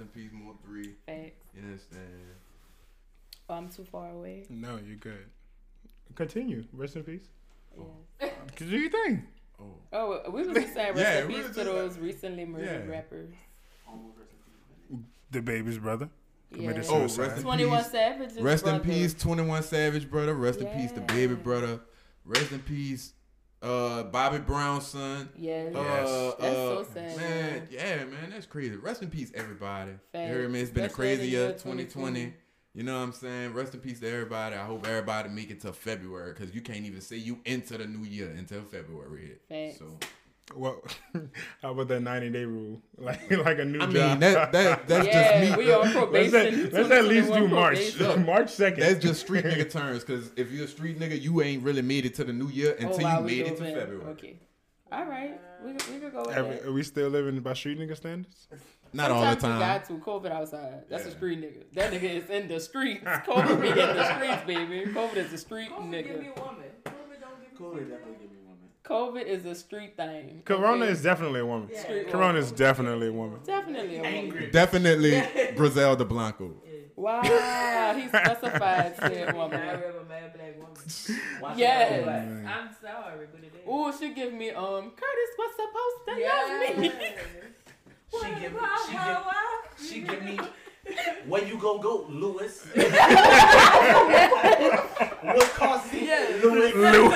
in peace, more three. Facts. You understand? Oh, I'm too far away. No, you're good. Continue. Rest in peace. Yeah. Oh. Cause do you think? Oh. Oh, we were just saying rest Yeah, in peace to just those recently murdered Yeah. rappers. The baby's brother. Committed Yeah. Oh, rest in Twenty One peace. Savage. Rest in peace, 21 Savage brother. Rest in peace, the baby brother. Rest in peace, uh, Bobby Brown's son. Yes. Uh, Yes. That's uh, so sad. Man, yeah, man, that's crazy. Rest in peace, everybody. You heard Facts. me? It's been a crazy year, year 2020. 2020. You know what I'm saying? Rest in peace to everybody. I hope everybody make it to February because you can't even say you enter the new year until February. Facts. So Well, how about that 90 day rule? Like like a new I job. mean that that that's yeah, just me. we on let's at, let's at least do March probation. March second. That's just street nigga terms because if you're a street nigga, you ain't really made it to the new year Oh, until wow, you made it to doing- February. Okay. All right. We, could- we could go with Are, that. we- are we still living by street nigga standards? Not all the time. You got to COVID outside. That's a street nigga. That nigga is in the streets. COVID be in the streets, baby. COVID is a street COVID give me nigga. a woman. COVID don't give me Cool, a they woman. definitely give me woman. COVID is a street thing. Corona okay? is definitely a woman. Yeah. Street Corona is definitely a woman. definitely a woman. Definitely Griselda Blanco. Wow, he specified said I woman. marry a mad black woman. Watch Yes. it. I'm sorry, but it is. Ooh, she give me um Curtis was supposed to Yes. love me. She give me, she How, give, she give me. Where you go, go, Lewis? what cost he? Yes. Lewis.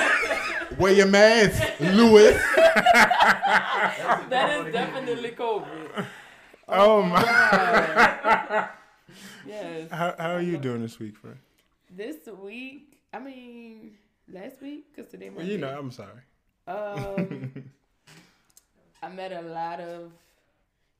Wear your mask, Lewis. that is definitely COVID. Oh my! Wow. yes. How, how are you doing this week, friend? This week, I mean, last week, because today Well, you know, I'm sorry. Um, I met a lot of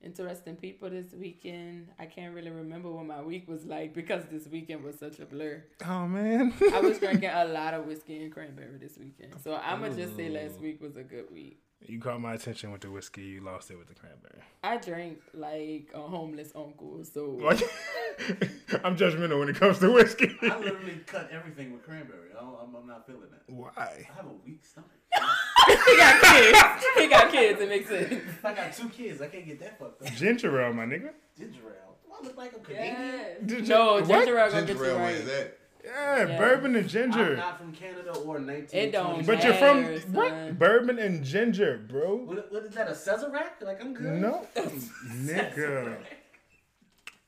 interesting people this weekend. I can't really remember what my week was like because this weekend was such a blur. Oh man. I was drinking a lot of whiskey and cranberry this weekend. So I'm going to just say last week was a good week. You caught my attention with the whiskey. You lost it with the cranberry. I drank like a homeless uncle. So I'm judgmental when it comes to whiskey. I literally cut everything with cranberry. I don't, I'm, I'm not feeling that. Why? I have a weak stomach. he got kids. He got kids. It makes sense. I got two kids, I can't get that fucked up. Ginger ale, my nigga. Ginger ale. Do I look like I'm Canadian? Yes. Ginger- No, what? ginger ale gonna get Ginger you ale, right. is that? Yeah, Yeah. bourbon and ginger. I'm ginger. not from Canada or 19. It don't But you're from matter, what? son. Bourbon and ginger, bro. What, what is that? A Sazerac? Like I'm good. No, nigga.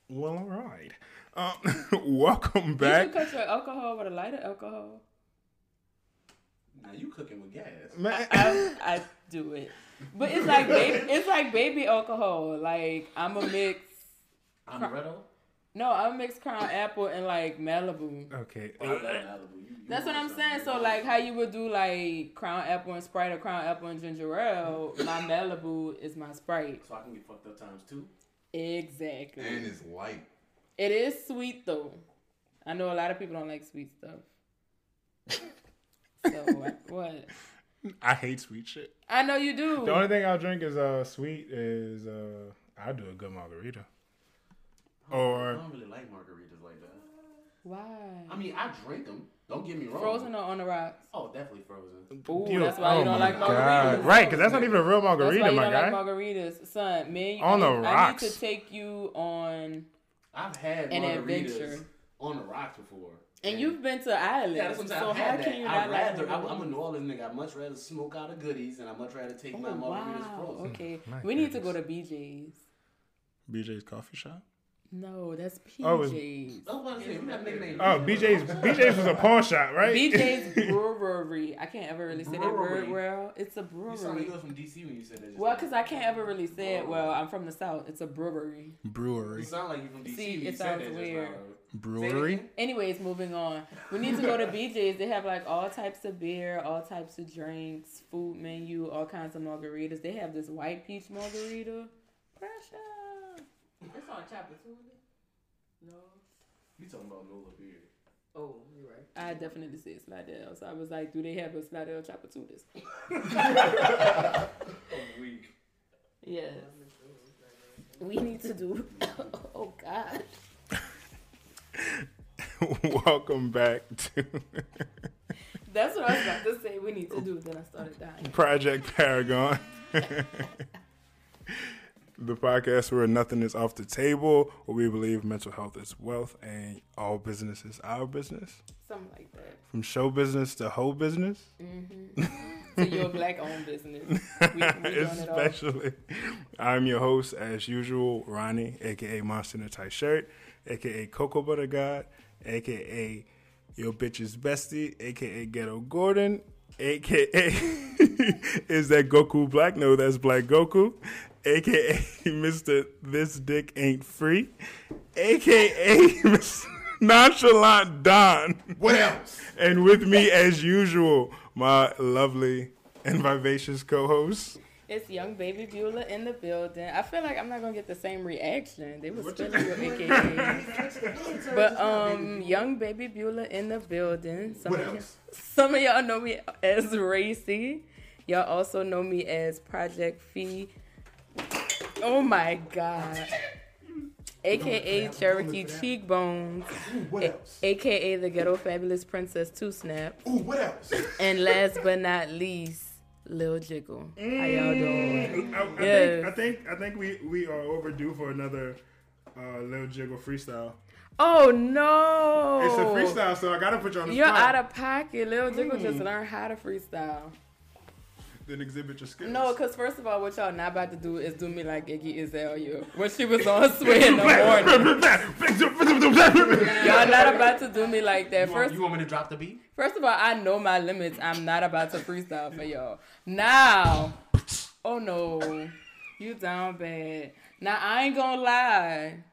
Well, all right. Um, welcome You back. should cut your alcohol with a lighter alcohol. Now you cooking with gas. Man, I, I do it, but it's like baby, it's like baby alcohol. Like I'm a mix. Amaretto. No, I'm a mix Crown Apple and like Malibu. okay. Oh, Malibu. You- you That's what I'm saying. So like how you would do like Crown Apple and Sprite or Crown Apple and ginger ale. My Malibu is my Sprite. So I can get fucked up times two. Exactly. And it's light. It is sweet though. I know a lot of people don't like sweet stuff. so what? I hate sweet shit. I know you do. The only thing I'll drink is uh sweet is uh I'll do a good margarita. I Or don't really like margaritas like that. Why? I mean, I drink them. Don't get me wrong. Frozen or on the rocks? Oh, definitely frozen. Ooh, you- that's why you oh don't my like God. margaritas. Right, because that's not even a real That's why margarita, you my don't guy. like margaritas, son. Man, On the need, I rocks. need to take you on, I've had An margaritas adventure. on the rocks before. and you've been to Ireland. Yeah, that's what I'm saying. so how had can you I'd not like rather, I, I'm a margaritas? New Orleans nigga. I'd much rather smoke out of goodies and I'd much rather take Oh, my margaritas wow. frozen. Okay, My we need to go to BJ's. BJ's coffee shop. No, that's Oh, it's- PJ's. That's what I'm saying. We got nigga named Oh, BJ's BJ's was a pawn shop, right? BJ's Brewery. I can't ever really say that Brewery. word well. It's a brewery. You sound like brewery. you was from DC when you said that. just Well, now. because I can't ever really say it well. I'm from the South. It's a brewery. Brewery. You brewery. sound like you from DC. See, when you it said sounds that weird. now. Brewery. Anyways, moving on. We need to go to BJ's. They have like all types of beer, all types of drinks, food menu, all kinds of margaritas. They have this white peach margarita. Pressure. It's on chapter two. No. You talking about Nola beer? Oh, you're right. I definitely said Slidell. So I was like, do they have a Slidell Chopper 2 this? A week. Yes. We need to do. oh, God. Welcome back to That's what I was about to say. We need to do. Then I started dying. Project Paragon. The podcast where nothing is off the table, where we believe mental health is wealth and all business is our business. Something like that. From show business to whole business, Mm-hmm. so your black owned business. We, we it all. especially. I'm your host, as usual, Ronnie, aka Monster in a Tight Shirt, aka Cocoa Butter God, aka Your Bitch's Bestie, aka Ghetto Gordon, aka is that Goku Black? No, that's Black Goku, aka Mr. This Dick Ain't Free, aka Mr. Nonchalant Don. What else? And with me, as usual, my lovely and vivacious co-host. It's young baby Beulah in the building. I feel like I'm not gonna get the same reaction. They was feeling your AKA. But um, young baby Beulah in the building. Some What of y- some of y'all know me as Racy. Y'all also know me as Project Fee. Oh my god. AKA Cherokee Cheekbones. What A- AKA the Ghetto Fabulous Princess Two Snap. Ooh, what else? And last but not least, Lil Jiggle. How y'all doing? I, I, Yes. think, I think I think we, we are overdue for another uh, Lil Jiggle freestyle. Oh no! It's a freestyle, so I gotta put you on the spot. You're spot. out of pocket. Lil Jiggle just learned how to freestyle. Then exhibit your skills. No, because first of all, what y'all not about to do is do me like Iggy Azalea when she was on Sway in the morning. Y'all not about to do me like that. You want, First, you want me to drop the beat? first of all, I know my limits. I'm not about to freestyle for y'all. Now, oh no, you down bad. Now I ain't gonna lie.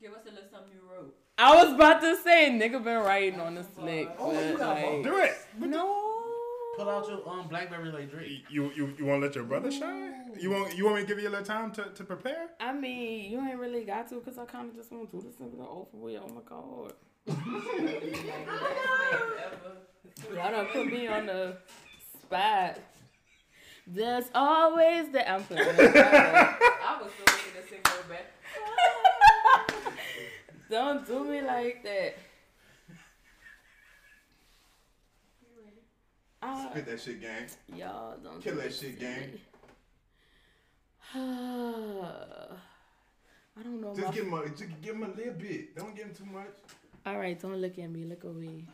Give us a little something you wrote. I was about to say nigga been writing on the slick, Oh, but like Do it. no. Pull out your um Blackberry like Drake. You you you want to let your brother shine? You want you want me to give you a little time to, to prepare? I mean, you ain't really got to because I kind of just want to do this nigga over with. Oh my god. Y'all don't put me on the spot. There's always the. I'm playing. I was so ready to sing her back. Don't do me like that. Uh, Spit that shit, gang. y'all don't Kill do that shit, to gang. I don't know. Just give him a, just give him a little bit. Don't give him too much. All right, don't look at me. Look away.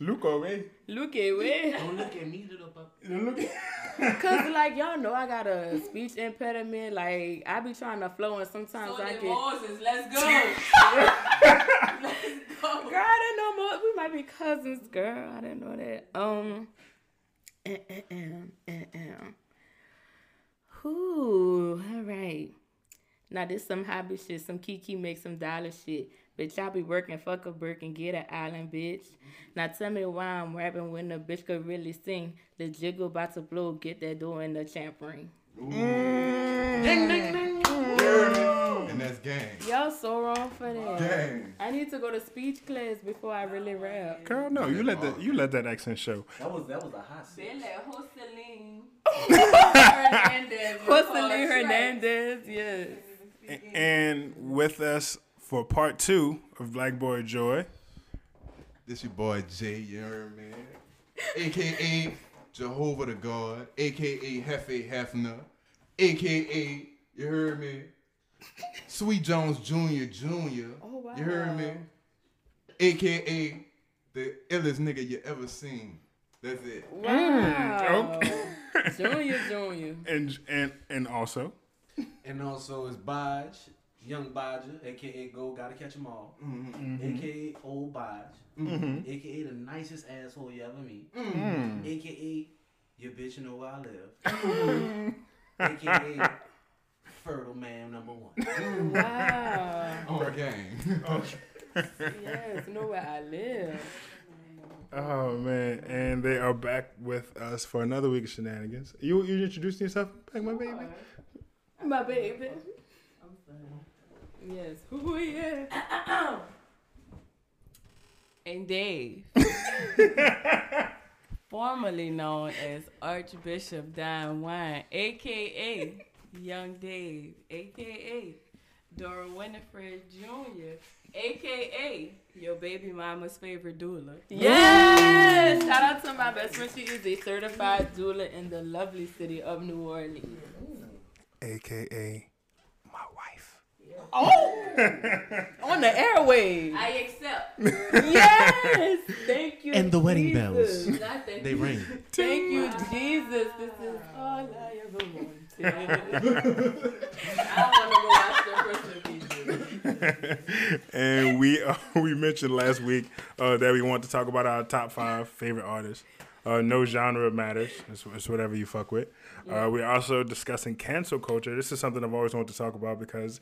Look away. Look away. Don't look at me, little pup. Look. Cause like y'all know I got a speech impediment. Like I be trying to flow and sometimes So I get. Moses. Let's go. Let's go. Girl, I didn't know more. We might be cousins, girl. I didn't know that. Um. eh, eh, eh. Whew, all right. Now this some hobby shit, some Kiki make some dollar shit. Bitch, I be working, fuck a Burke and get an island, bitch. Now tell me why I'm rapping when the bitch could really sing. The jiggle about to blow, get that door in the champ ring. Ding ding ding. And that's gang. Y'all so wrong for that. Gang. I need to go to speech class before I really rap. Girl, no, you let that oh. you let that accent show. That was that was a hot six. Billy Hussein. Hernandez. Jocelyn Hernandez, yes. And with us for part two of Black Boy Joy, This your boy Jay, you heard me? AKA Jehovah the God, AKA Hefe Hefner, AKA, you heard me? Sweet Jones Jr. Jr. Oh, wow. You heard me? AKA the illest nigga you ever seen. That's it. Wow. okay. Junior, Junior. and and and also And also is Bodge, Young Bodger, aka Go Gotta Catch 'Em All, Mm-hmm. aka Old Bodge, Mm-hmm. aka the nicest asshole you ever meet, Mm-hmm. aka Your Bitch You Know Where I Live, aka Fertile Man Number One. Wow. Or gang. Yes, know where I live. oh man, and they are back with us for another week of shenanigans. You you introducing yourself back, my baby? My baby. I'm fine. Yes. Who yeah. And Dave. Formerly known as Archbishop Don Juan, aka Young Dave, aka Dora Winifred Jr., aka your baby mama's favorite doula. Yes! Shout out to my best friend. She is a certified doula in the lovely city of New Orleans. AKA my wife. Yeah. Oh, on the airwaves. I accept. yes, thank you. And the wedding Jesus. bells. Nothing. They ring. Thank you, Jesus. This is all I ever wanted. I want to go watch the Christmas video. and we uh, we mentioned last week uh, that we want to talk about our top five favorite artists. Uh, no genre matters. It's, it's whatever you fuck with. Uh, we're also discussing cancel culture. This is something I've always wanted to talk about because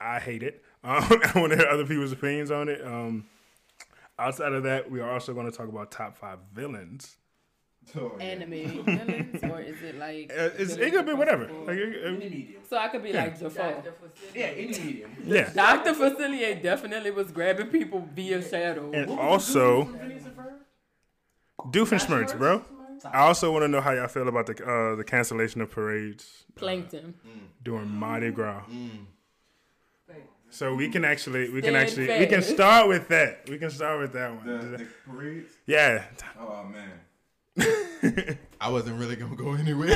I hate it. Um, I want to hear other people's opinions on it. Um, outside of that, we are also going to talk about top five villains. Oh, yeah. Anime villains, or is it like? Uh, it's, it could be whatever. Like, it- Any medium. So I could be like Jafar. Dr. Yeah, any medium. yeah. Dr. Facilier definitely was grabbing people via shadow. And also, Doofenshmirtz, bro. I also want to know how y'all feel about the uh, the cancellation of parades Plankton. during Mardi Gras. Mm. So we can actually we can Stand actually we can start with that. We can start with that The, one. the parades. Yeah. Oh man. I wasn't really gonna go anywhere.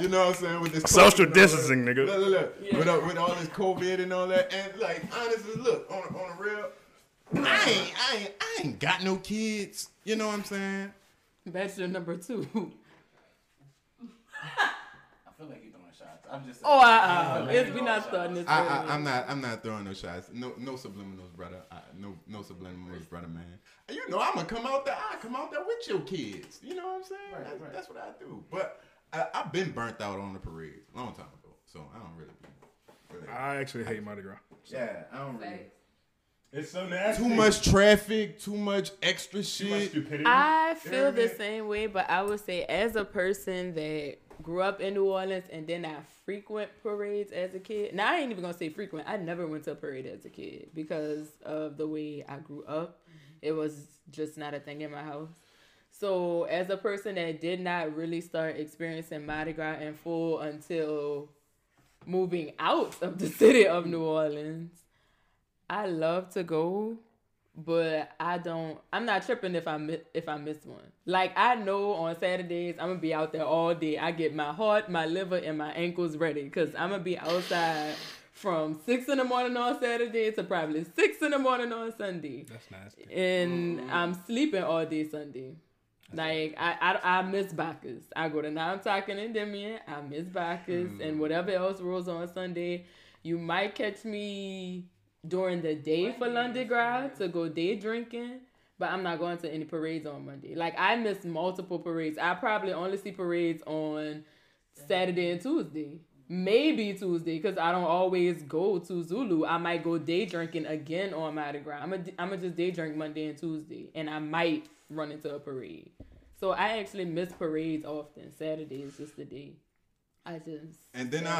you know what I'm saying? With this Social COVID and all distancing, nigga. Look, look, look. With, all- with all this COVID and all that, and like honestly, look on on the real, I ain't I ain't I ain't got no kids. You know what I'm saying? Bachelor number two. I feel like you're throwing shots. I'm just. Oh, uh, uh, it's, we not starting this. I, I, I'm not I'm not throwing no shots. No no subliminals, brother. I, no no subliminals, brother, man. And you know I'm gonna come out there. I come out there with your kids. You know what I'm saying? Right, that's, right. that's what I do. But I, I've been burnt out on the parade a long time ago, so I don't really. really I actually hate Mardi Gras. yeah, I don't really. It's so nasty. Too much traffic, too much extra shit. stupidity. I You know feel the mean? same way, but I would say as a person that grew up in New Orleans and then I frequent parades as a kid. Now I ain't even gonna say frequent. I never went to a parade as a kid because of the way I grew up. It was just not a thing in my house. So as a person that did not really start experiencing Mardi Gras in full until moving out of the city of New Orleans, I love to go, but I don't. I'm not tripping if I mi- if I miss one. Like I know on Saturdays I'm gonna be out there all day. I get my heart, my liver, and my ankles ready because I'm gonna be outside from six in the morning on Saturday to probably six in the morning on Sunday, That's nasty. and I'm sleeping all day Sunday. Like I, I, I miss Bacchus. I go to Nantucket and Endymion. I miss Bacchus mm. and whatever else rolls on Sunday. You might catch me during the day for Lundi Gras to go day drinking, but I'm not going to any parades on Monday. Like I miss multiple parades. I probably only see parades on Saturday and Tuesday. Maybe Tuesday because I don't always go to Zulu. I might go day drinking again on Mardi Gras. I'm gonna I'm just day drink Monday and Tuesday, and I might run into a parade. So I actually miss parades often. Saturday is just the day. I just And then I,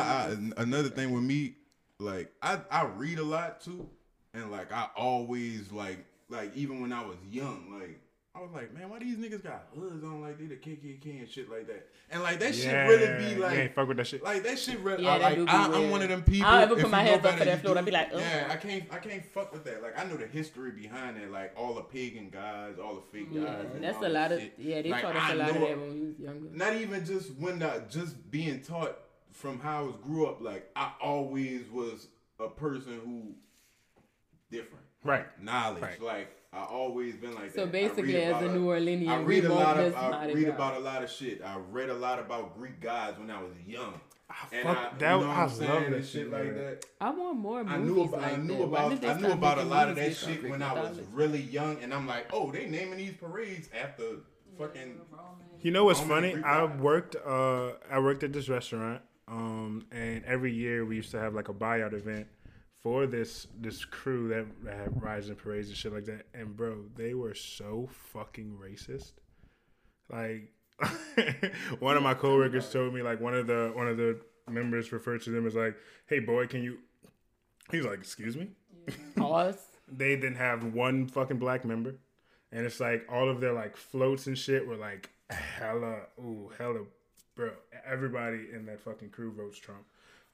I another thing with me, like I I read a lot too, and like I always like like even when I was young, like I was like, man, why these niggas got hoods on like they the KKK and shit like that, and like that shit really be you like. ain't fuck with that shit. Like that shit really, Yeah, I, that like do be I, I'm one of them people. I don't ever put my you know hands up for that floor. I'd be like, ugh. yeah, I can't, I can't fuck with that. Like I know the history behind it, like all the pagan guys, all the fake yeah, guys. and that's a that lot of shit. yeah. They Like, taught us I a lot of that when we was younger. Not even just when the just being taught from how I was grew up. Like I always was a person who different Right. knowledge. Right. Like I always been like that. So basically, as about a New Orleanian, I read a lot of I read Gras. about a lot of shit. I read a lot about Greek gods when I was young. I fuck I, that- you know what I I'm love that shit, shit like that. I want more movies I knew about like I knew that. About I knew about a lot of that shit when I was really young, and I'm like, oh, they naming these parades after fucking. You know what's Roman funny? I gods. worked uh I worked at this restaurant um and every year we used to have like a buyout event for this this crew that, that had rides and parades and shit like that. And bro, they were so fucking racist. Like one of my coworkers told me like one of the one of the members referred to them as like, "Hey boy, can you?" He's like, "Excuse me." Pause. they didn't have one fucking black member, and it's like all of their like floats and shit were like hella, ooh, hella, bro. Everybody in that fucking crew votes Trump.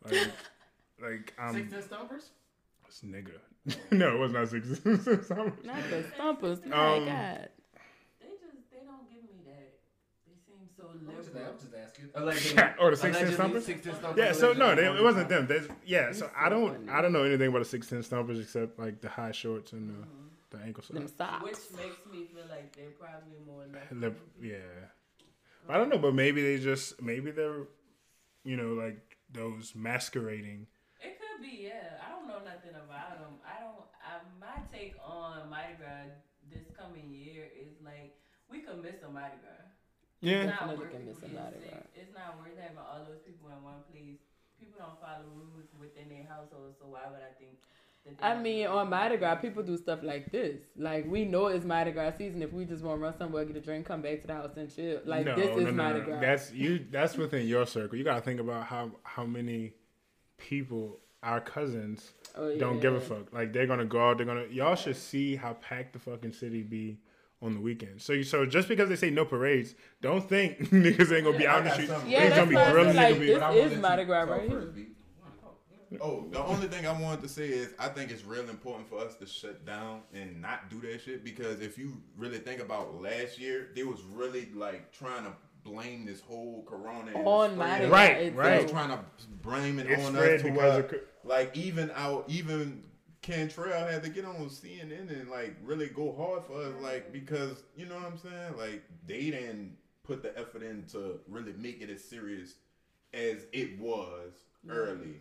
Like, like um, 610 Stompers? This nigga. no, it was not six. Not the stumpers. My Um, God. They just they don't give me that. They seem so I'm liberal. I'm just asking. Or the 16 allegedly Stumpers? Stumpers Yeah, so no, allegedly they, it wasn't them. There's, yeah, so He's I don't, funny. I don't know anything about the 610 Stompers except like the high shorts and the, the ankle Them socks. Which makes me feel like they're probably more left. Lip, yeah, I don't know, but maybe they just maybe they're, you know, like those masquerading. It could be, yeah. I don't know nothing about them. I don't. I, my take on Mardi Gras this coming year is like we could miss a Mardi Gras. Yeah, It's not Definitely worth can miss a being Mardi. Gras. It's not worth having all those people in one place. People don't follow rules within their household, so why would I think? That I mean, on do Mardi Gras, people do stuff like this. Like we know it's Mardi Gras season. If we just want to run somewhere, get a drink, come back to the house and chill. Like no, this is no, Mardi no. Gras. That's you. That's within your circle. You gotta think about how how many people, our cousins, oh, yeah. don't give a fuck. Like they're gonna go out. They're gonna. Y'all should see how packed the fucking city be on the weekend. So you so just because they say no parades, don't think niggas ain't gonna be out in the streets. Yeah, Niggas that's gonna be why I grilling. feel like niggas be- this But I wanna is let Mardi you Gras talk right here. first, B. Oh, the only thing I wanted to say is I think it's real important for us to shut down and not do that shit because if you really think about last year, they was really like trying to blame this whole corona On spread Mardi. Gras Right, itself. They right. was trying to blame it It on us to because of co- like even our even Cantrell had to get on CNN and like really go hard for us, like mm. because you know what I'm saying. Like they didn't put the effort in to really make it as serious as it was mm. early.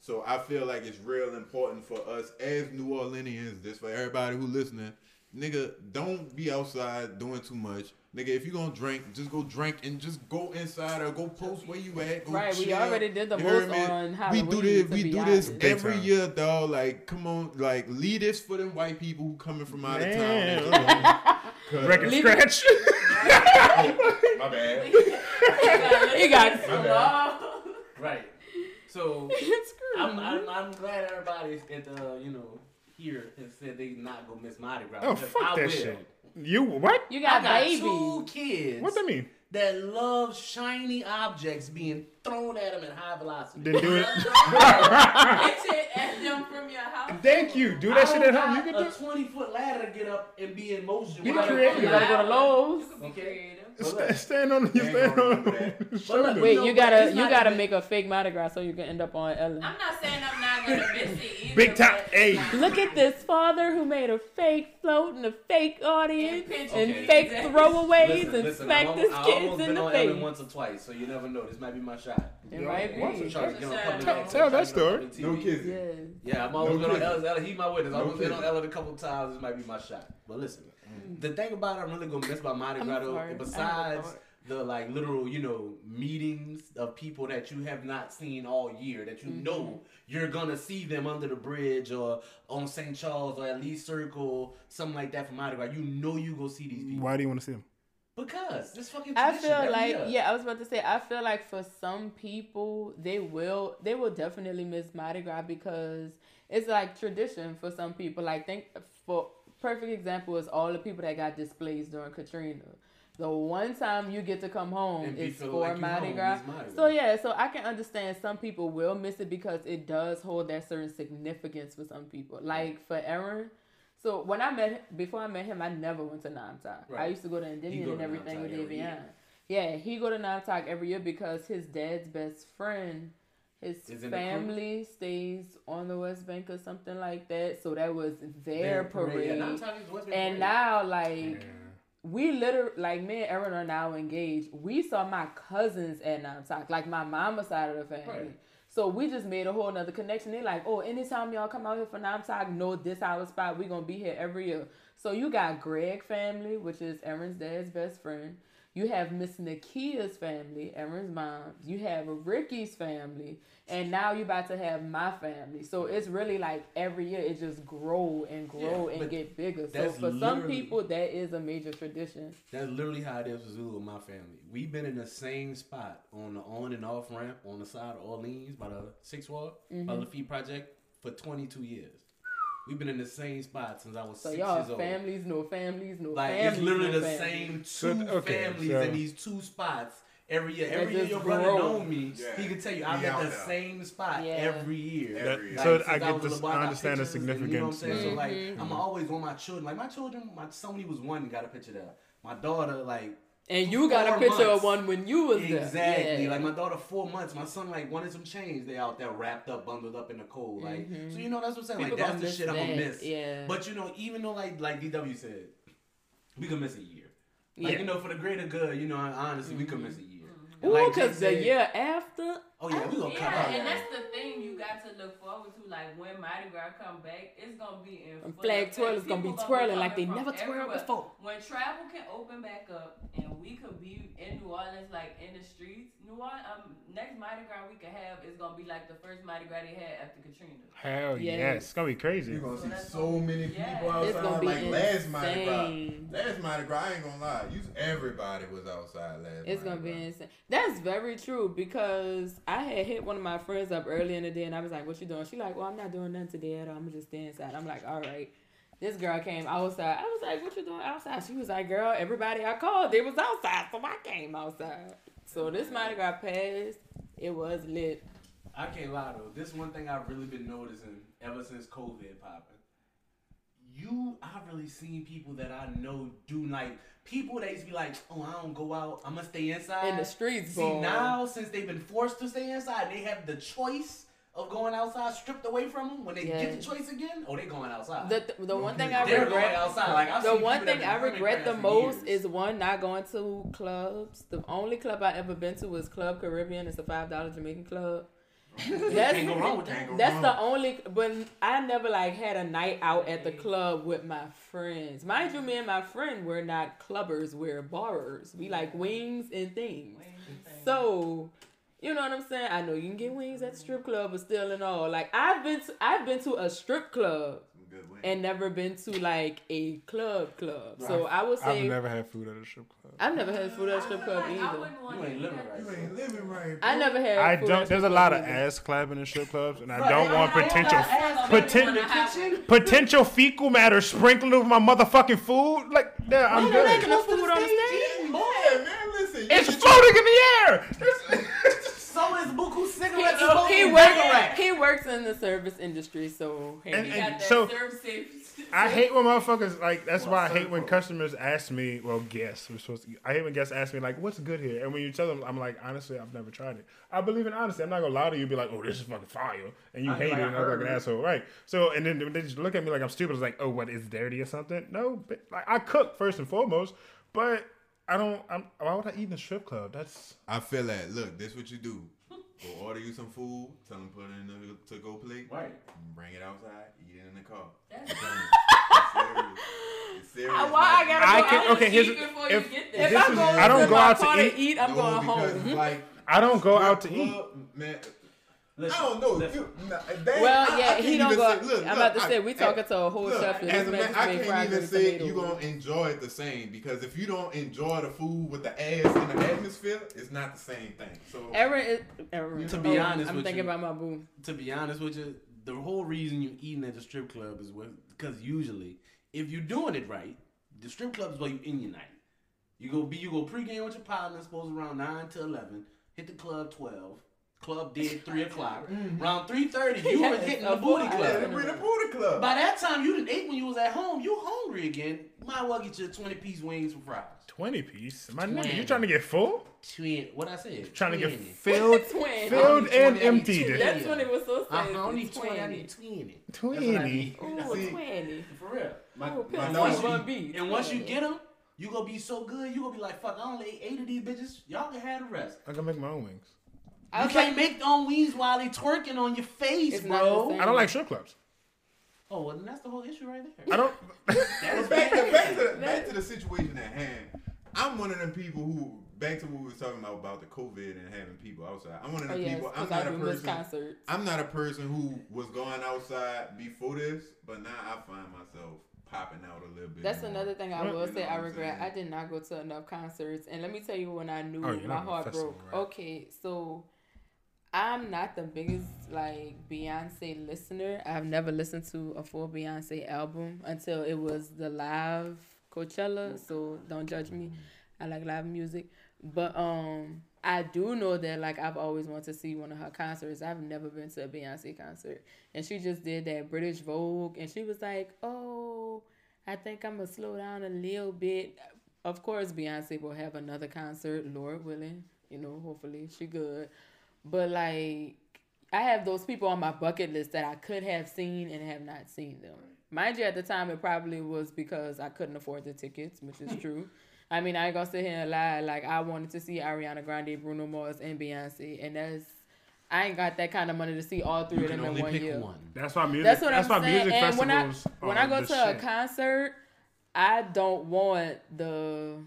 So I feel like it's real important for us as New Orleanians, this for everybody who listening, nigga, don't be outside doing too much. Nigga, if you gonna drink, just go drink and just go inside or go post where you at. Go Right, we chill. already did the You heard most me? on We do this, we do this honest. Big every time. year, dog. Like, come on, like lead this for them white people who coming from out of town. Man. and come on. record Leave scratch. Oh, my bad. He got My bad. Right. So I'm, I'm I'm glad everybody's at the you know here has said they not gonna miss Mardi Gras. oh fuck I that will. shit. You what? You I got, got babies. two kids What that mean? that love shiny objects being thrown at them at high velocity. Then do it. Get it at them from your house. Thank you. Do that I shit at home. You got can do. a 20 foot ladder to get up and be in motion. You while the I'm. You coming gotta out. go to Lowe's. Okay. Sta- But Stand on. You stand gonna on. do that. Wait, you but gotta you gotta even- make a fake Mardi Gras so you can end up on Ellen. I'm not saying I'm not gonna miss it either. Big top. but- Hey. Look at this father who made a fake float and a fake audience And and Okay. fake throwaways Listen, and listen, smack I'm this kids almost in been the on face. Ellen once or twice, so you never know. This might be my shot. It might Once be. or twice, Tell- tell that story. No TV. kids. Yeah. Yeah, I'm always No been on kidding. Ellen. Ellen, He's my witness. I've been on kidding. Ellen a couple times. This might be my shot. But listen, Mm. the thing about it, I'm really gonna miss about Mardi I'm Gras, though, sorry. I have a besides the like literal, you know, meetings of people that you have not seen all year, that you Mm-hmm. know you're gonna see them under the bridge or on St. Charles or at least Circle, something like that for Mardi Gras. You know you go see these people Why do you want to see them? because this fucking. I tradition feel every like year. yeah, I was about to say I feel like for some people they will they will definitely miss Mardi Gras because it's like tradition for some people. Like think for perfect example is all the people that got displaced during Katrina. The one time you get to come home is for like Mardi Gras. So yeah, so I can understand some people will miss it because it does hold that certain significance for some people. Like for Aaron, so when I met him, before I met him, I never went to NOMTOC. I used to go to Endymion and everything with Davion. Yeah, he go to Namtok every year because his dad's best friend, his Is in the crew? family stays on the West Bank or something like that. So that was their parade. Yeah, now I'm talking West Bank and parade. now like we literally like me and Erin are now engaged. We saw my cousins at NOMTOC, like my mama's side of the family. Right. So we just made a whole nother connection. They're like, oh, anytime y'all come out here for NOMTOC, know this our spot. We gonna be here every year. So you got Greg family, which is Erin's dad's best friend. You have Miss Nakia's family, Erin's mom. You have Ricky's family, and now you're about to have my family. So it's really like every year it just grow and grow Yeah, and get bigger. So for some people, that is a major tradition. That's literally how it is with Zulu with my family. We've been in the same spot on the on and off ramp on the side of Orleans by the Six Ward, Mm-hmm. by Lafitte Project for 22 years. We've been in the same spot since I was So six y'all years old. families, no families, no Like families. it's literally no the families. same two So, okay, families so- in these two spots every year. That Every year just your brother grow. know me. Yeah. He can tell you I'm at the same spot Yeah. every year. Every That- year. so I get this. I understand the pictures and, You know what I'm significance. saying? So yeah. like, mm-hmm. I'm always want my children. Like my children, my son he was one got a picture there. My daughter, like And you got a picture months. of one when you was there. Exactly. Yeah. Like my daughter, four months. My son like wanted some change. They out there wrapped up, bundled up in the cold. Like so, you mm-hmm. know that's what I'm saying. People like that's the shit I'm gonna miss. yeah. But you know, even though like like DW said, we could miss a year. Like Yeah. you know, for the greater good, you know, honestly, we could miss a year. Mm-hmm. And Ooh, like because the year after, Oh yeah, we gonna cut Yeah, out. and that's the thing you got to look forward to. Like when Mardi Gras come back, it's gonna be in And full flag effect. twirlers gonna be People twirling like they never twirled before. When travel can open back up and we could be in New Orleans, like in the streets, New Orleans, um, next Mardi Gras we could have is gonna be like the first Mardi Gras they had after Katrina. Hell Yes. yes. It's gonna be crazy. You're gonna So see so gonna- many yeah. people It's gonna outside. be Like last Mardi Gras. insane. Last Mardi Gras, I ain't gonna lie. You, everybody was outside last it's gonna Mardi be insane. That's very true because I had hit one of my friends up early in the day and I was like, "What you doing?" She like, "Well, I'm not doing nothing today at all. I'm just staying inside." I'm like, "All right." This girl came outside. I was like, "What you doing outside?" She was like, "Girl, everybody I called, they was outside, so I came outside." So this Mardi got passed. It was lit. I can't lie though. This one thing I've really been noticing ever since COVID popping. You, I've really seen people that I know do like people that used to be like, oh, I don't go out. I'm gonna stay inside. In the streets, See boy. now, since they've been forced to stay inside, they have the choice of going outside, stripped away from them. When they get the choice again, oh, they going outside. The, the, the one thing I They're going outside. Like I've the one thing I regret the most years. is one not going to clubs. The only club I ever been to was Club Caribbean. It's a five dollar Jamaican club. That's Can't go wrong with that. That's the only. But I never like had a night out at the mm. club with my friends. Mind you, me and my friend were not clubbers. We're barers. We like wings and things. So. You know what I'm saying? I know you can get wings at the strip club, but still and all. Like I've been to I've been to a strip club good wings. and never been to like a club club. So I would say I've never had food at a strip club. I've never had food at a strip club either. You ain't living right. you ain't living right. I never had. I food don't. a There's a strip lot club of either. ass clapping in strip clubs, and I Right, don't want no- ain't no potential ass poten- clapping in the kitchen. potential fecal matter sprinkled over my motherfucking food. Like, yeah, I'm Why you good. making food on the stage? Yeah, man, listen. It's you- floating in the air. So is Buku He, cigarettes he, smoking he baccarat. works. He works in the service industry, so hey. And- You and- got that so- serve. I hate when motherfuckers like. That's why I hate when customers ask me. Well, guests. We're supposed to. I hate when guests ask me like, "What's good here?" And when you tell them, I'm like, honestly, I've never tried it. I believe in honesty. I'm not gonna lie to you. Be like, "Oh, this is fucking fire," and you I- hate like it, and I'm like an asshole, right? So, and then they just look at me like I'm stupid. It's like, "Oh, what is dirty or something?" No, but like I cook first and foremost, but I don't. I'm, why would I eat in a strip club? That's I feel that. Look, this what you do. Go order you some food. Tell them put it in the to go plate. Right. Bring it outside. Eat it in the car. That's- I'm telling you. It's serious. It's serious. Why I gotta I go can- out okay, here's- eat? before if- you get If there. I go I don't go out to eat. eat, I'm No, going home. Like, I don't go out to strip eat. Man, Listen, I don't know. listen. You, nah, that- Well, I- I yeah, can't he don't go. say- look, I'm look, about to I- say we talking to a whole Look, chef. as a man man, I can't even green say tomatoes. you gonna enjoy it the same because if you don't enjoy the food with the ass in the atmosphere, it's not the same thing. So Aaron is. Aaron. To be honest I'm with thinking you- about my boo. to be honest with you, the whole reason you eating at the strip club is because usually, if you're doing it right, the strip club is where you in your night. You go be you go pregame with your partner, supposed around nine to eleven. Hit the club twelve. Club did three o'clock. Around three thirty, you were hitting the booty full yeah, club. the Booty Club. By that time, you didn't ate when you was at home. You hungry again. Might well get your twenty piece wings for fries. Twenty piece. My nigga, you trying to get full? Twin, what I said? Trying to get filled, filled and need 20, emptied. 20. That's when it was so uh-huh. sad. don't need twenty. I 20. need twenty. Twenty. what I need. Ooh, See- 20. For real. My, Ooh, my pill no, once you- one and once you get them, you gonna be so good. You gonna be like, fuck. I only ate eight of these bitches. Y'all can have the rest. I can make my own wings. I You can't like, make them wings while they twerking on your face, bro. I don't like strip clubs. Oh, well, then that's the whole issue right there. I don't. That But back, to, bad. back, to the, back to the situation at hand. I'm one of them people who back to what we were talking about about the COVID and having people outside. I'm one of oh yes, people. I'm not I a do miss person. I'm not a person who was going outside before this, but now I find myself popping out a little bit. That's more. another thing I will you say I regret. saying? I did not go to enough concerts. And let me tell you when I knew Oh, my heart broke. right. Okay, so I'm not the biggest like Beyonce listener. I've never listened to a full Beyonce album until it was the live Coachella. So don't judge me. I like live music. But um I do know that like I've always wanted to see one of her concerts. I've never been to a Beyonce concert. And she just did that British Vogue and she was like, Oh, I think I'm gonna slow down a little bit. of course, Beyonce will have another concert, Lord willing. You know, hopefully she good. But like, I have those people on my bucket list that I could have seen and have not seen them. Mind you, at the time, it probably was because I couldn't afford the tickets, which is true. I mean, I ain't gonna sit here and lie. Like, I wanted to see Ariana Grande, Bruno Mars, and Beyonce, and that's I ain't got that kind of money to see all three You of can them in one pick year. one. That's why music. That's what that's I'm why saying. music And when I when I go the to a concert, I don't want the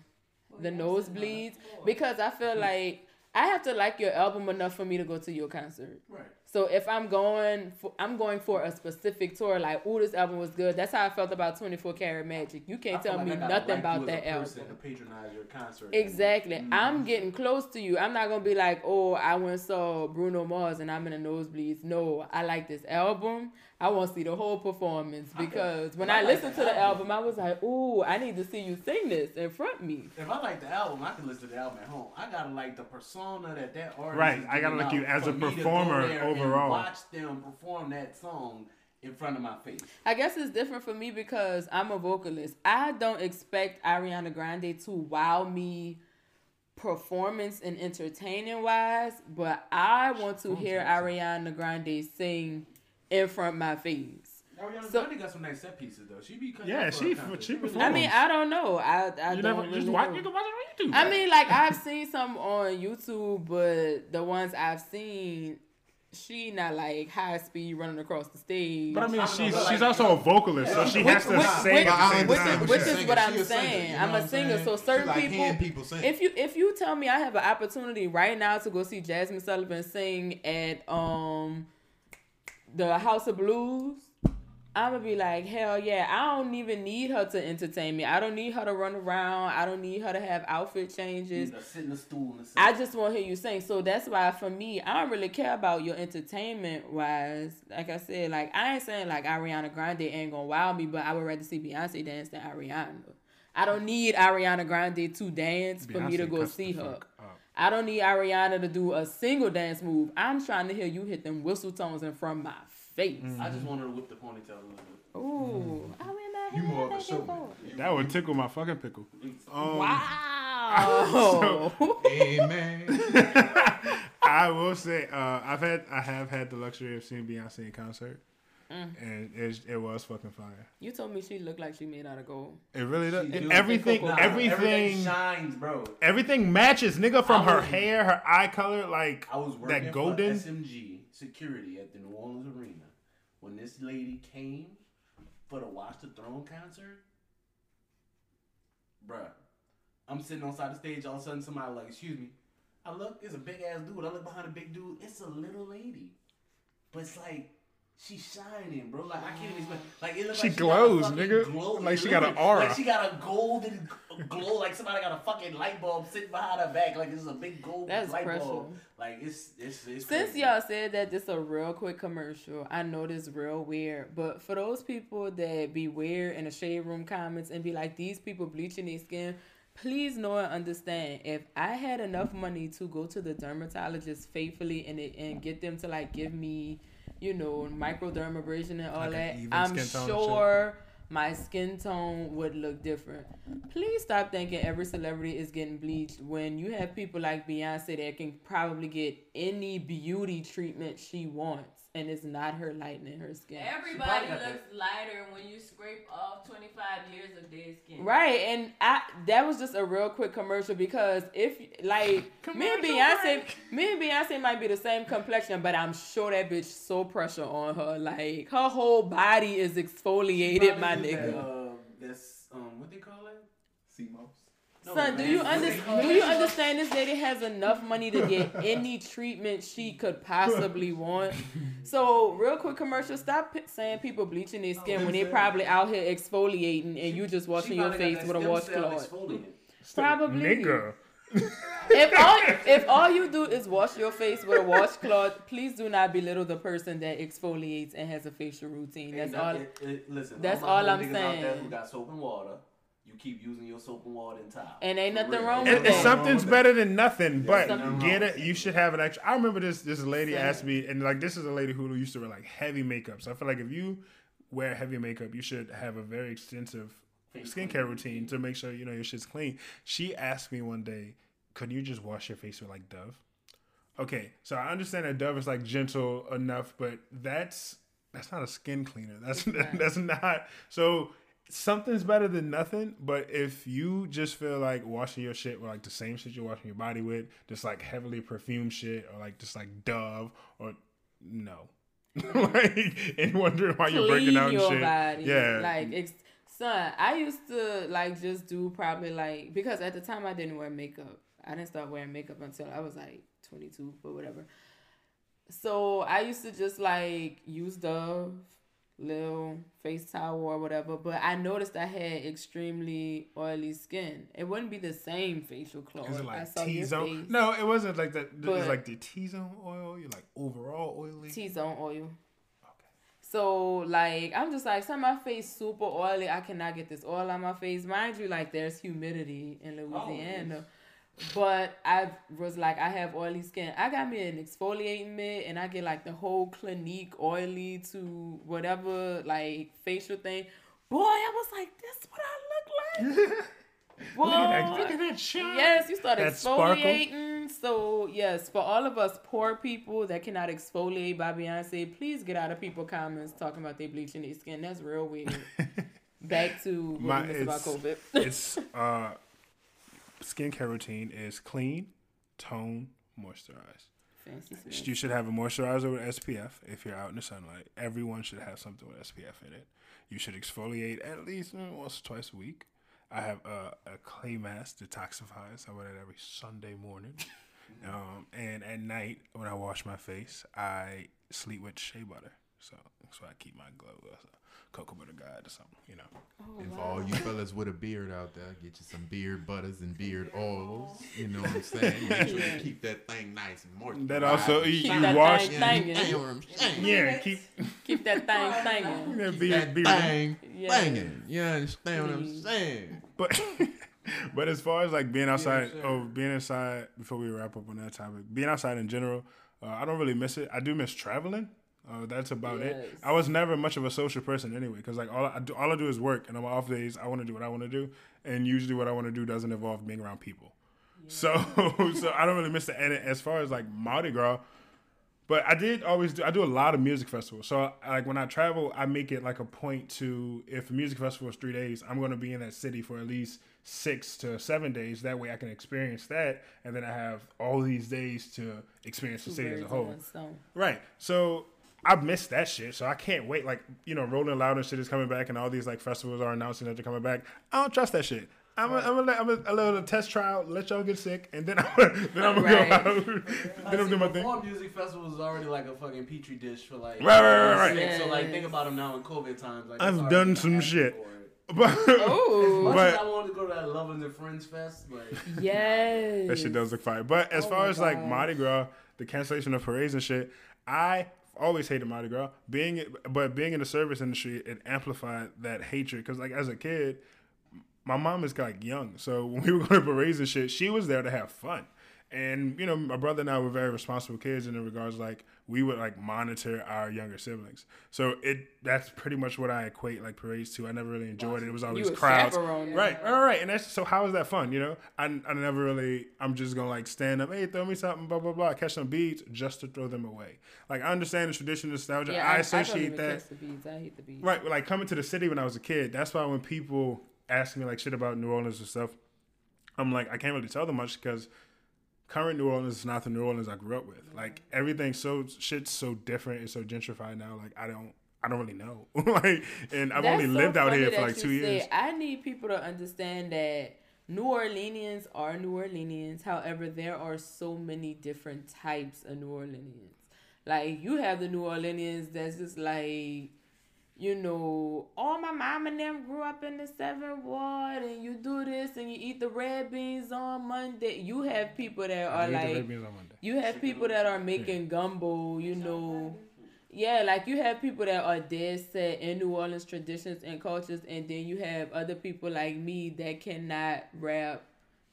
the nosebleeds because I feel like I have to like your album enough for me to go to your concert. Right. So if I'm going, for, I'm going for a specific tour. Like, oh, this album was good. That's how I felt about 24 Karat Magic. You can't tell like me nothing like about that a album. Patronize your concert. Exactly. Mm-hmm. I'm getting close to you. I'm not gonna be like, oh, I went and saw Bruno Mars and I'm in the nosebleeds. No, I like this album. I want to see the whole performance because when I I, listened the to the album. album, I was like, ooh, I need to see you sing this in front of me. If I like the album, I can listen to the album at home. I gotta like the persona that that artist. Right, is I gotta like you as a me to go performer overall. watch them perform that song in front of my face. I guess it's different for me because I'm a vocalist. I don't expect Ariana Grande to wow me performance and entertaining wise, but I want to hear Ariana Grande sing in front of my face. Ariana So- Grande got some nice set pieces though. She be cutting Yeah, up for she- she really performs. I mean, I don't know. I I You don't never really just watch. know. You can watch it on YouTube. I mean, like I've seen some on YouTube, but the ones I've seen, she not like high speed running across the stage. but I mean, I she's know, she's like- also a vocalist, so she Which- has to which- sing which- at the same which- time. which is a singer. what I'm She a singer, saying. you know I'm a what singer, saying? so She certain like people- people sing. if you if you tell me I have an opportunity right now to go see Jazmine Sullivan sing at um the House of Blues, I'm gonna be like, hell yeah! I don't even need her to entertain me. I don't need her to run around. I don't need her to have outfit changes. Need sit in the stool and sit. I just want to hear you sing. So that's why for me, I don't really care about your entertainment wise. Like I said, like I ain't saying like Ariana Grande ain't gonna wow me, but I would rather see Beyonce dance than Ariana. I don't need Ariana Grande to dance for me to go see her. up. I don't need Ariana to do a single dance move. I'm trying to hear you hit them whistle tones in front of my face. I just want her to whip the ponytail a little bit. Ooh, I win my You more of a head, showman. That would tickle my fucking pickle. Um, Wow. Amen. I will say, uh, I've had, I have had the luxury of seeing Beyonce in concert, Mm. and it, it was fucking fire. you told me she looked like she made out of gold. It really does. She do. everything, Nah, everything, shines, bro. everything matches, nigga. From I her hair, her eye color, like I was working that for golden. SMG security at the New Orleans Arena when this lady came for the Watch the Throne concert. Bruh, I'm sitting on side the stage. All of a sudden, somebody like, "Excuse me." I look, it's a big ass dude. I look behind a big dude. It's a little lady, but it's like. She's shining, bro. Like I can't even explain. Like it looks She like glows, got fucking nigga. Glow. Like she got an aura. Like she got a golden glow. Like somebody got a fucking light bulb sitting behind her back. Like this is a big gold That's light pressure. bulb. Like it's it's it's. Since crazy. y'all said that this a real quick commercial, I know this real weird. But for those people that be weird in the shade room comments and be like, these people bleaching their skin, please know and understand. If I had enough money to go to the dermatologist faithfully and and get them to like give me, you know, microdermabrasion and all Like that, I'm skin tone and shit? sure my skin tone would look different. Please stop thinking every celebrity is getting bleached when you have people like Beyonce that can probably get any beauty treatment she wants and it's not her lightening her skin. Everybody probably got looks lighter when you scrape off 25 years of dead skin. Right, and I that was just a real quick commercial because if like me and Beyonce, me and Beyonce might be the same complexion, but I'm sure that bitch so pressure on her, like her whole body is exfoliated, my nigga. That, uh, that's um, what they call it? CMOS. No, Son, do you What understand? Do you understand? This lady has enough money to get any treatment she could possibly want. So, real quick commercial. Stop p- saying people bleaching their skin when they're probably out here exfoliating and you just washing your face with a washcloth. Probably. nigga. If all if all you do is wash your face with a washcloth, please do not belittle the person that exfoliates and has a facial routine. That's Hey, all. it- it- listen, that's my all I'm niggas Out there saying. who got soap and water, you keep using your soap and water and towel. And ain't nothing wrong with it's that. something's better than nothing, but something get it. You should have an extra. I remember this. This lady Same. asked me, and like this is a lady who used to wear like heavy makeup. So I feel like if you wear heavy makeup, you should have a very extensive skincare routine to make sure you know your shit's clean. She asked me one day, "Could you just wash your face with like Dove?" Okay, so I understand that Dove is like gentle enough, but that's that's not a skin cleaner. That's It's that's not. So something's better than nothing. But if you just feel like washing your shit with like the same shit you're washing your body with, just like heavily perfumed shit, or like just like Dove, or no. like and wondering why you're breaking Clean out and your shit. body. Yeah. Like, ex- son, I used to like just do probably like because at the time I didn't wear makeup. I didn't start wearing makeup until I was like 22 or whatever. So I used to just like use Dove, little face towel or whatever. But I noticed I had extremely oily skin. It wouldn't be the same facial clothes. Is it like T zone? No, it wasn't like that. It was like the T zone oil. You're like overall oily. T zone oil. Okay. So like I'm just like, some of my face super oily. I cannot get this oil on my face. Mind you, like there's humidity in oh, Louisiana. But I was like, I have oily skin. I got me an exfoliating mitt, and I get like the whole Clinique oily to whatever like facial thing. Boy, I was like, this what I look like. Boy, Look at that, look at that. Yes, you start That sparkle. exfoliating. So yes, for all of us poor people that cannot exfoliate by Beyonce, please get out of people comments talking about they bleaching their skin. That's real weird. Back to what My- we missed about COVID. it's uh, skincare routine is clean, tone, moisturize. Fancy You should have a moisturizer with SPF if you're out in the sunlight. Everyone should have something with SPF in it. You should exfoliate at least mm, once or twice a week. I have a, a clay mask detoxifies. I wear that every Sunday morning. Um, and at night when I wash my face, I sleep with shea butter. So that's why I keep my glow. A cocoa butter god or something, you know. Oh, And for wow. all you fellas with a beard out there, get you some beard butters and beard oils. You know what I'm saying? Make sure Yeah. you keep that thing nice and moist. That also you, Keep you that wash. thing Yeah, thangin'. you know what I'm saying? Yeah, keep Keep that thing thangin'. that Keep beard, that beard. thing Yeah. banging. You understand what I'm saying? But but as far as like being outside, sure. oh, being inside before we wrap up on that topic, being outside in general, uh, I don't really miss it. I do miss traveling. Uh, that's about it. I was never much of a social person anyway, because like all I do, all I do is work, and on my off days, I want to do what I want to do, and usually what I want to do doesn't involve being around people. So so I don't really miss the And as far as like Mardi Gras, but I did always do. I do a lot of music festivals. So like when I travel, I make it like a point to if a music festival is three days, I'm going to be in that city for at least six to seven days. That way I can experience that, and then I have all these days to experience the city as a whole. Right. So I missed that shit. So I can't wait. Like you know, Rolling Loud and shit is coming back, and all these like festivals are announcing that they're coming back. I don't trust that shit. I'm a, I'm a, I'm a, a little test trial, let y'all get sick, and then I'm then I'm gonna go out. then I'm gonna do my thing. Before music festival is already like a fucking petri dish for like. Right, right, right, right. sick. So like, think about them now in COVID times. Like, I've done some shit. for it. But Ooh. Much But- as I wanted to go to that Lovers and the Friends fest, but Yes. that shit does look fire. But as Oh far my as like gosh. Mardi Gras, the cancellation of parades and shit, I always hated Mardi Gras. Being but being in the service industry, it amplified that hatred. Because like as a kid, my mom is like young, so when we were going to parades and shit, she was there to have fun. And you know, my brother and I were very responsible kids in regards like we would like monitor our younger siblings. So it that's pretty much what I equate like parades to. I never really enjoyed it. It was always crowds. chaperone. Right, right, right. And that's so how is that fun, you know? I, I never really I'm just gonna like stand up, hey, throw me something, blah blah blah, catch some beads just to throw them away. Like I understand the tradition, nostalgia. Yeah, I, I, associate I that the beads. I hate the beads. Right, like coming to the city when I was a kid. That's why when people ask me like shit about New Orleans and stuff, I'm like I can't really tell them much because current New Orleans is not the New Orleans I grew up with. Like mm-hmm. everything's so shit's so different. It's so gentrified now. Like I don't I don't really know. like and I've That's only so lived out here for like two years. I need people to understand that New Orleanians are New Orleanians. However, there are so many different types of New Orleanians. Like you have the New Orleanians that's just like, you know, all my mom and them grew up in the seventh ward, and you do this and you eat the red beans on Monday. You have people that are like, red beans on Monday. you have people that are making gumbo, you know. Yeah, like you have people that are dead set in New Orleans traditions and cultures, and then you have other people like me that cannot rap,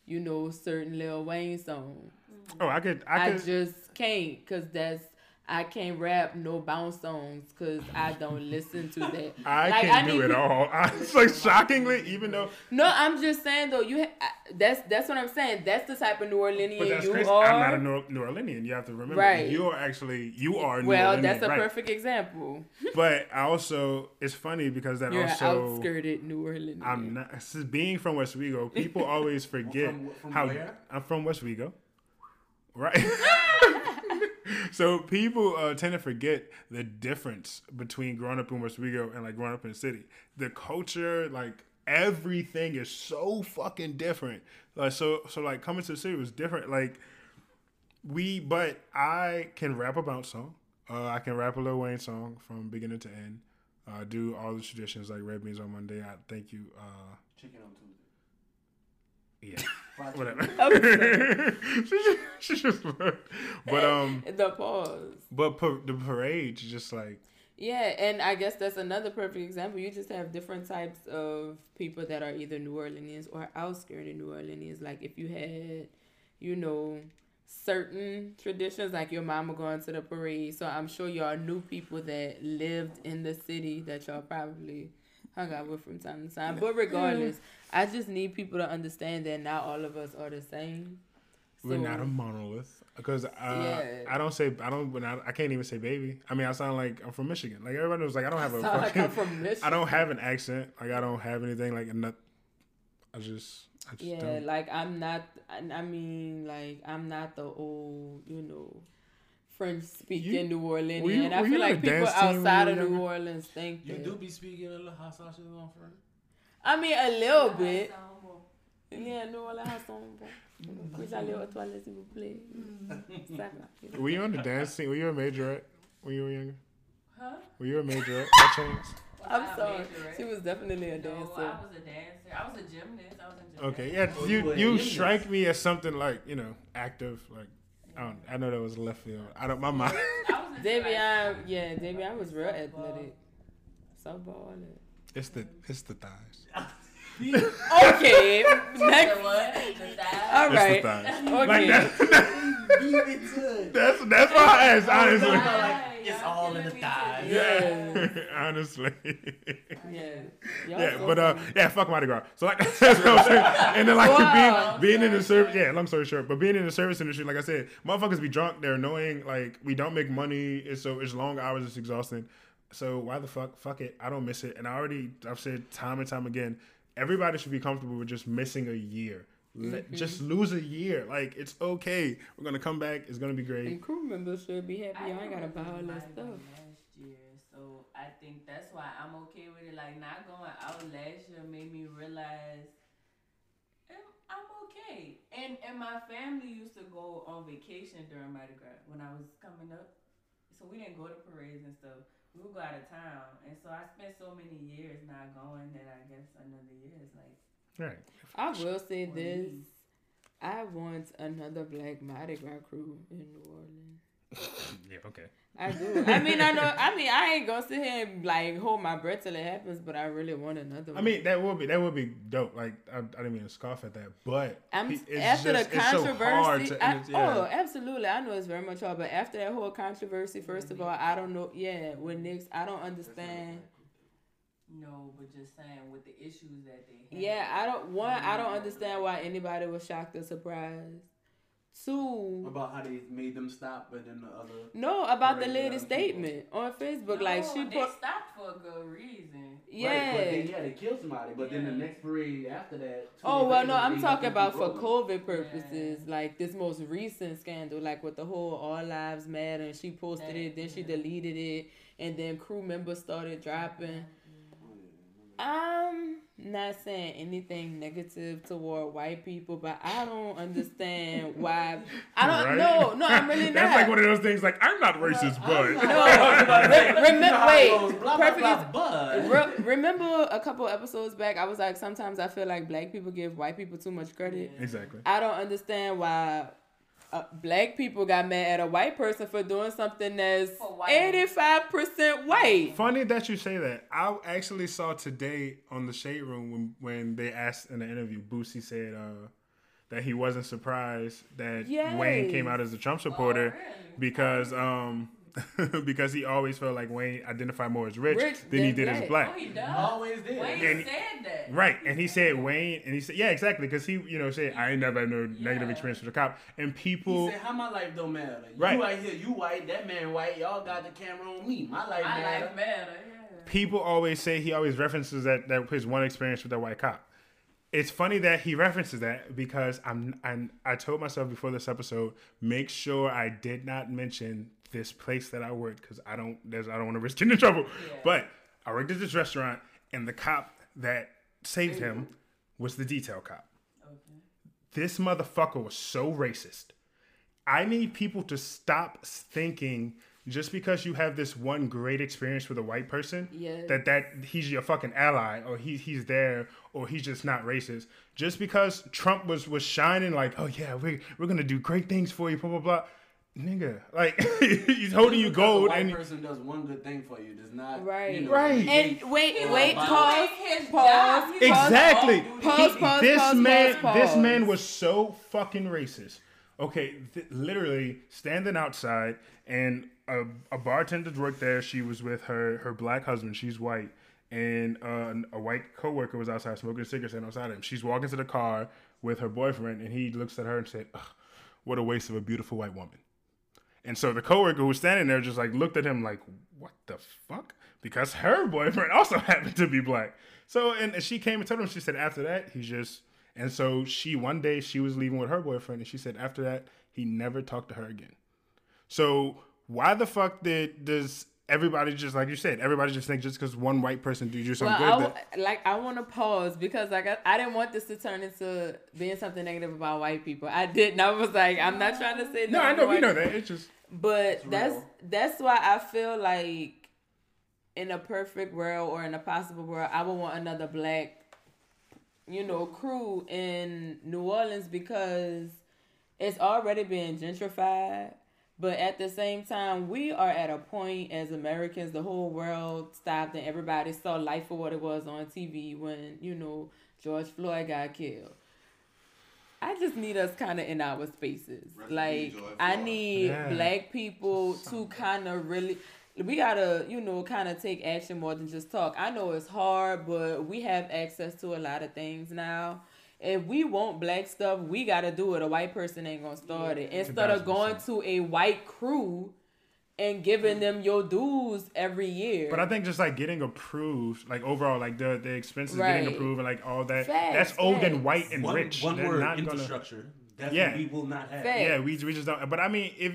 you know, certain Lil Wayne songs. Oh, I could I I, could just can't, cause that's I can't rap no bounce songs because I don't listen to that. I Like, can't I do it peop- all. It's like shockingly, even though. No, I'm just saying though. You ha- I- that's that's what I'm saying. That's the type of New Orleanian But that's you crazy. are. I'm not a New, New Orleanian. You have to remember. Right. You're actually you are. a New well, Orleanian, that's a right. perfect example. But I also, it's funny because that You're also. an outskirted New Orleanian. I'm not s- being from Westwego. People always forget From- from how where? I'm from Westwego, right? so people uh, tend to forget the difference between growing up in Westwego and like growing up in the city. The culture, like everything, is so fucking different. Like so, so like coming to the city was different. Like we, but I can rap a bounce song. Uh, I can rap a Lil Wayne song from beginning to end. Uh, do all the traditions like red beans on Monday. I thank you. Uh, Chicken on. Yeah, whatever. she, just, she just looked. But um, the pause. but pa- the parade's just like Yeah, and I guess that's another perfect example. You just have different types of people that are either New Orleanians or outskirted New Orleanians. Like if you had, you know, certain traditions, like your mama going to the parade. So I'm sure y'all knew people that lived in the city that y'all probably hung out with from time to time. But regardless, I just need people to understand that not all of us are the same. we're not a monolith because uh, Yeah. I don't say I don't when I, I can't even say baby. I mean I sound like I'm from Michigan. Like everybody knows like I don't have a Sound like I'm from Michigan. I don't have an accent. Like I don't have anything like not. I just I just Yeah, don't. like I'm not. I I mean, like I'm not the old, you know, French speaking New Orleanian. were you- I feel like people dance team when you outside of New? Orleans think You that. do be speaking a little hot sausages on front. I mean, a little bit. Yeah, New Orleans has some. Puis aller aux toilettes, s'il vous plaît. Were you on the dance team? Were you a majorette when you were younger? Huh? Were you a majorette by chance? I'm sorry. She was definitely a No, I was a dancer. I was a gymnast. I was a gymnast. Okay, yeah, Oh, you you were you in strike me as something like you know active. Like I don't, I know that was left field. I don't my mind. I was into, Davion, like, yeah, Davion was real athletic. Softball, all that. It's the it's the thighs. Okay, next. what? The thigh? It's right. the thighs. Okay. Like that, Beat that's that's why I asked honestly. Yeah. Like, it's y'all in the me thigh. Yeah. honestly. Yeah. Yeah, but uh, yeah, fuck Mardi Gras. So like, that's what I'm saying. And then like Wow. being being in the service, yeah, long story short, but being in the service industry, like I said, motherfuckers be drunk, they're annoying. Like we don't make money, it's so it's long hours, it's exhausting. So why the fuck, fuck it, I don't miss it. And I already, I've said time and time again, everybody should be comfortable with just missing a year. Let, Mm-hmm. Just lose a year. Like it's okay. We're gonna come back. It's gonna be great. And crew members should be happy. Y'all ain't gotta went buy to all that stuff. Last year, so I think that's why I'm okay with it. Like not going out last year made me realize I'm, I'm okay. And and my family used to go on vacation during Mardi Gras when I was coming up, so we didn't go to parades and stuff. We would go out of town, and so I spent so many years not going that I guess another year is like Right. I will say this. me. I want another Black Mardi Gras crew in New Orleans. Yeah. Okay. I do. I mean, I know. I mean, I ain't gonna sit here and like hold my breath till it happens, but I really want another one. I mean, that would be that would be dope. Like I, I didn't mean to scoff at that, but I'm it's after just- the it's so hard controversy. to- I, it's- yeah. Oh, absolutely. I know it's very much hard, but after that whole controversy, first of all, I don't know. Yeah, with Nyx, I don't understand. no, but just saying with the issues that they had. Yeah, I don't. One, I don't mm-hmm. understand why anybody was shocked or surprised. Two, About how they made them stop, but then the other. no, about the Right, lady yeah, statement on Facebook. like No, she they put. stopped for a good reason. Yeah. Right, but then, yeah, they killed somebody, but then the next parade after that. Oh well, no, I'm talking about for. COVID purposes, like this most recent scandal, like with the whole All Lives Matter, and she posted it, then she deleted it, and then crew members started dropping. I'm not saying anything negative toward white people, but I don't understand why. I don't Right? know. No, I'm really not. That's like one of those things. Like I'm not racist, but No, re- You remember, wait, goes, blah, blah, perfect. blah, ex- but. Re- remember a couple episodes back, I was like, sometimes I feel like black people give white people too much credit. exactly. I don't understand why uh, black people got mad at a white person for doing something that's eighty-five percent white. Funny that you say that. I actually saw today on the Shade Room when when they asked in the interview, Boosie said uh, that he wasn't surprised that Yes. Wayne came out as a Trump supporter Oh, really? because um because he always felt like Wayne identified more as rich, Rich than he than did as black. black. Oh, he does. Always did. Wayne And- said that. Right, and he said Wayne, and he said, yeah, exactly, because he, you know, said I ain't never had no negative experience with a cop, and He people, said, "How my life don't matter? Right. You right here, you white, that man white. Y'all got the camera on me. My life My matter. life matter. Yeah. people always say he always references that that his one experience with that white cop. It's funny that he references that because I'm and I told myself before this episode, make sure I did not mention this place that I worked because I don't there's I don't want to risk getting in trouble. But I worked at this restaurant and the cop that saved him was the detail cop. This motherfucker was so racist. I need people to stop thinking just because you have this one great experience with a white person Yeah. that that he's your fucking ally or he he's there or he's just not racist. Just because Trump was was shining like, oh yeah, we we're gonna do great things for you, blah blah blah. Nigga, like he's holding you gold A white and person does one good thing for you does not Right. You know, Right. And wait, He wait, was pause, doing his pause, job. Exactly. all. Pause, pause, this pause, man, pause, this man was so fucking racist. Okay, th- literally standing outside, and a, a bartender worked there. She was with her her black husband. She's white, and uh, a white coworker was outside smoking a cigarette standing outside him. She's walking to the car with her boyfriend, and he looks at her and said, Ugh, "What a waste of a beautiful white woman." And so the coworker who was standing there just like looked at him like, "What the fuck?" Because her boyfriend also happened to be black. So and she came and told him. She said after that he just and so she one day she was leaving with her boyfriend and she said after that he never talked to her again. So why the fuck did does everybody just like you said everybody just think just because one white person do you something Well, good w- that, like I want to pause because like I, I didn't want this to turn into being something negative about white people. I didn't. I was like, I'm not trying to say no I know we know that it's just But that's real. that's why I feel like in a perfect world or in a possible world, I would want another black, you know, crew in New Orleans because it's already been gentrified. But at the same time, we are at a point as Americans, the whole world stopped and everybody saw life for what it was on TV when, you know, George Floyd got killed. I just need us kind of in our spaces. Rest like, I need Yeah. black people to kind of really. We gotta, you know, kind of take action more than just talk. I know it's hard, but we have access to a lot of things now. If we want black stuff, we gotta do it. A white person ain't gonna start it. Instead of going to a white crew and giving them your dues every year. But I think just like getting approved, like overall, like the the expenses Right. getting approved and like all that, Facts, that's old and white and one, rich. one They're word, not gonna- infrastructure. That's Yeah. we will not have. Facts. Yeah, we we just don't. But I mean, if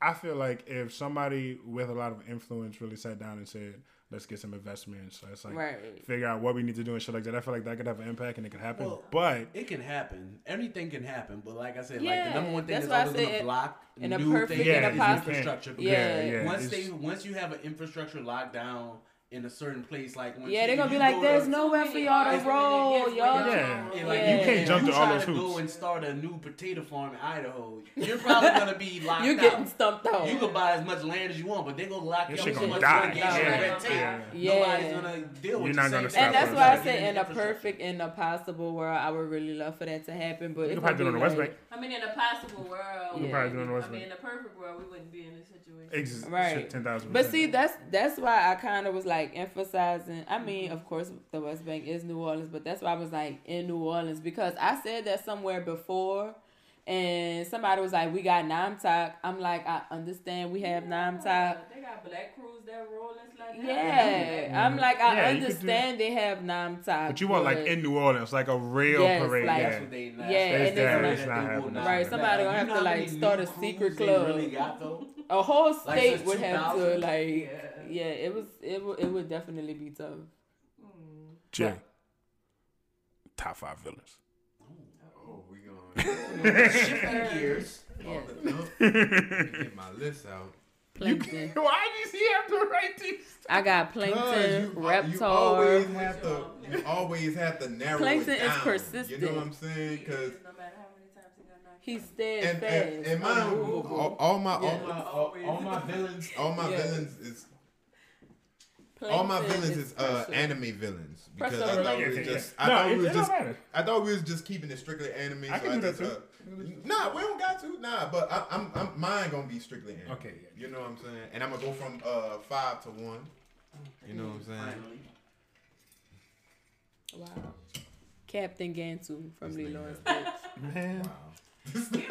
I feel like if somebody with a lot of influence really sat down and said, "Let's get some investments," So it's like Right. figure out what we need to do and shit like that. I feel like that could have an impact and it could happen. Well, but It can happen. Anything can happen. But like I said, like Yeah, the number one thing is that's why always going to in- block in a new perfect things and a is infrastructure. because Yeah. yeah, Once they once you have an infrastructure locked down in a certain place, like when yeah, they're gonna be like, go "There's to, nowhere for y'all to Yes, roll, y'all." Yeah. and, like, Yeah. you You can't jump you to all try those to hoops. go and start a new potato farm in Idaho. You're probably gonna be locked You're out. getting stumped out. You can buy as much land as you want, but they're gonna lock you up shit so gonna much die. Yeah. and red tape. Yeah. Yeah. Nobody's gonna deal with You're not gonna thing. stop And that's why I that. say in a perfect, in a possible world, I would really love for that to happen. But you it's can probably do it on the West Bank. I mean, in a possible world, You can probably do it on the I West mean, Bank. in a perfect world, we wouldn't be in this situation. Right. ten thousand. But see, that's that's why I kind of was like emphasizing. I mean, mm-hmm. of course, the West Bank is New Orleans, but that's why I was like in New Orleans because I said that somewhere before, and somebody was like, "We got NOMTOC." I'm like, I understand we have NOMTOC. They got black crews that roll and like that. Yeah, I'm like, I Yeah, you do- understand they have NOMTOC. but you want like in New Orleans, like a real Yes, parade. like- yeah. That's what they not. Yeah, that's and the it's area not- that they not will not Right, somebody gonna have to, like, start a secret club. Really got a whole state since would have to 2000? like. Yeah. Yeah, it was. It would. It would definitely be tough. Mm. Jay, top five villains. Oh, oh. we going. Shifting gears. Yeah. Get my list out. Plankton. Why does he have to write these? I got plankton, you, uh, reptar. you always have to. You always have to narrow Plankton it is down. persistent. You know what I'm saying? Cause No matter how many times he got knocked He's and, steadfast. and, and mine, unmovable. all, all my all Yeah. my all, all my villains, all my Yeah. villains is all my villains is is uh, anime villains because I thought we were just. I No, thought it- we was it don't just matter. I thought we was just keeping it strictly anime. I so can do that too. uh, Nah, we don't got to. Nah, but I, I'm, I'm mine gonna be strictly anime. Okay, yeah. You know what I'm saying? And I'm gonna go from uh five to one. You know what I'm saying? Wow. Captain Gantu from This Lilo nigga. and Stitch. Man. wow.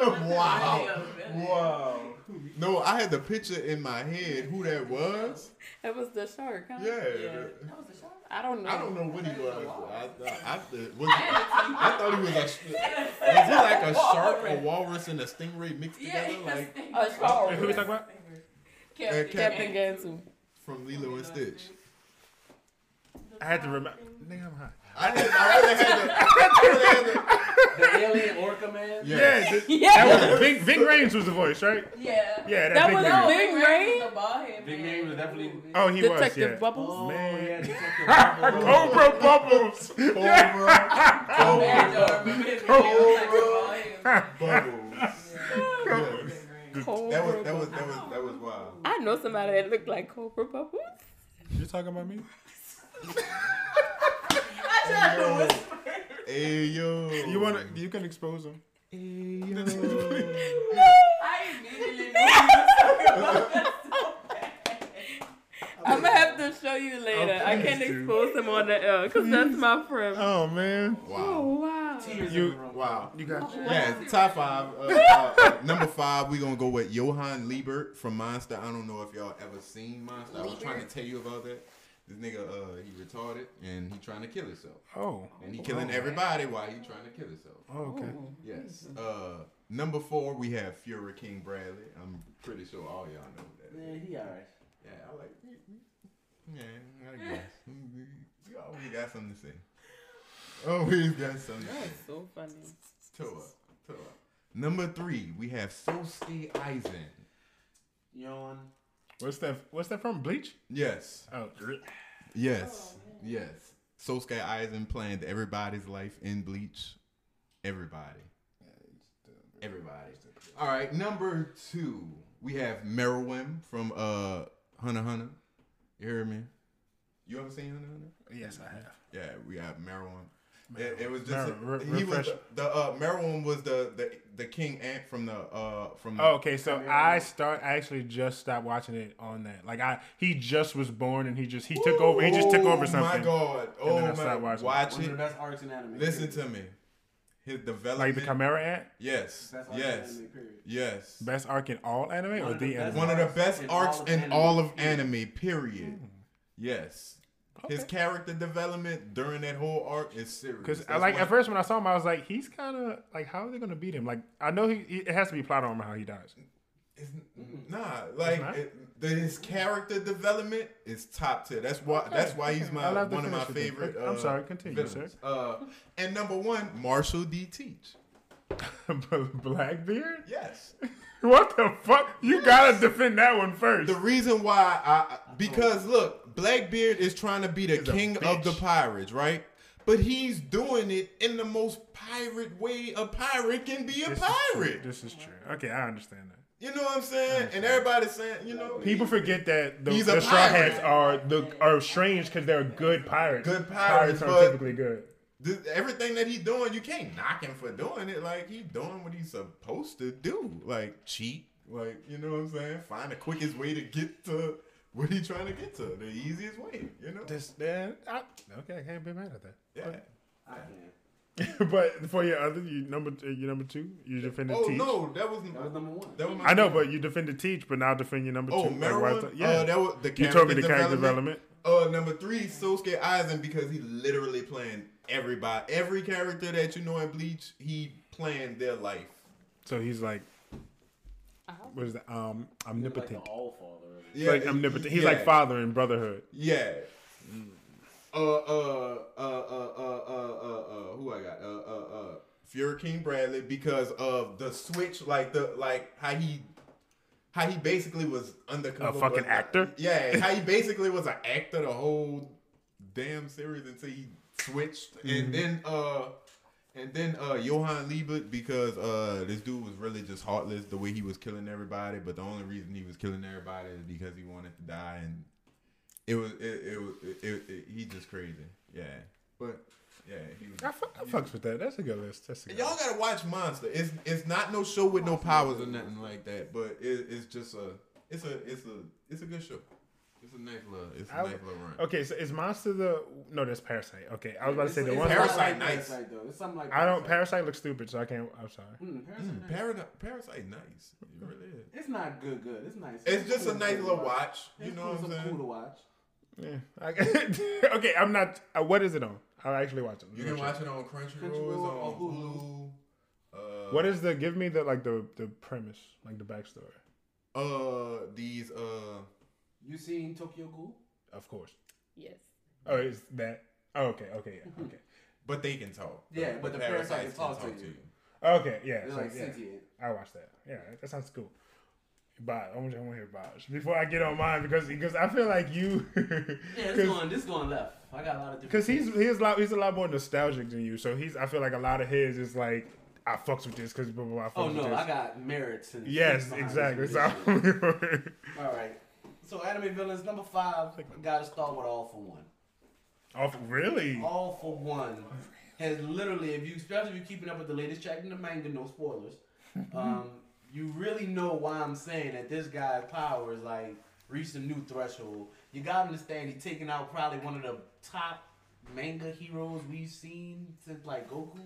Wow. Wow. No, I had the picture in my head who that was. That was the shark, huh? Yeah. That was a shot. I don't know. I don't know what he was. I, thought I, was, I thought he was a. Was it like a shark, a walrus, and a stingray mixed Yeah, together, like A shark. Who we talking about? Captain, uh, Captain Gantu. from Lilo and Stitch? I had to remember. Nigga, I'm high. I, did, I really had to. I really had to The alien orca man. yeah. Yeah, th- Yeah. that was Ving, Ving Rhames was the voice, right? Yeah. Yeah, that, That big was nigga. no. Big Rain? The bald head Big was definitely- Oh, he Detective was. Yeah. Bubbles. Oh, Man. yeah, Detective Bubbles. Cobra Bubbles. Cobra, I Cobra, don't remember his name. It was like the bald head man. Bubbles. Cobra That was that was that was that was wild. I know somebody that looked like Cobra Bubbles. You're talking about me? I tried to. Hey yo. You wanna? You can expose him. Hey yo. I immediately knew he was talking about that so bad. I'm gonna have to show you later. I can't do. expose him on the air because that's my friend. Oh man. Wow. Oh wow. Tears You- in the room. Wow. You got. Yeah, top five. Uh, uh, uh, number five, we gonna go with Johann Liebert from Monster. I don't know if y'all ever seen Monster. I was trying to tell you about that. This nigga, uh, he retarded and he trying to kill himself, Oh. and he killing everybody while he trying to kill himself. Oh, okay. Yes. Uh, number four, we have Fuhrer King Bradley. I'm pretty sure all y'all know that. Yeah, he alright. Yeah, I like. Yeah, I guess. You always got something to say. Always got something. That's so funny. Toa, Toa. Number three, we have Sosuke Aizen. Yawn. What's that? What's that from? Bleach? Yes, Oh, yes, yes. Sosuke Aizen planned everybody's life in Bleach. Everybody. Everybody. All right, number two, we have Meruem from uh Hunter x Hunter. You hear me? You ever seen Hunter x Hunter? yes, I have. Yeah, we have Meruem. It, it was just Mer- re- he was the, the uh, Meruem was the, the the king ant from the uh from the Oh, okay, so I start. I actually just stopped watching it on that. Like I, he just was born and he just he took over. He just took over something. Oh my god! And then I Oh stopped my! watching. Watch One the it. best arcs in anime. Listen period. to me. His development. Like the Chimera Ant, Yes. Best Yes. Yes. best arc in all anime One or the the anime. One of the best In arcs all of in anime, all of anime. Period. Yes. His character development during that whole arc is serious. Because like why- at first when I saw him, I was like, he's kind of like, how are they gonna beat him? Like I know he, he it has to be plot armor how he dies. It's, nah, like not? it, the, his character development is top tier. That's why. That's why he's my I'll have to one of my finish it then. favorite. I'm uh, sorry, continue, villains. Uh, and number one, Marshall D. Teach. Blackbeard? Yes. What the fuck? You gotta defend that one first. The reason why I because look, Blackbeard is trying to be the He's king of the pirates, right? But he's doing it in the most pirate way a pirate can be a This is pirate. This is true. Okay, I understand that. You know what I'm saying? And everybody's saying, you know, People forget that the, the Straw. Hats are the are strange because they're good pirates. Good pirates, are typically good. th- everything that he's doing, you can't knock him for doing it. Like he's doing what he's supposed to do, like cheat. Like you know what I'm saying? Find the quickest way to get to what he's trying to get to, the easiest way. You know? This, yeah, I, okay, I can't be mad at that. Yeah. I can. but for your other, you number uh, you number two, you defended Oh Teach. no, that was That was number one. that was my I know, but you defended Teach, but now defend your number Oh, two. Like, why is yeah, Uh, that was the you character told me the character development. development. Uh, number three, Sosuke Aizen, because he literally playing everybody, every character that you know in Bleach, he playing their life. So he's like, what is that? Um, He's like omnipotent. the all father. He's like omnipotent. He's yeah, like father in Brotherhood. Yeah. Uh, uh, uh, uh, uh, uh, uh, uh, who I got? Uh, uh, uh, Fuhrer King Bradley because of the switch, like the like how he. How he basically was undercover. A fucking but- actor? Yeah, how he basically was an actor the whole damn series until he switched, Mm-hmm. and then uh, and then uh, Johann Liebert because uh, this dude was really just heartless the way he was killing everybody, but the only reason he was killing everybody is because he wanted to die, and it was it it was it, it, it, he just crazy. Yeah, but yeah, he was. I, fuck, I fucks with that. That's a good list. That's a good Y'all gotta watch Monster. It's it's not no show with no powers or nothing like that, but it, it's just a it's a it's a it's a good show. It's a it's a I- nice little run. Okay, so is Monster the no? That's Parasite. Okay, I was about to say the one. Parasite like nice. Parasite, though. It's something like I don't. Parasite looks stupid, so I can't. I'm sorry. Mm, Parasite Mm, nice. Parasite, Parasite, nice. It really is. It's not good, good. It's nice. It's just a nice little watch. You It's know cool, what I'm saying? cool to watch. Yeah. I, okay, I'm not. Uh, what is it on? I'll actually watch it. You can watch it on Crunchyroll, it's on Hulu. Uh, What is the? Give me the like the the premise, like the backstory. uh these uh You seen Tokyo Ghoul? Of course. Yes. Oh, is that? Oh, okay, okay, yeah, mm-hmm. okay, but they can talk. Yeah, but the parasite can talk to you. okay. Yeah, They're so, like yeah. sentient. I watched that. Yeah, that sounds cool. But I want to hear Bosh before I get on mine because because I feel like you Yeah, it's going. This going left. I got a lot of different. because he's he's a lot he's a lot more nostalgic than you. So he's I feel like a lot of his is like I fucks with this because blah blah. blah, I fucks Oh with no, this. I got merits. And yes, exactly. So. All right. So anime villains number five. Got to start with All for One. oh, really? All for One has literally, if you especially if you're keeping up with the latest chapter in the manga, no spoilers. Um, you really know why I'm saying that this guy's power is like reached a new threshold. You gotta understand he's taking out probably one of the top manga heroes we've seen since like Goku.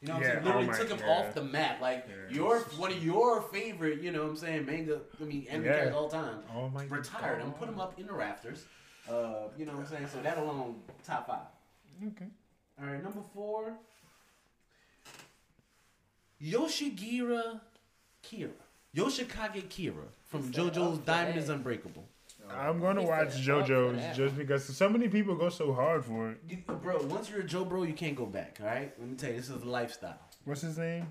You know what Yeah, I'm saying? Literally oh took him yeah. off the map. Like Yeah. your one of your favorite, you know what I'm saying, manga I mean anime Yeah. characters all time. Oh my Retired him, God. put him up in the rafters. Uh, you know what I'm saying? So that alone, top five. Okay. All right, number four. Yoshigira Kira. Yoshikage Kira from JoJo's "Oh, Diamond is. Unbreakable. I'm gonna watch said, "Fuck for JoJo's just because so many people go so hard for it. You, bro, once you're a Joe bro, you can't go back, all right? Let me tell you, this is a lifestyle. What's his name?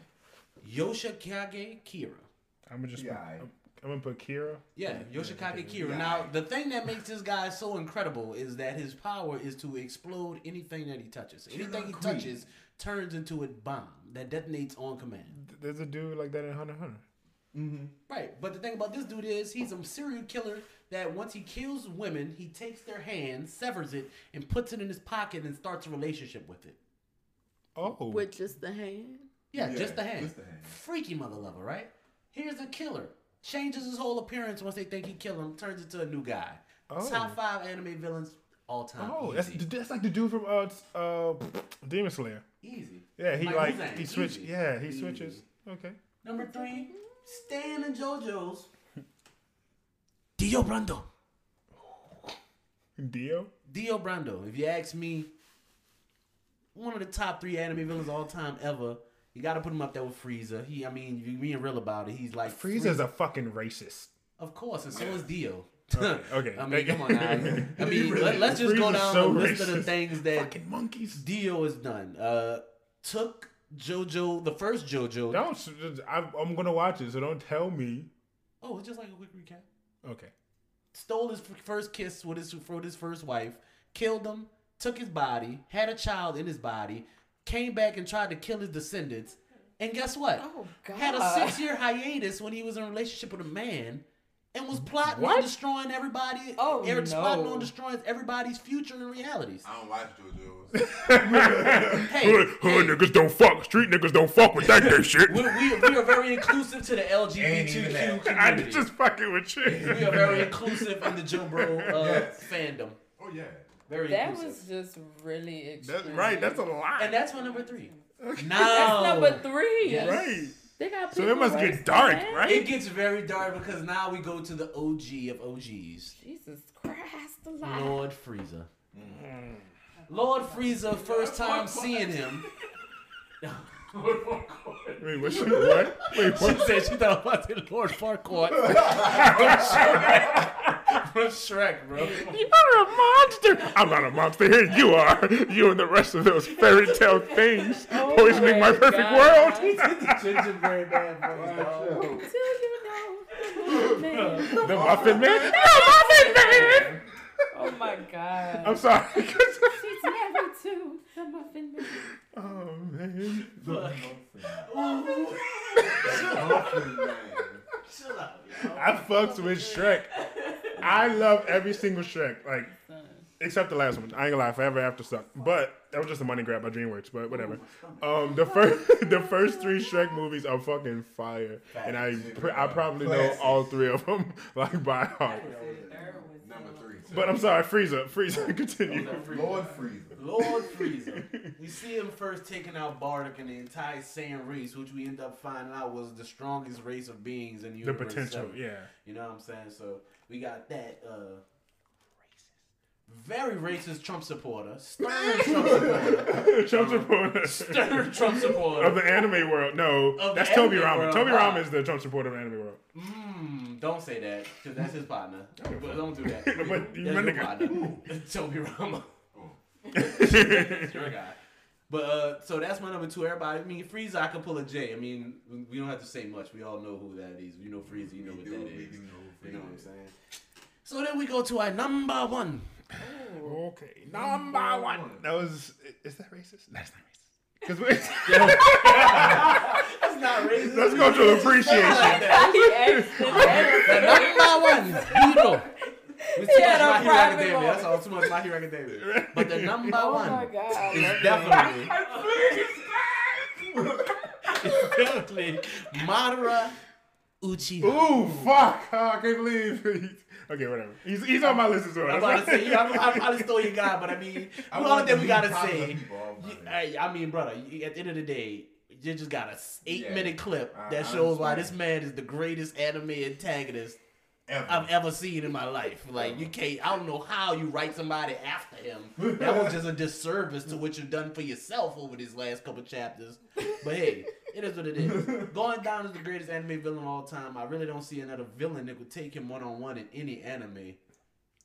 Yoshikage Kira. I'm gonna just Yeah, put, I- I'm, I'm gonna put Kira. Yeah, Yoshikage Kira. Yeah. Now, the thing that makes this guy so incredible is that his power is to explode anything that he touches. Anything he touches turns into a bomb that detonates on command. There's a dude like that in Hunter x Hunter. Mm-hmm. Right, but the thing about this dude is he's a serial killer that once he kills women, he takes their hand, severs it, and puts it in his pocket and starts a relationship with it. Oh, With just the hand. Yeah, Yeah, just the hand. just the hand. Freaky mother lover, right? Here's a killer. Changes his whole appearance once they think he killed him, turns into a new guy. Oh. Top five anime villains all time. oh, easy. that's that's like the dude from uh uh Demon Slayer. easy. Yeah, he Like like, he switch. easy. Yeah, he Easy. switches. Okay. Number three, Stan and JoJo's. Dio Brando. Dio. Dio Brando, if you ask me, one of the top three anime villains of all time ever. You got to put him up there with Frieza. He, I mean, you being real about it, he's like Frieza's a fucking racist. of course, and so is Dio. Okay, okay. I mean, come on now. I mean, let, us just go down so the list of the things that Fucking monkeys. Dio has done. Uh, took JoJo, the first JoJo. Don't. I'm, I'm gonna watch it, so don't tell me. Oh, it's just like a quick recap. Okay. Stole his first kiss with his with his first wife, killed him, took his body, had a child in his body, came back and tried to kill his descendants, and guess what? Oh God. Had a six year hiatus when he was in a relationship with a man. And was plotting on destroying everybody. Oh, Eric's plotting on destroying everybody's future and realities. I don't watch JoJo's. Hey, Hood, hey, hood niggas don't fuck. Street niggas don't fuck with that gay shit. we, we, we are very inclusive to the LGBTQ that. I'm community. just fucking with you. we are very inclusive in the Joe Bro uh, Yes. fandom. oh yeah. Very That inclusive. was just really extreme. That's right. That's a lot. and that's my number three. That's Now, number three. Yes. right. They got So it must get dark, man. right? It gets very dark because now we go to the OG of OGs, Jesus Christ alive. Lord Frieza. Lord Frieza, first time seeing him. Wait, what? She, what? Wait, She what? said she thought I was saying Lord Farquaad. From Shrek, bro. You're a monster. I'm not a monster. Here you are. You and the rest of those fairy tale things oh poisoning my my perfect God. world. Gingerbread man voice, dog. Till you know, man. the Muffin Man. The Muffin Man. Oh my God. I'm sorry. She's married to the Muffin Man. oh man. Chill out, yo. I fucks with Shrek. I love every single Shrek. Like except the last one. I ain't gonna lie, Forever After sucked, but that was just a money grab by DreamWorks. But whatever. Um, the first the first three Shrek movies are fucking fire, and I I probably know all three of them like by heart. Number three. But I'm sorry, Frieza, Frieza, continue. Lord Frieza. Lord Frieza. we see him first taking out Bardock and the entire Saiyan race, which we end up finding out was the strongest race of beings in the universe. The universe. potential, ever. yeah. You know what I'm saying? So we got that uh very racist Trump supporter, stern Trump supporter, Trump supporter stern Trump supporter. of the anime world. No, Of the that's Toby anime Rama. world, Toby wow. Rama is the Trump supporter of the anime world. Mm, don't say that, because that's his partner. But don't do that. But you that's your partner. Toby Rama. That's your guy. But uh, so that's my number two. Everybody, I mean, Frieza, I can pull a J. I mean, we don't have to say much. We all know who that is. You know Frieza, you know what We that do- we is. know who You know what I'm saying? So then we go to our number one. Okay, number one. That was. Is that racist? That's not racist. Because we're That's not racist. let's go to appreciation. He asked. The number one hero. It's too had much a My Hero private Academia. moment. That's all. Too much My Hero Academia. But the number Oh one my god. is definitely, is definitely Madara Uchiha. Ooh, fuck! Oh, I can't believe. It. Okay, whatever. He's, he's on my list as well. I'm about to say, yeah, I'm, I'm probably still your guy, but I mean, I the want only thing to we gotta say, people you- my hey, I mean, brother, you- at the end of the day, you just got a eight Yeah. minute clip that I shows why this man is the greatest anime antagonist Ever. I've ever seen in my life. Like you can't, I don't know how you write somebody after him. That was just a disservice to what you've done for yourself over these last couple chapters. But hey, it is what it is. Going down as the greatest anime villain of all time, I really don't see another villain that would take him one on one in any anime.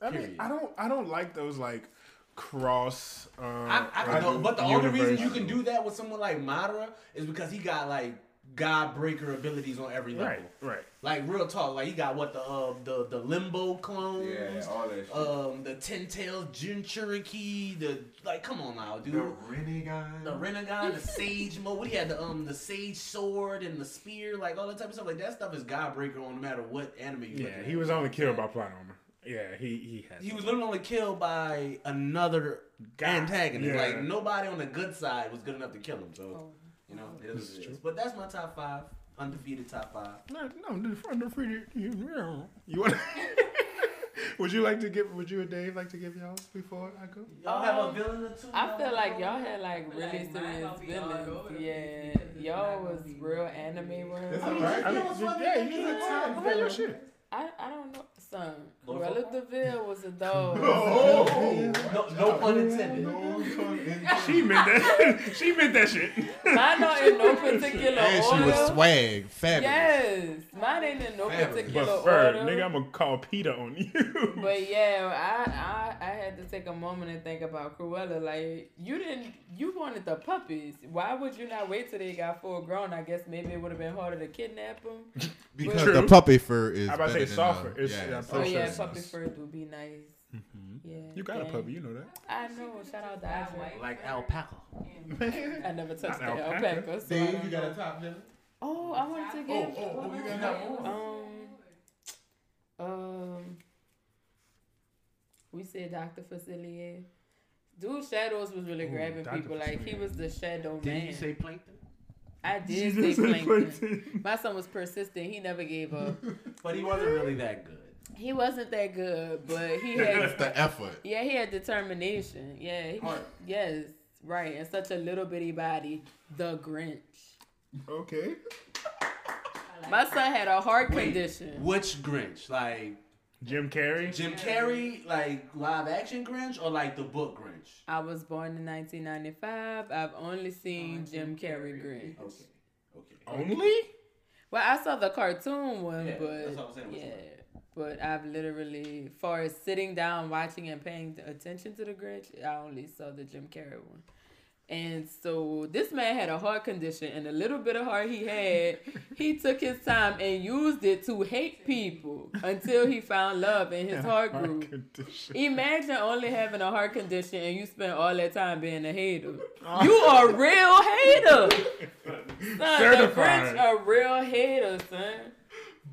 I mean, Period. I don't, I don't like those like cross. Um, I, I like, can go, but the only reason you can do that with someone like Madara is because he got like God breaker abilities on every level. Right, right. Like real talk, like he got what the uh, the the limbo clones, Yeah, all that shit. um, the ten tails Jinchuriki, the like, come on now, dude. the Renegade. The Rinnegan, the Sage mode. What he had the um the Sage sword and the spear, like all that type of stuff. Like that stuff is God breaker on no matter what anime you look Yeah, at. he was only killed by plot armor. Yeah, he he had. He was literally only killed by another antagonist. Yeah. Like nobody on the good side was good enough to kill him. So Oh. You know, it is This is what it true. is. But that's my top five, undefeated top five. No, no, the undefeated. You want? would you like to give? Would you and Dave like to give y'all before I go? Y'all have a um, villain or two? I feel like y'all had like really like serious gonna be all villains. Yeah, y'all was real anime ones. It's I mean, alright. I mean, know, just- what's yeah, you You just know, talk about your shit. I, I don't know, son. Lord Cruella de Vil was a dog. Oh, No, no pun intended. no pun intended. She meant that. she meant that shit. Mine not in no particular And she was swag, fabulous. Yes, mine ain't in no Fabulous. particular But Ferg, order. nigga, I'm gonna call Peter on you. But yeah, I, I I had to take a moment and think about Cruella. Like you didn't, you wanted the puppies. Why would you not wait till they got full grown? I guess maybe it would have been harder to kidnap them. Because True. the puppy fur is I'm about to better say than softer. the- It's- yeah, yeah, it's Oh yeah, sure. puppy fur would be nice. Mm-hmm. Yeah, you got a dang. puppy, you know that. I know. Shout out to Audrey. Like alpaca. I never touched Not the alpaca. alpaca. So Dave, you got know. a top villain? Oh, I wanted to give. oh, oh, you got Um, um, we said Doctor Facilier. Dude, Shadows was really Ooh, grabbing Dr. people. Like he was the shadow Did man. you say plankton? I did She say Plankton. Plankton. My son was persistent. He never gave up. But he wasn't really that good. He wasn't that good, but he had. the effort. yeah, he had determination. Yeah, he, yes, right. And such a little bitty body. The Grinch. Okay. My son had a heart Wait, condition. Which Grinch? Like Jim Carrey. Jim Carrey, like live action Grinch, or like the book Grinch? I was born in 1995. I've only seen oh, Jim Carrey Grinch. Okay. Okay. Only? Well, I saw the cartoon one, Yeah, but that's what I'm saying, which yeah, one? but I've literally, far as sitting down, watching, and paying attention to the Grinch, I only saw the Jim Carrey one. And so this man had a heart condition, and the little bit of heart he had, he took his time and used it to hate people until he found love in his heart Heart group. condition. Imagine only having a heart condition and you spend all that time being a hater. Oh. You are a real hater. Son, the Certified. Grinch a real hater, son.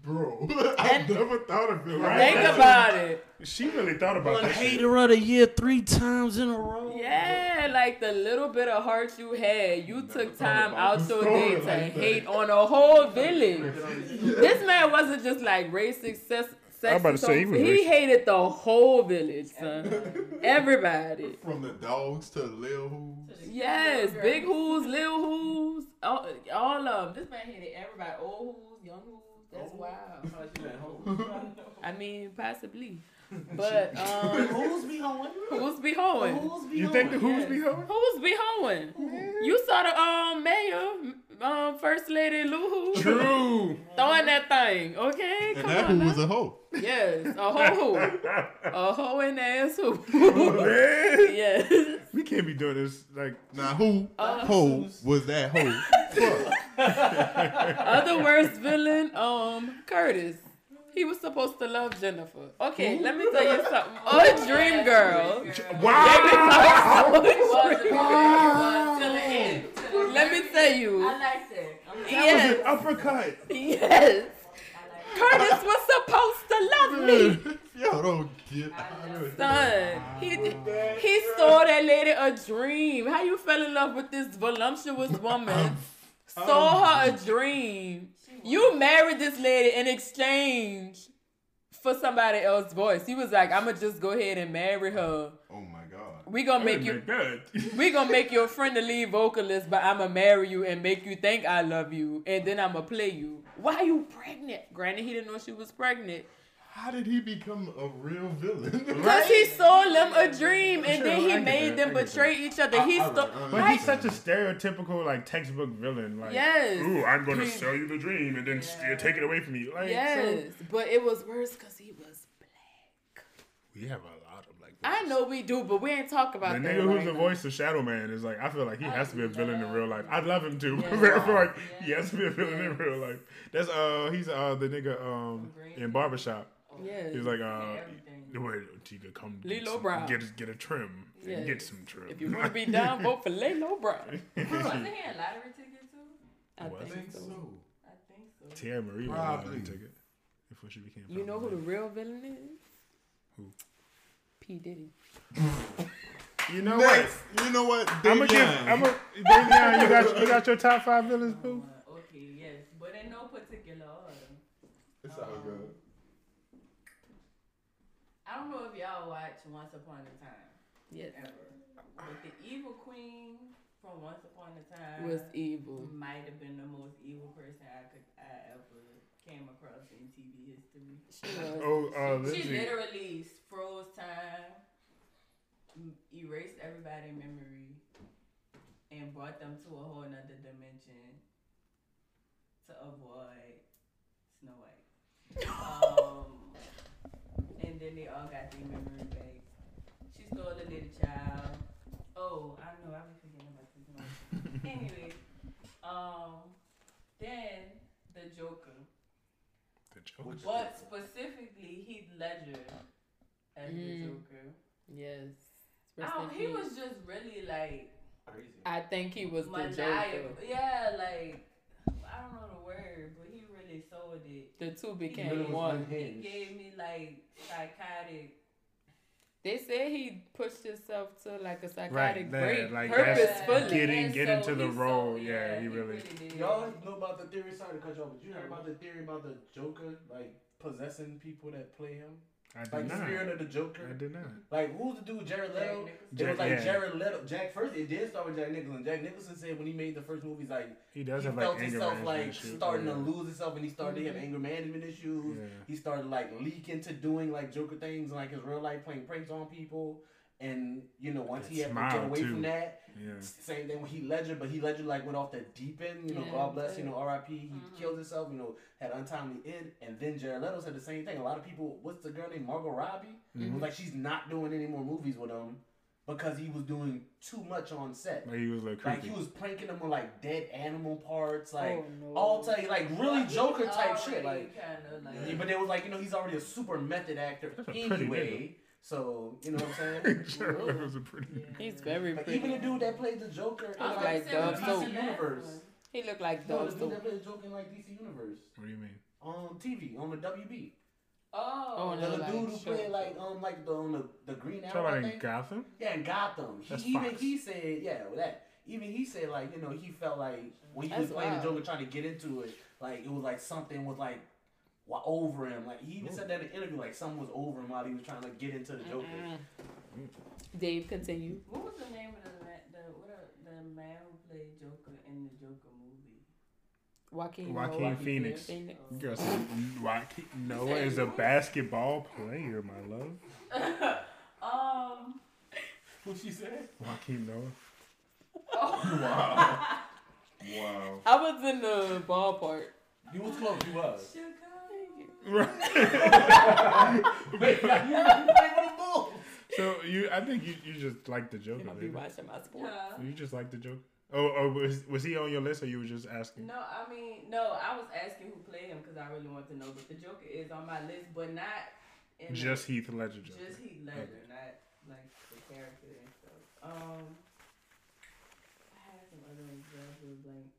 Bro, I never thought of it like Think that. about it. She really thought about One that. shit. hater of the year three times in a row. Yeah, like the little bit of heart you had, you took time out the your day to like that. hate on a whole village. This man wasn't just like racist, sex, I was about to say, he was he hated the whole village, son. Everybody. From the dogs to the lil who's. Yes, big whoos, little whoos, all, all of them. This man hated everybody, old whoos, young whoos. That's oh. wild. I mean, possibly. But um, Who's be hoeing? who's be hoeing? Who's be You think the hoeing? who's be hoeing? Who's be hoeing? You saw the um mayor, um first lady Lou Who True. throwing that thing, okay? And Come that on who was a hoe. yes, a hoe who, a hoe and ass who. Yes. we can't be doing this. Like, Now who Uh, hoe was that hoe? Fuck. Other worst villain, um, Curtis. He was supposed to love Jennifer. Okay, let me tell you something. Oh, Dream Girl. wow. Let me tell you. I like that. I'm That Yes. was an uppercut. Yes. Curtis was supposed to love me. Yo, don't get it. Son, he he saw that lady a dream. How you fell in love with this voluptuous woman? Um, saw her a um, dream. You married this lady in exchange for somebody else's voice. He was like, "I'ma just go ahead and marry her. Oh my god. We gonna make you." good. We gonna make you a friend to lead vocalist, but I'ma marry you and make you think I love you, and then I'ma play you. Why are you pregnant? Granted, he didn't know she was pregnant. How did he become a real villain? Cause he sold them a dream, and Sure, then he made them I get betray each other. He I- stole. alright, But Right. he's such a stereotypical, like textbook villain. Like, Yes. ooh, I'm gonna sell you the dream and then steal, take it away from you. Like, Yes, but it was worse because he was black. we have a lot of like. I know we do, but we ain't talk The about that. nigga who's right the voice of Shadow Man is like I feel like he has to be a villain in real life. I'd love him too. Yeah. but I feel like he has to be a villain in real life. That's uh he's uh the nigga um in barbershop. Yes. He's like uh everything. the way he come get, Lilo some- Brown. get get a trim and get some trim. If you want to be down, vote for Lalowe Brown. Wasn't he a lottery ticket too? I Was I think think so. so. I think so. Tia Marie was Probably. a ticket before she became. You know who the real villain is? Who? P Diddy. You know Next, what? you know what? I'm gonna give. I'm gonna. Davion, you got you got your top five villains, boo. Uh, okay, yes, but in no particular order. It's all good. I don't know if y'all watch Once Upon a Time Yes. ever, but the evil queen from Once Upon a Time Was evil. might have been the most evil person I could I ever came across in TV history. She was. Oh, uh, She Lindsay. literally froze time, erased everybody's memory, and brought them to a whole nother dimension to avoid Snow White. um, and then they all got their memory back. She stole a little child. Oh, I know, I was forgetting about this one. anyway, um, then the Joker. The Joker. But specifically, Heath Ledger as the Mm. Joker. Yes. I Rest don't, he was just really like Crazy. I think he was the. Joker. Yeah, like I don't know the word, but he really sold it. The two He really became was one. He gave me like psychotic. They said he pushed himself to like a psychotic that, break like, purposefully. that's- Getting- get so into the role, sold- yeah, he he really- did. Y'all know about the theory? Sorry to cut you off, but you heard about the theory about the Joker like possessing people that play him, I did like the not. spirit of the Joker. I did not. Like who's the dude? Jared Jack Leto. Nicholson. It was like yeah. Jared Leto. Jack first. It did start with Jack Nicholson. Jack Nicholson said when he made the first movies, like He does he have felt like anger himself like shit. starting yeah. to lose himself, and he started to have mm-hmm. anger management issues. Yeah. He started like leaking to doing like Joker things, like his real life playing pranks on people. And you know, once That he had to get away too. from that, Yeah. same thing with Heath Ledger, but Heath Ledger like went off the deep end. You know, Yeah, God bless. You know, R.I.P. He Mhm. killed himself. You know, had untimely end. And then Jared Leto said the same thing. A lot of people, what's the girl named Margot Robbie? Mhm. Was like she's not doing any more movies with him because he was doing too much on set. Like he was like Like he was pranking them on like dead animal parts, like oh, no. all type, like really But Joker type shit. Like, kinda like. yeah, but it was like you know he's already a super method actor That's pretty anyway. So you know what I'm saying? Jared Leto was a pretty. He's very Like, pretty. even the dude that played the Joker in I like, like the Dove DC Soap. universe. He looked like No, Dove the dude that played the Joker in like DC universe. What do you mean? on TV on the WB. Oh, Oh, The like, dude who sure. played like um like the on the, the Green Talk Arrow. about I in. Gotham. Yeah, in Gotham. That's He, even he said, yeah, well, that. Even he said, like, you know, he felt like when he was playing wild. the Joker, trying to get into it, like it was like something was like wa- over him. Like he even said that in the interview, like someone was over him while he was trying to get into the Joker. Dave, continue. What was the name of the ma- the what a, the man who played Joker in the Joker movie? Joaquin. Joaquin Noah. Phoenix. Phoenix. Girl, said, Joaquin Noah is a basketball player, my love. Um. What she said? Joaquin Noah. Wow. Wow. I was in the ballpark. You was close. You was. Sugar. Wait, you the Bulls. So you, I think you, you just like the Joker. I'll be watching my sport. Huh? You just like the Joker. Oh, oh was, was he on your list, or you were just asking? No, I mean no. I was asking who played him because I really want to know. But the Joker is on my list, but not in the- Just Heath Ledger Joker. just Heath Ledger, not like the character and stuff. Um, I had some other examples like.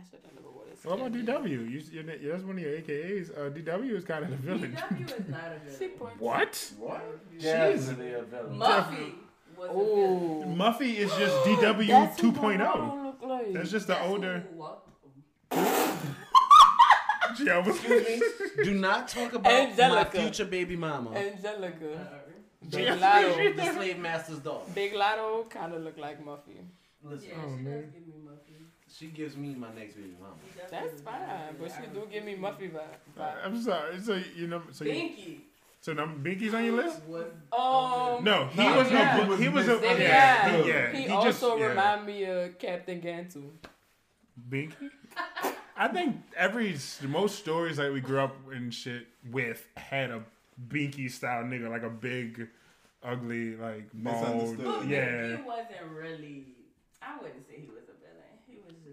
I should have never would have. What about DW? You, you're, that's one of your AKAs. Uh, DW is kind of the villain. DW is not a villain. What? What? Jeez. Definitely a villain. Muffy was a villain. Oh, Muffy is just DW That's who 2.0. Ronald look like. That's just the That's older. who wa- Gee, I was- Excuse me. Do not talk about Angelica. my future baby mama. Angelica. Sorry. Big Lotto. the slave master's daughter. Big Lotto kind of look like Muffy. Listen, Yeah, Oh, she man. does give me Muffy. She gives me my next baby mama. That's fine, but she do give me refuse. Muffy vibe. vibe. I'm sorry. So you know, so you, Binky so num- Binky's on your list? was Um, No, he Nah, was yeah. no. He was a Yeah. yeah. Yeah. He, yeah. He, just- also yeah. remind me of Captain Gantu. Binky. I think every most stories that we grew up and shit with had a Binky style nigga, like a big, ugly, like bald. Yeah, He wasn't really. I wouldn't say he was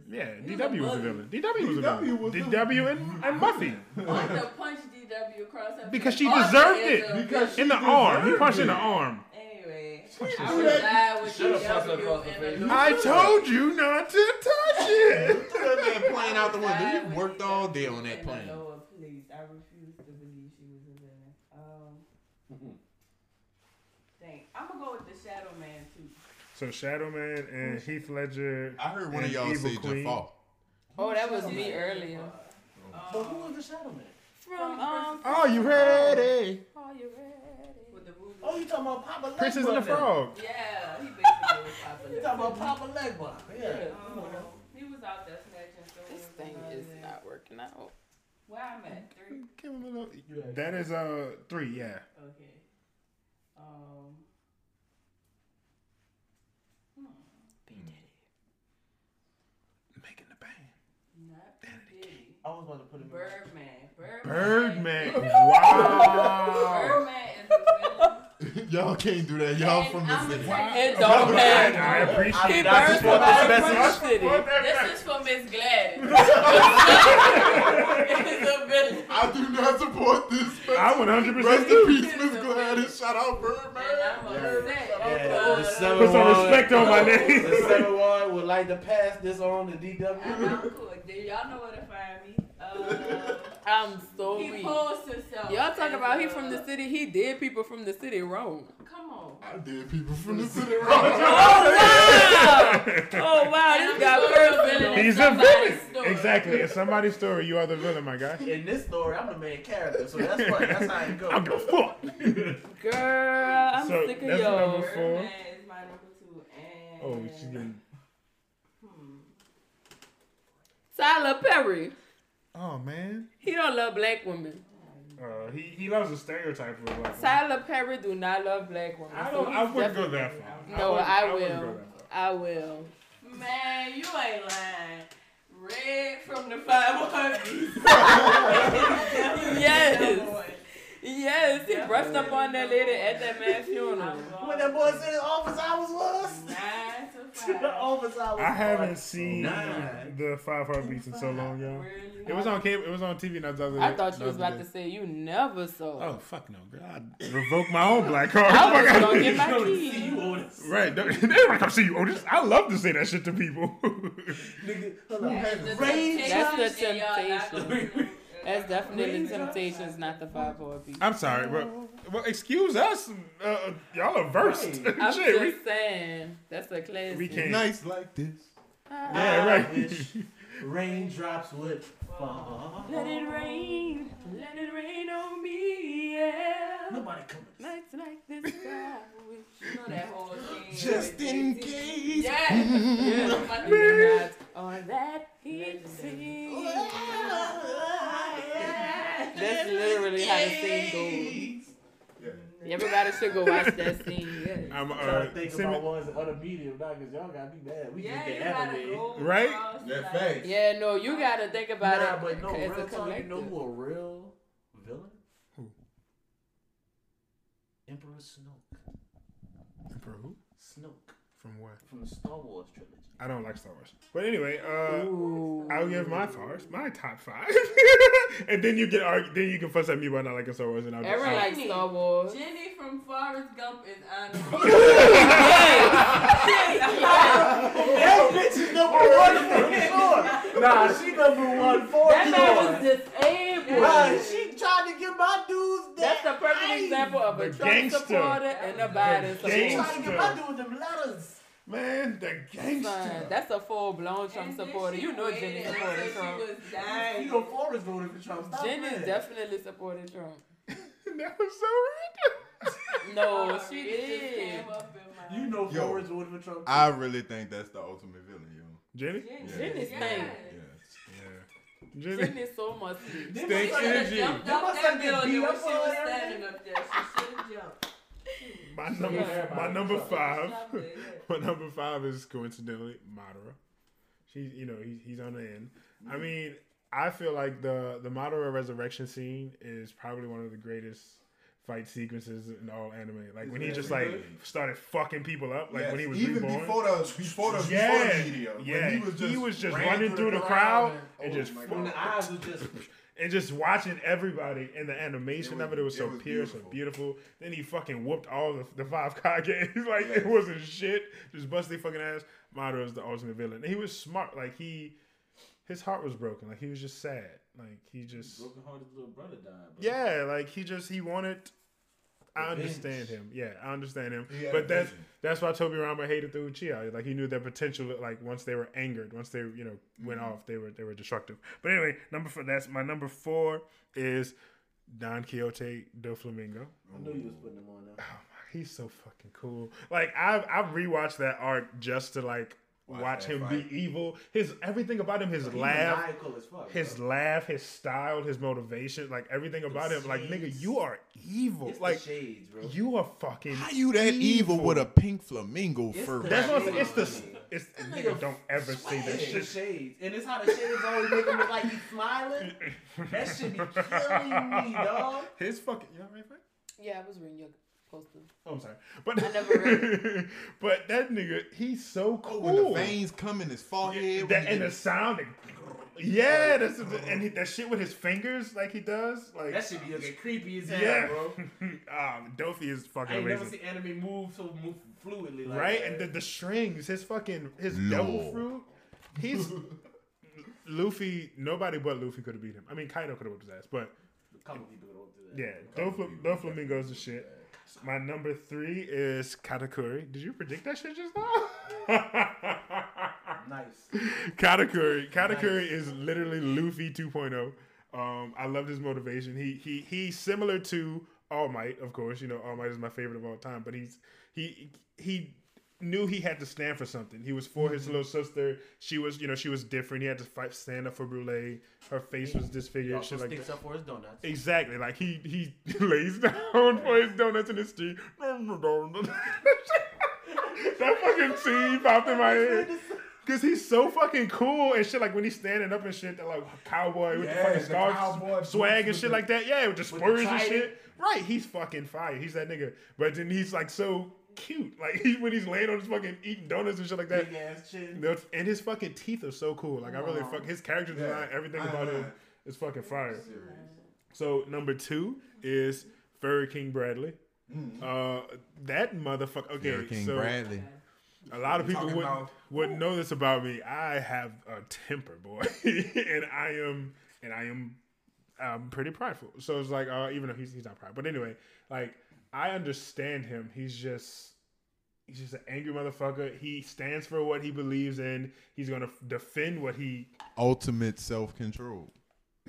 a villain. He was just. yeah. he DW was a bully. villain. DW was a villain. was DW and, and Buffy Wanted to punch DW across her because she deserved it. Because villain. in the arm. He deserved punched in the arm. Anyway, Should've I would die with Should've punched DW across the in face. the loop. I told you not to touch it. That man playing out the window. You worked all day on that in the plane. lower place. I refuse to believe she was a villain. Um, dang, I'm gonna go with the Shadow Man too. So Shadow Man and Heath Ledger. I heard one of y'all Evil say Queen. Jafar. Oh, that was me earlier. So who was the Shadow Man? From um. Oh, you ready? Are you ready? With the voodoo. Oh, you talking about Papa Legba? Princess and the. Frog. Yeah, he basically was Papa. You talking about Papa Legba? Yeah. Um, he was out there snatching stones. This thing is that. not working out. Where I'm at three. Give him a little. That is uh three. Yeah. Okay. Um. Making the band. Not P. Diddy. I was about to put him. Birdman. Birdman. Birdman. Wow. Birdman is the villain. y'all can't do that. Y'all And from the city. a It I, don't I appreciate He that. burns support this from the message. city. This is for Miss Gladys. it's a villain. I do not support this. I 100 Rest percent in do. peace, Miss Gladys. Shout out Birdman. And Yeah, the because seven Put some respect on my name. The seven one would like to pass this on to DW. I'm cool. Y'all know where to find me? Uh, I'm so he weak. posed himself. Y'all talk as about he from the city. He did people from the city wrong. Come on. I did people from the city wrong. Oh wow, Oh wow! this And guy I'm a villain. He's a villain. story. Exactly. It's somebody's story. You are the villain, my guy. In this story, I'm the main character, so that's what that's how it goes. I'm the fuck. Girl, I'm So, sick of that's y'all. number four. Birdman is my number two. And Oh, she's getting. Hmm. Tyler Perry. Oh man. He don't love black women. Uh, he he loves the stereotype of black. women. Tyler Perry do not love black women. I so don't. I wouldn't go that far. No, wouldn't- I wouldn't will. go. I will. Man, you ain't lying. Red from the five heartbeats. Yes. Yes, he brushed up on that lady at that man's funeral. When that boy said his office hours was? Nine the office hours. I haven't was seen nine. the Five Heartbeats in so long, y'all. Really? It was on cable. It was on TV. Not the other I thought you the was about day. to say you never saw. Oh fuck no, girl! I revoked my own black card. I was gonna get my keys. see you over Otis. Right. They don't come see you, Otis. I love to say that shit to people. Nigga, hold on. That's the Rain Temptations, That's the and y'all not Temptations. gonna- That's definitely Temptations, not the Five Boy Beat. I'm sorry, but well, excuse us. Uh, uh, y'all are versed. Right. I'm shit, we, just saying, that's a classic. we can't. Nights like this. Yeah, right. raindrops would fall. Let it rain, let it rain on me, yeah. Nobody coming. Nights like this, I wish. You know that whole thing. Just in case. Yeah. Yeah. Fucking The gods on that he Legendary. sings. That's literally how the scene goes. Everybody should go watch that scene. Yeah. I'm I'm uh, trying to think send me- about ones other medium now because y'all got me mad. We Yeah, just you get anime. Right? across, That like- Yeah, no, you gotta think about Nah, it but no, real talk, you know who a real villain? Who? Emperor Snoke. Emperor who? Snoke From where? from the Star Wars trilogy. I don't like Star Wars. But anyway, uh, I'll give my fives, my top five, and then you get argue, then you can fuss at me about not liking Star Wars, and I'll. Everyone I'll- likes Star Wars. Jenny from Forrest Gump is on. That bitch is number one for sure. Nah, she number one for That man was disabled. Nah, she tried to get my dudes That's that. the perfect Hey, example of a Trump gangster. supporter and a Biden The She tried to get my dudes them letters. Man, the Son, gangster. that's a full blown Trump supporter. You know waited Jenny until supported she Trump. was dying. You know Forrest voted for Trump. Stop Jenny that. definitely supported Trump. that was so random. No, Oh, she it just did. came up in my- You know Yo, Forrest voted for Trump. I really think that's the ultimate villain, yo. Jenny. Jenny. Jenny Yeah. stank. Yes. Yeah. Jenny. Jenny so much sleep. Stank must have- energy. should've jumped They must have been beat when up was standing up there. She should have jumped. My number, Yeah. my number five. Jumped there, yeah. My number five is coincidentally Madara. She's, you know, he's he's on the end. I mm. mean, I feel like the the Madara resurrection scene is probably one of the greatest fight sequences in all anime. Like when he just like good? started fucking people up, like Yes, when he was even reborn. before the before the yeah, before the media, yeah, when he was just, ran running through the crowd and, oh just my When the eyes was just. and just watching everybody and the animation It was- of it, it was it so was pure, so beautiful. beautiful. Then he fucking whooped all the, the five Kages. like it wasn't shit. Just bust their fucking ass. Madara is the ultimate villain. And he was smart. Like he, his heart was broken. Like he was just sad. Like he just, Broken hearted little brother died. Bro. yeah. Like he just he wanted. I understand him. Yeah, I understand him. But that's that's why Tobirama hated the Uchiha. Like he knew their potential. Like once they were angered, once they you know went Mm-hmm. off, they were they were destructive. But anyway, number four. That's my number four is Don Quixote Doflamingo. I knew you was putting them on now. Oh my, he's so fucking cool. Like I've I've rewatched that arc just to like Watch watch, him fight. be evil. His everything about him, his He laugh, maniacal as fuck. his bro. laugh, his style, his motivation, like everything about him. Like nigga, you are evil. It's like the shades, bro. you are fucking. How you that evil, with a pink flamingo It's fur? the- That's what I'm saying. It's the. It's That nigga. nigga Don't ever say that It's the shit. shades, and it's how the shades always make him look like he's smiling. That should be killing me, dog. His fucking. You all right, Frank? Yeah, I was reading your poster. Oh, I'm sorry, but I never but that nigga, he's so Oh, cool. when the veins come in his forehead. when that and the get- sound. like, yeah, that's and he, that shit with his fingers, like he does, like That should be looking creepy as hell, yeah, bro. um, Dofi is I fucking ain't never amazing, seen anime move so move fluidly like right? that. And the, the strings, his fucking his Lord. devil fruit, he's Luffy. Nobody but Luffy could have beat him. I mean, Kaido could have whipped his ass, but a couple people don't do that. yeah, Dofla- Doflamingo's the shit. My number three is Katakuri. Did you predict that shit just now? Nice. Katakuri. Katakuri is literally Luffy 2.0. Um, I loved his motivation. He he he's similar to All Might, of course. You know, All Might is my favorite of all time. But he's he he knew he had to stand for something. He was for his mm-hmm. little sister. She was you know she was different. He had to fight, stand up for Brûlée. Her face was He disfigured. also Shit like sticks that. up for his donuts. Exactly. Like he he lays down for his donuts in the street. that fucking scene popped in my head. Cause he's so fucking cool and shit. Like when he's standing up and shit, that like cowboy with the fucking the scarf, swag and shit with like that. Yeah, with the with the spurs and shit. Right, he's fucking fire. He's that nigga. But then he's like so cute. Like he, when he's laying on his fucking eating donuts and shit like that. Big ass chin. And his fucking teeth are so cool. Like I really fuck his character Yeah. design, everything about know. him is fucking fire. So number two is Fuhrer King Bradley. Uh, that motherfucker. Okay, Hurricane so Bradley. a lot of people wouldn't about- wouldn't know this about me. I have a temper, boy, and I am and I am um, pretty prideful. So it's like, uh, even though he's he's not proud, but anyway, like I understand him. He's just he's just an angry motherfucker. He stands for what he believes in. He's gonna defend what he. Ultimate self control.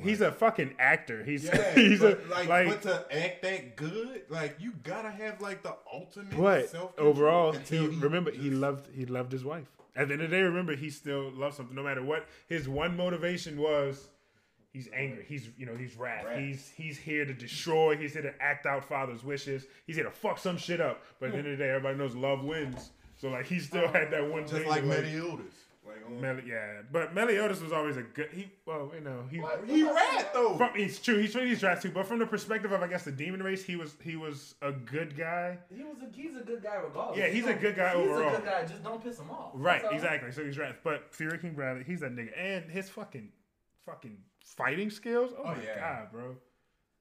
He's a fucking actor. He's Yeah, he's but a like, like. but to act that good, like you gotta have like the ultimate But overall, he, remember he loved he loved his wife. At the end of the day, remember he still loves something, no matter what his one motivation was. He's angry. He's you know he's wrath. Wrath. He's he's here to destroy. He's here to act out father's wishes. He's here to fuck some shit up. But at the hmm. end of the day, everybody knows love wins. So like he still had that one just thing. like to, like, Meliodas. Like on, Mel- yeah, but Meliodas was always a good. He well, you know he. he rat though. From, it's true. He's he's draft too, but from the perspective of I guess the demon race, he was he was a good guy. He was a he's a good guy regardless. Yeah, he's You a good guy he's overall. a good guy. Just don't piss him off. Right, That's exactly. So he's right. But Fuhrer King Bradley, he's that nigga. And his fucking fucking fighting skills. Oh, Oh, my yeah. god, bro.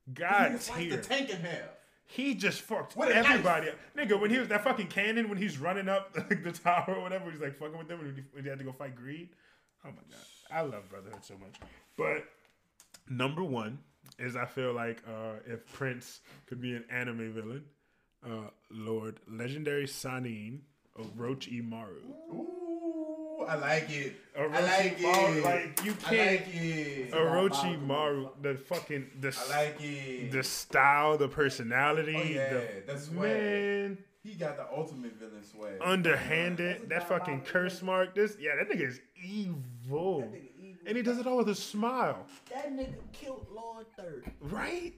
He God just the tank in half. He just fucked a everybody up. Nigga, when he was that fucking cannon, when he's running up like, the tower or whatever, he's like fucking with them when he, when he had to go fight Greed. Oh my god. I love Brotherhood so much. But number one is I feel like uh, if Prince could be an anime villain, uh, Lord Legendary Sannin Orochimaru. Ooh, I like it. I Orochimaru, like it. like, you can't- like it. Orochimaru, the fucking the I like it. the style, the personality, Oh, yeah, the that's swag. man he got the ultimate villain swag. underhanded. That fucking curse mark. This yeah, that nigga is evil. Nigga evil, and he does it all with a smile, That nigga killed Lord Third. right?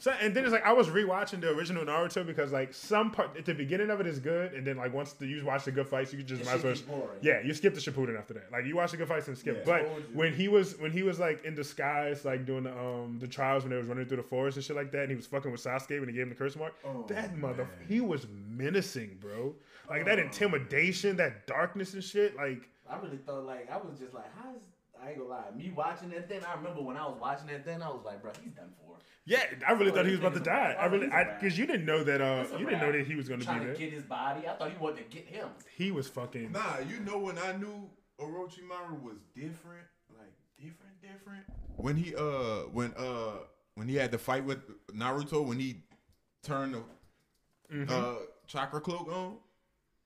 So and then it's like I was rewatching the original Naruto because like some part at the beginning of it is good, and then like once the, you watch the good fights, you can just It might as well. boring. Yeah, you skip the Shippuden after that. Like you watch the good fights and skip. Yeah, but when he was when he was like in disguise, like doing the um the trials when they was running through the forest and shit like that, and he was fucking with Sasuke when he gave him the curse mark. Oh, that mother, man. he was menacing, bro. Like that intimidation, that darkness and shit. Like I really thought like I was just like, how's I ain't gonna lie. Me watching that then, I remember when I was watching that then, I was like, bro, he's done for. yeah, I really thought he was about to die. rat. I really, he's a I rat. because you didn't know that. Uh, you didn't know that he was going to be Trying there. to get his body. I thought he wanted to get him. He was fucking. Nah, you know when I knew Orochimaru was different, like different, different. When he uh when uh when he had the fight with Naruto when he turned the Mm-hmm. uh chakra cloak on.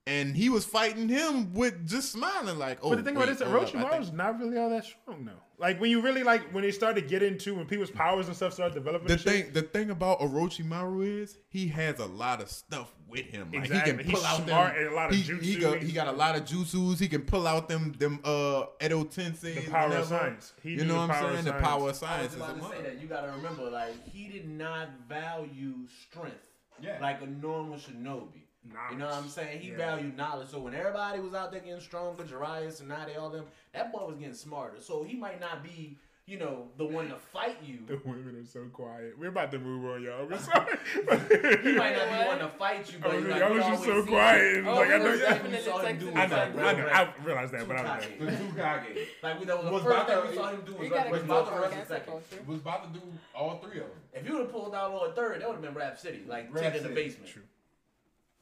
And he was fighting him with just smiling like, oh. But the thing wait, about this, hold up, Orochimaru's think- not really all that strong though. Like when you really like when they started to get into when people's powers and stuff started developing. The and shit, thing, the thing about Orochimaru is he has a lot of stuff with him. Like Exactly. he can He's pull out smart them. and a lot of he, jutsu. He got, he got a lot of jutsus. He can pull out them them uh Edo Tensei. The power of science. He you know what I'm saying? The power of I was science is a about to say that. You gotta remember, like he did not value strength. Yeah. Like a normal shinobi. You know what I'm saying? He Yeah. valued knowledge. So when everybody was out there getting stronger, Jiraiya, Tsunade, all them, that boy was getting smarter. So he might not be, you know, the one to fight you. The women are so quiet. We're about to move on, y'all. We're sorry. He might not be What? one to fight you, I but oh, was, like, I we was just so quiet. and Oh, like, I we know, was yeah. saw him do it. I know, each I know, I realized that, but I was Tsukage. The Tsukage Like we, that was the Was first about thing to- we saw him do was like, gotta was about the to run second. was about to do all three of them. If you would have pulled out Lord Third, that would have been Rap City, like Rap in the basement. True.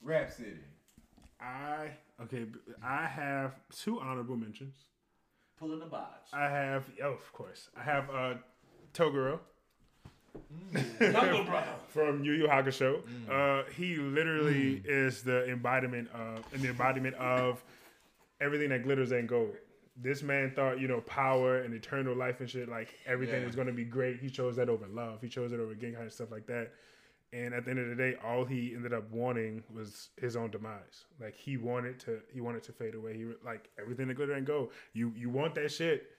Rap City. I okay. I have two honorable mentions. Pulling the bodge. I have, oh, of course, I have uh, Toguro Younger brother. from Yu Yu Hakusho. Uh, he literally is the embodiment of, and the embodiment of everything that glitters ain't gold. This man thought, you know, power and eternal life and shit, like everything Yeah. was going to be great. He chose that over love. He chose it over gang and stuff like that. And at the end of the day, all he ended up wanting was his own demise. Like he wanted to, he wanted to fade away. He like everything that glitter and go You you want that shit,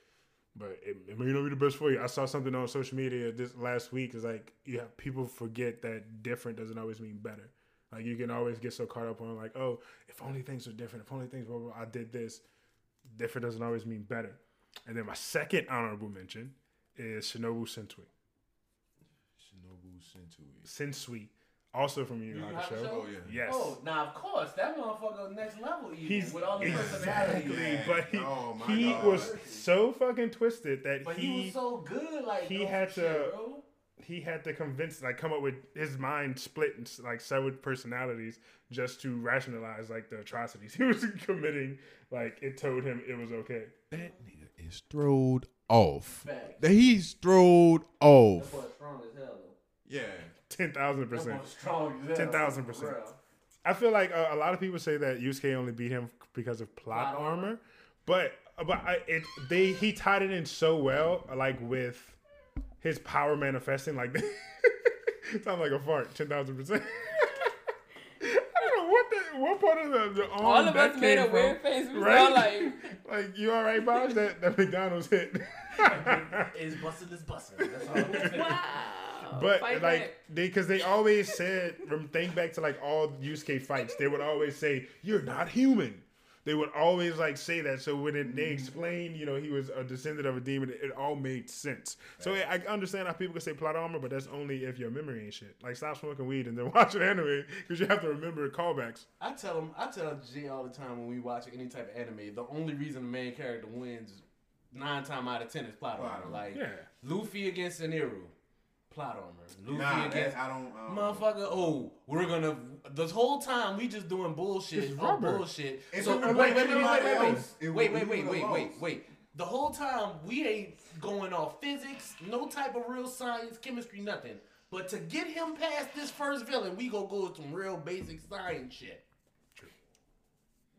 but it, it may not be the best for you. I saw something on social media this last week. Is like you have people forget that different doesn't always mean better. Like you can always get so caught up on like, oh, if only things were different. If only things were, I did this. Different doesn't always mean better. And then my second honorable mention is Shinobu Sensui. Shinobu Sensui. Sensui, also from Yu Yu Yu Yu Hakusho. Hakusho? Oh yeah. Yes. Oh, now of course that motherfucker next level. Even, He's with all the exactly, personality. but he, Oh he God. was so fucking twisted that But he, he, was so good. Like he had shit, to- bro. he had to convince, like, come up with his mind split in like several personalities just to rationalize like the atrocities he was committing. Like, it told him it was okay. That nigga is throwed off. Fact. That he's throwed off. That boy strong as hell. Though. Yeah. Ten thousand percent. strong 10,000%. I feel like uh, a lot of people say that Yusuke only beat him because of plot Plot armor, armor. but but I, it they he tied it in so well, like with his power manifesting. Like sounds like a fart, ten thousand percent. I don't know what the what part of the, the arm All of that us made came a from. weird face. We right? all like, Like you all right, Bob? That that McDonald's hit. It's busted, it's busted. That's all. I'm saying. wow. But Fight like back. they, because they always said, from think back to like all Yusuke fights, they would always say, "You're not human." They would always like say that. So when it, they mm. explained, you know, he was a descendant of a demon, it, it all made sense. So I I understand how people can say plot armor, but that's only if your memory ain't shit. Like stop smoking weed and then watch an anime because you have to remember callbacks. I tell him, I tell Jay all the time when we watch any type of anime, the only reason the main character wins nine times out of ten is plot, Plot armor. armor. Like Yeah. Luffy against Eneru, plot armor. Luffy Nah, against I don't. I don't motherfucker. Oh, we're gonna. This whole time we just doing bullshit. It's rubber. bullshit. If so it wait, wait, wait, wait, wait, anybody wait, wait, wait, wait, wait, wait, wait. The whole time we ain't going off physics, no type of real science, chemistry, nothing. But to get him past this first villain, we gonna go with some real basic science shit.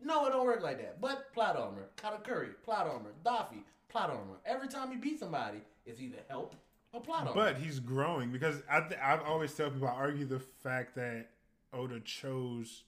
No, it don't work like that. But plot armor, Katakuri, plot armor, Daffy, plot armor. Every time he beats somebody, it's either help or plot armor. But he's growing because I th- I've always tell people I argue the fact that Oda chose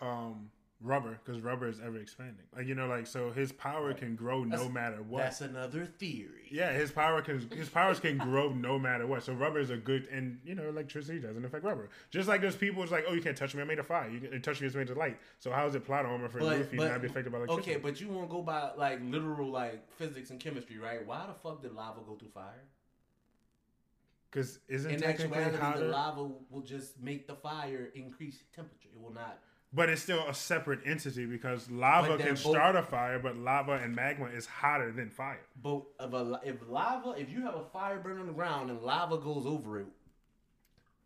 um rubber because rubber is ever expanding. Like you know, like so his power can grow no That's- matter what. That's another theory. Yeah, his power can his powers can grow no matter what. So rubber is a good and you know electricity doesn't affect rubber. Just like there's people who's like, oh, you can't touch me. I made a fire. You can touch me. It's made of light. So how is it plot armor for Luffy to not be affected by electricity? okay, but you won't go by like literal like physics and chemistry, right? Why the fuck did lava go through fire? Because isn't In technically actuality, the hotter, lava will just make the fire increase temperature. It will not. but it's still a separate entity because lava can both- start a fire, but lava and magma is hotter than fire. But if, a, if lava, if you have a fire burning on the ground and lava goes over it,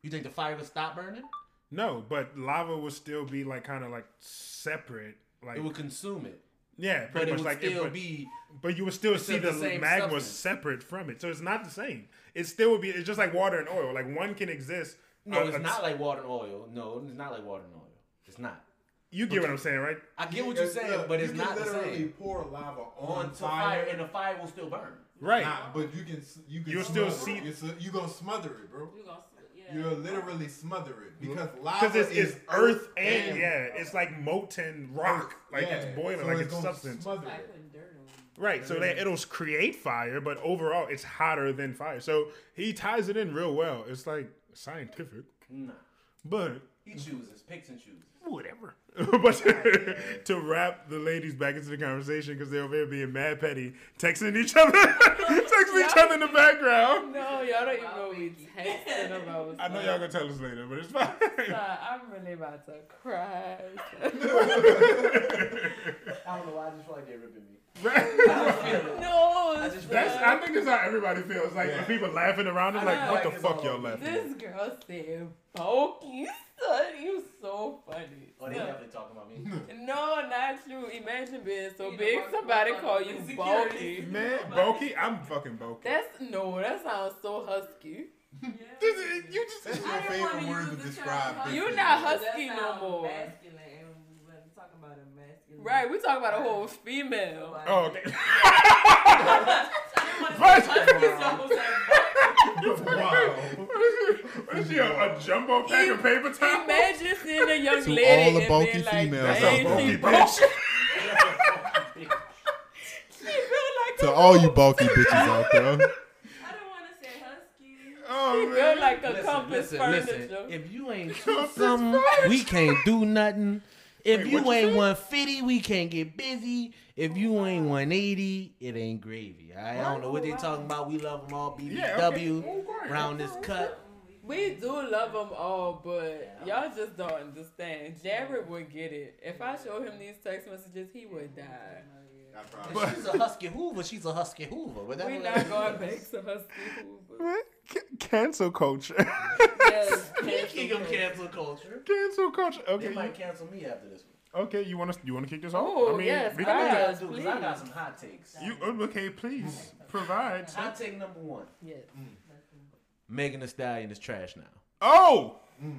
you think the fire will stop burning? No, but lava will still be like kind of like separate, like It will consume it, yeah, but pretty it much would like still it, but, be. but you would still see the, the magma substance. separate from it, so it's not the same. It still would be. It's just like water and oil. Like one can exist. No, uh, it's uh, not like water and oil. No, it's not like water and oil. It's not. You get what I'm saying, right? I get what you're saying, Look, but it's you not can the literally same. pour lava on, On to fire, and the fire will still burn. Right. Nah, but you can you can You'll still smother it. see- It's a- you gonna smother it, bro. You gonna, yeah. You'll literally smother it because mm. lava Because it's, is it's earth and, yeah, it's like molten rock, like Yeah, it's boiling, so like it's, gonna substance. it. putting dirt on. Right, so that it'll create fire, but overall it's hotter than fire. So he ties it in real well. It's like scientific, Nah, but he chooses, picks and chooses. whatever. but to wrap the ladies back into the conversation because they're over here being mad petty, texting each other, texting each other in the background. No, y'all don't even know what we texting about. I know y'all gonna tell us later, but it's fine. Son, I'm really about to cry. I don't know why I just feel like they're ripping me. no, I just That's, son. I think that's how everybody feels. Like Yeah. people laughing around, them, like, know, what the like, it's fuck y'all laughing? This girl said bulky, son. You so funny. Oh, they Son. talking about me. No, not you. Imagine being so You big, know, somebody work- call you on bulky. Man, bulky, I'm fucking bulky. That's no, that sounds so husky. This is- you just That's I your didn't favorite word to describe. You people. not That husky no more. Masculine, and we were talking about a masculine. Right, we talking about a whole female. Oh, okay. Wow. What is she, a, a jumbo pack of paper towels? Imagine seeing a young To lady all the and bulky being like, females That's "Dang, a bulky she bitch. She feel like To a all you bulky bitches out there. I don't want to say husky. Oh, She man. feel like a Listen, compass listen, furniture. listen. If you ain't Compass something, we can't do nothing. If Wait, you what you ain't say? 150, we can't get busy. If you ain't 180, it ain't gravy. all right? I don't know what they talking about. We love them all. BBW Yeah, okay. Oh, round this cut. We do love them all, but y'all just don't understand. Jared would get it. If I show him these text messages, he would die. I she's a husky Hoover. She's a husky Hoover. But We what not going back to Husky Hoover. C- cancel culture. Yes, Speaking of cancel culture, cancel culture. Okay, they might cancel me after this one. okay. You want to you want to kick this off? Oh, yes, we I can- Yes, do, 'cause I got some hot takes. You oh, okay? Please provide. Hot take number one: Yes. Mm. Megan Thee Stallion is trash now. Oh. Mm.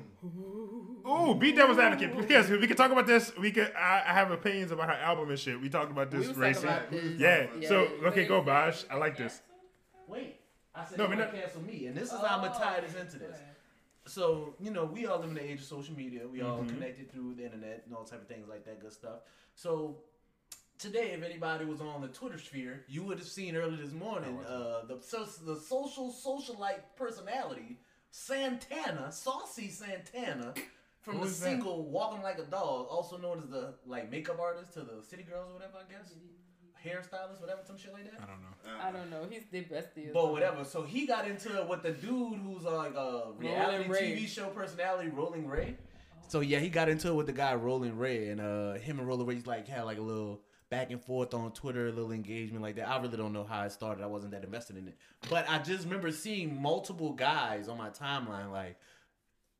Ooh, beat devil's advocate. Yes, we can talk about this. We can. I, I have opinions about her album and shit. We talked about this was racing. about this. Yeah. Yeah. So okay, go Bosh. I like this. Wait, I said No, no, we're they not- might cancel me, and this is how I'm gonna tie this into this. So you know, we all live in the age of social media. We all Mhm. connected through the internet and all type of things like that, good stuff. So today, if anybody was on the Twitter sphere, you would have seen early this morning uh, the so, the social socialite personality Santana, Saucy Santana. From Who the is that? single "Walking Like a Dog," also known as the like makeup artist to the City Girls or whatever, I guess, hairstylist, whatever, some shit like that. I don't know. I don't know. He's the bestie. or But whatever. So he got into it with the dude who's like a reality Ray. TV show personality, Rolling Ray. So yeah, he got into it with the guy Rolling Ray, and uh, him and Rolling Ray like had like a little back and forth on Twitter, a little engagement like that. I really don't know how it started. I wasn't that invested in it, but I just remember seeing multiple guys on my timeline, like,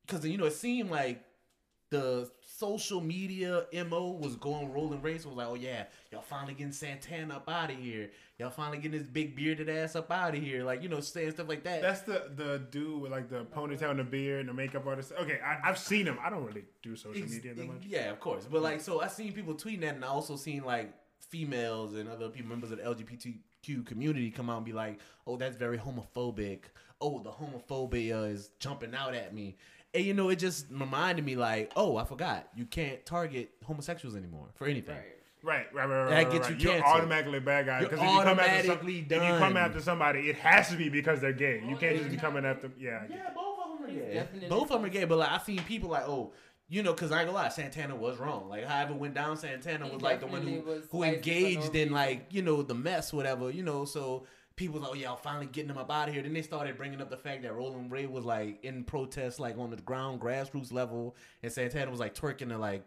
because you know it seemed like the social media mo was going rolling race. Was like, oh yeah, y'all finally getting Santana up out of here. Y'all finally getting this big bearded ass up out of here. Like you know, saying stuff like that. That's the the dude with like the ponytail and the beard and the makeup artist. Okay, I, I've seen him. I don't really do social Ex- media that much. Yeah, of course. But like, so I've seen people tweeting that, and I also seen like females and other people, members of the LGBTQ community, come out and be like, "Oh, that's very homophobic. Oh, the homophobia uh, is jumping out at me." And you know, it just reminded me like, "Oh, I forgot. You can't target homosexuals anymore for anything." Right. Right, right, right, right. That right, gets right. you You're automatically a bad guy You're because if you come after some, automatically if you come after somebody, it has to be because they're gay. You oh, can't just be coming after. Yeah, Yeah, both of them are gay. definitely Both of them are gay, but like I've seen people like, oh, you know, because I ain't gonna lie, Santana was wrong. Like however it went down, Santana He was like the one who who engaged in like you know the mess, whatever. You know, so people was like, oh yeah, I'm finally getting them up out of here. Then they started bringing up the fact that Rolling Ray was like in protest, like on the ground grassroots level, and Santana was like twerking to like.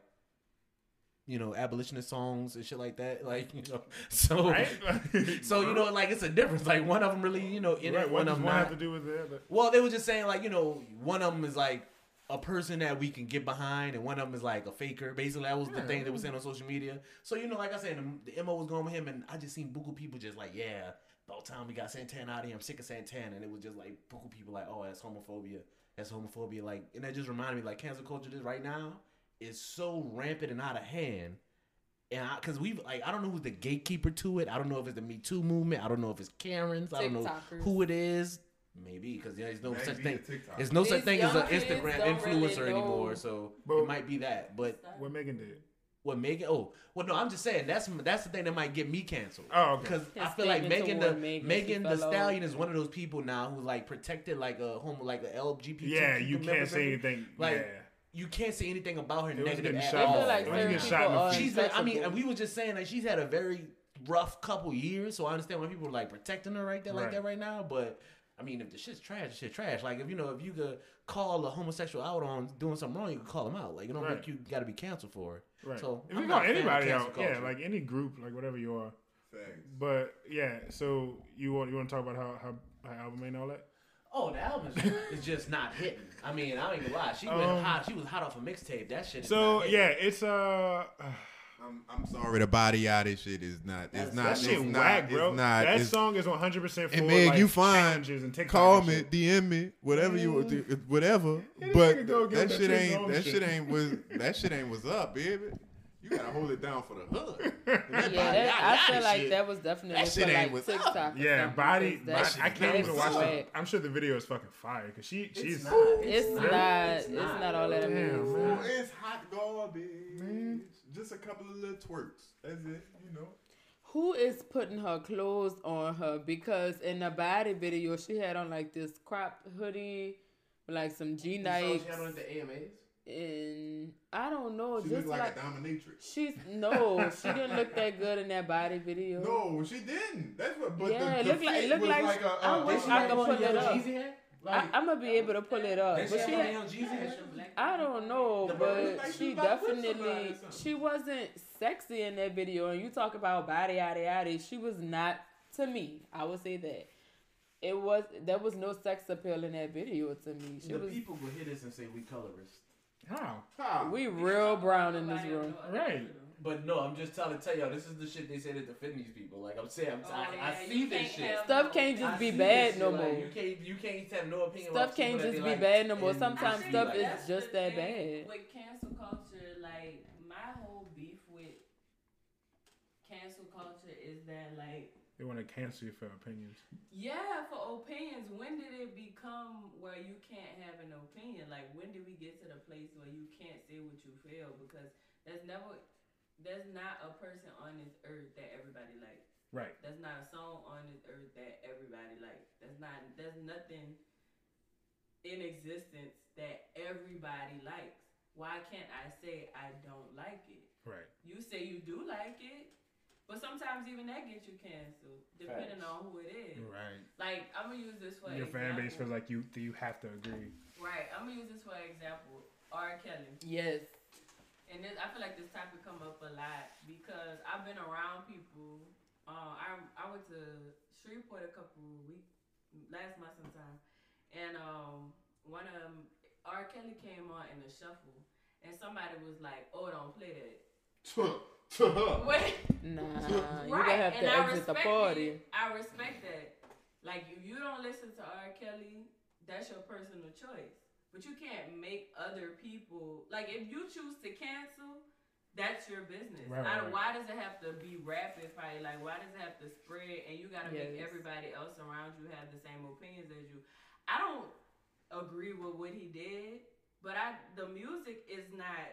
You know, abolitionist songs and shit like that. Like, you know, so right. so you know, like it's a difference. Like one of them really, you know, in right, it, one of them one not. have to do with the other? Well, they were just saying like you know one of them is like a person that we can get behind, and one of them is like a faker. Basically, that was the thing they were saying on social media. So you know, like I said, the, the mo was going with him, and I just seen buku people just like, yeah, about time we got Santana out of here. I'm sick of Santana, and it was just like people like, oh, that's homophobia. That's homophobia. Like, and that just reminded me like cancel culture is right now is so rampant and out of hand. And I, because we've like, I don't know who's the gatekeeper to it. I don't know if it's the Me Too movement. I don't know if it's Karens. I don't know who it is. Maybe because there's no Maybe such thing. TikTok. There's no such thing as an Instagram don't really influencer anymore. So But- it might be that. But What Megan did? What Megan? Oh, well, no. I'm just saying that's that's the thing that might get me canceled. Oh. Because His I feel like Megan the Megan, Megan the. Stallion is one of those people now who like protected like a homo like a LGBT. Yeah, you can't say remember? anything. Like, yeah. You can't say anything about her It negative getting at shot. All. like Why certain you get shot in the are feet? She's been, I mean, and we were just saying like she's had a very rough couple years, so I understand why people are like protecting her right there like that right now. But I mean, if the shit's trash, the shit trash. Like if you know if you could call a homosexual out on doing something wrong, you could call them out. Like you don't Right. make you got to be canceled for it. Right. So if I'm you not call a fan of anybody cancel out, yeah, like any group, like whatever you are. Thanks. But yeah, so you want you want to talk about how how, how album and all that? Oh, the album is, is just not hitting. I mean, I don't even lie. She went Um, hot. She was hot off a mixtape. That shit. Is So not yeah, it's uh, I'm, I'm sorry, the body out of shit is not. It's not. that it's shit not, whack, bro. Not, that song is 100 percent for And Meg, like, you and Call me. DM me, whatever you whatever. Yeah, But nigga go get that that shit ain't. That shit. ain't was. That shit ain't what's up, baby. You gotta hold it down for the hood. And that Yeah, body that, out I of feel like shit. that was definitely That shit for ain't like what's up. TikTok. or Yeah, something, body. that body I can't even watch it. I'm sure the video is fucking fire because she she's It's not. It's not. It's not all that Damn, amazing. man. Oh, it's hot garbage. Just a couple of little twerks. That's it. You know. Who is putting her clothes on her? Because in the body video, she had on like this crop hoodie with like some G You saw she had on the AMAs. And I don't know, She just looked like, like, a dominatrix. she's no, she didn't look that good in that body video. No, she didn't. That's what. But Yeah, the, it the looked like- it fit looked like- like a, I a, wish a- I could pull it up. Jeezy? I, Like, I'm gonna be able to pull it up, did but she she, have on Jeezy? I don't know, but bird looked like she she was about to whip somebody definitely she wasn't sexy in that video. And you talk about body, yada yada. She was not to me. I would say that. it was there was no sex appeal in that video to me. She The was people will hit us and say we colorist. How? How? we real brown in this room. Right. But no, I'm just trying to tell y'all, this is the shit they say to defend these people. Like I'm saying, I'm, Oh, I, yeah, I see this shit. have Stuff can't I just be bad no more. like, you can't you can't have no opinion. Stuff about people can't just be like bad no more. Sometimes stuff like is just that bad. With cancel culture, like my whole beef with cancel culture is that like They want to cancel you for opinions. yeah, for opinions, when did it become where you can't have an opinion? Like when did we get to the place where you can't say what you feel? Because there's never there's not a person on this earth that everybody likes. Right. There's not a song on this earth that everybody likes. There's not there's nothing in existence that everybody likes. Why can't I say I don't like it? Right. You say you do like it, but sometimes even that gets you canceled, depending Facts. on who it is. Right. Like I'm gonna use this for Your example. fan base feels like you you have to agree. right. I'm gonna use this for example. R. Kelly, Yes. and this, I feel like this topic come up a lot because I've been around people. Uh, I I went to Shreveport a couple weeks last month sometime, and um one of them R. Kelly came on in the shuffle, and somebody was like, "Oh, don't play that." Wait. Nah, you right. gonna have and to I exit the party. It. I respect that. Like if you don't listen to R. Kelly, that's your personal choice. But you can't make other people like if you choose to cancel, that's your business. Right, I, right. Why does it have to be rapid fire? Like why does it have to spread and you gotta make everybody else around you have the same opinions as you? I don't agree with what he did, but I the music is not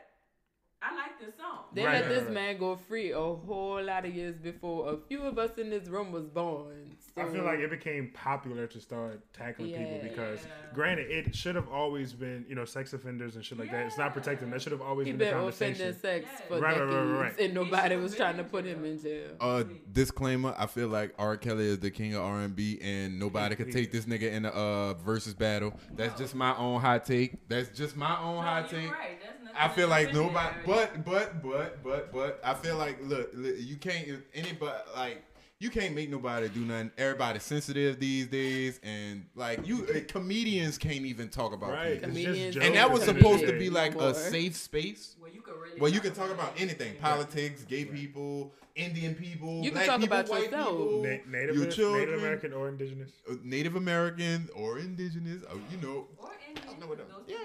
I like the song. They Right, let right, this right. man go free a whole lot of years before a few of us in this room was born. So, I feel like it became popular to start tackling people because, Yeah. granted, it should have always been, you know, sex offenders and shit like that. It's not protecting. That should have always he been the been conversation. offending sex Yeah. for Right, right, decades, right, right, right. and nobody was trying to put him in jail. Uh, disclaimer: I feel like R. Kelly is the king of R and B, and nobody could take this nigga in a uh, versus battle. That's just my own hot take. That's just my own No, hot you're take. right. That's nothing I feel like nobody, but but but but but I feel like look, look, you can't if anybody like you can't make nobody do nothing. Everybody's sensitive these days, and like you uh, comedians can't even talk about Right. Comedians And that was at the end of supposed to be like a safe space. Well, you could really. Well, you can talk about anything: anything. politics, gay people, Indian people, You can black talk people, about white yourself. people, Na- Native, your children, Native American or indigenous. uh, Native American or indigenous. Oh, you know, Or Indian. know what Those yeah.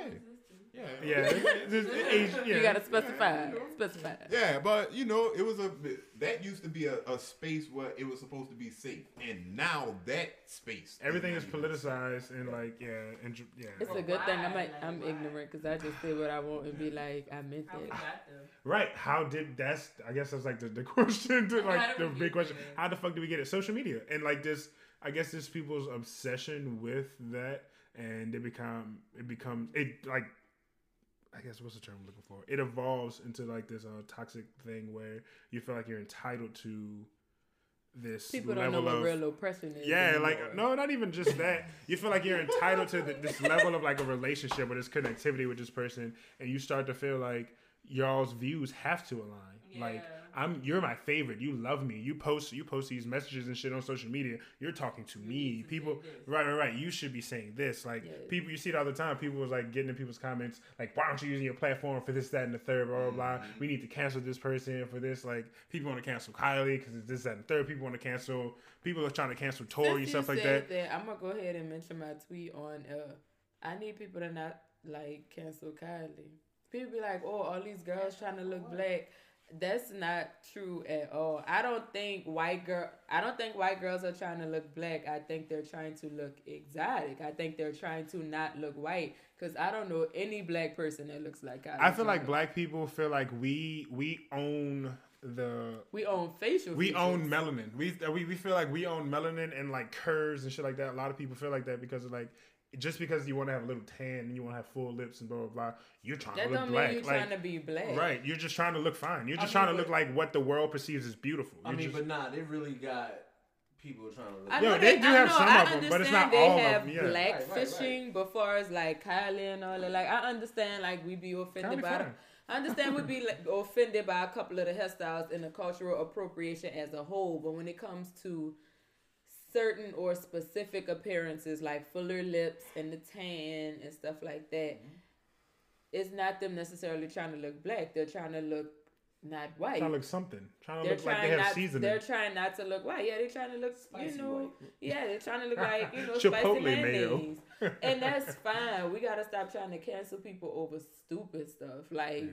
Exist too. yeah, Yeah, yeah. You gotta specify, specify. Yeah, but you know, it was a that used to be a, a space where it was supposed to be safe, and now that space Everything is not safe. politicized and like yeah, and yeah. It's a But good thing I'm like, Like, I'm why? ignorant because I just say what I want and be like I meant How we that. got them? Right. How did that's I guess that's like the, the question to like the big question. there? How the fuck do we get it? Social media. And like this I guess this people's obsession with that and they become it becomes it like I guess what's the term I'm looking for? It evolves into like this uh, toxic thing where you feel like you're entitled to this People don't know level what of real oppression is. yeah, anymore. like no, not even just that. You feel like you're entitled to the, this level of like a relationship or this connectivity with this person, and you start to feel like y'all's views have to align. Like Yeah. I'm, you're my favorite. You love me. You post, you post these messages and shit on social media. You're talking to me. People, right, right, right. You should be saying this. Like Yes. people, you see it all the time. People was like getting in people's comments, like, why aren't you using your platform for this, that, and the third, blah, blah, blah. Mm-hmm. We need to cancel this person for this. Like people want to cancel Kylie because it's this, that, and the third. People want to cancel. People are trying to cancel Tory, Since you stuff like said that. I'm gonna go ahead and mention my tweet on. Uh, I need people to not like cancel Kylie. People be like, "Oh, all these girls trying to look black." That's not true at all. I don't think white girl. I don't think white girls are trying to look black. I think they're trying to look exotic. I think they're trying to not look white. Cause I don't know any black person that looks like Kylie. I feel like black people feel like we we own the we own facial. we features. own melanin. We, we we feel like we own melanin and like curves and shit like that. A lot of people feel like that because of like just because you want to have a little tan and you want to have full lips and blah blah blah. You're trying That to look don't black. mean you're like, trying to be black. Right, you're just trying to look fine. You're I just mean, trying to but- look like what the world perceives as beautiful. I You're mean, just- but nah, they really got people trying to. Look I Yo, know they they, do I have know, some I of 'em, but it's understand not they all of have 'em, yeah. black Right, right, right. fishing before it's like Kylie and all that. Like I understand, like we be offended Kylie by. Fine. I understand we'd be like, offended by a couple of the hairstyles and the cultural appropriation as a whole, but when it comes to certain or specific appearances like fuller lips and the tan and stuff like that. Mm-hmm. It's not them necessarily trying to look black. They're trying to look not white. Trying to look something. Trying to they're look like they have not. seasoning. They're trying not to look white. Yeah, they're trying to look. Spicy you know. white. Yeah, they're trying to look like you know Chipotle spicy mayo. mayonnaise. and that's fine. We gotta stop trying to cancel people over stupid stuff like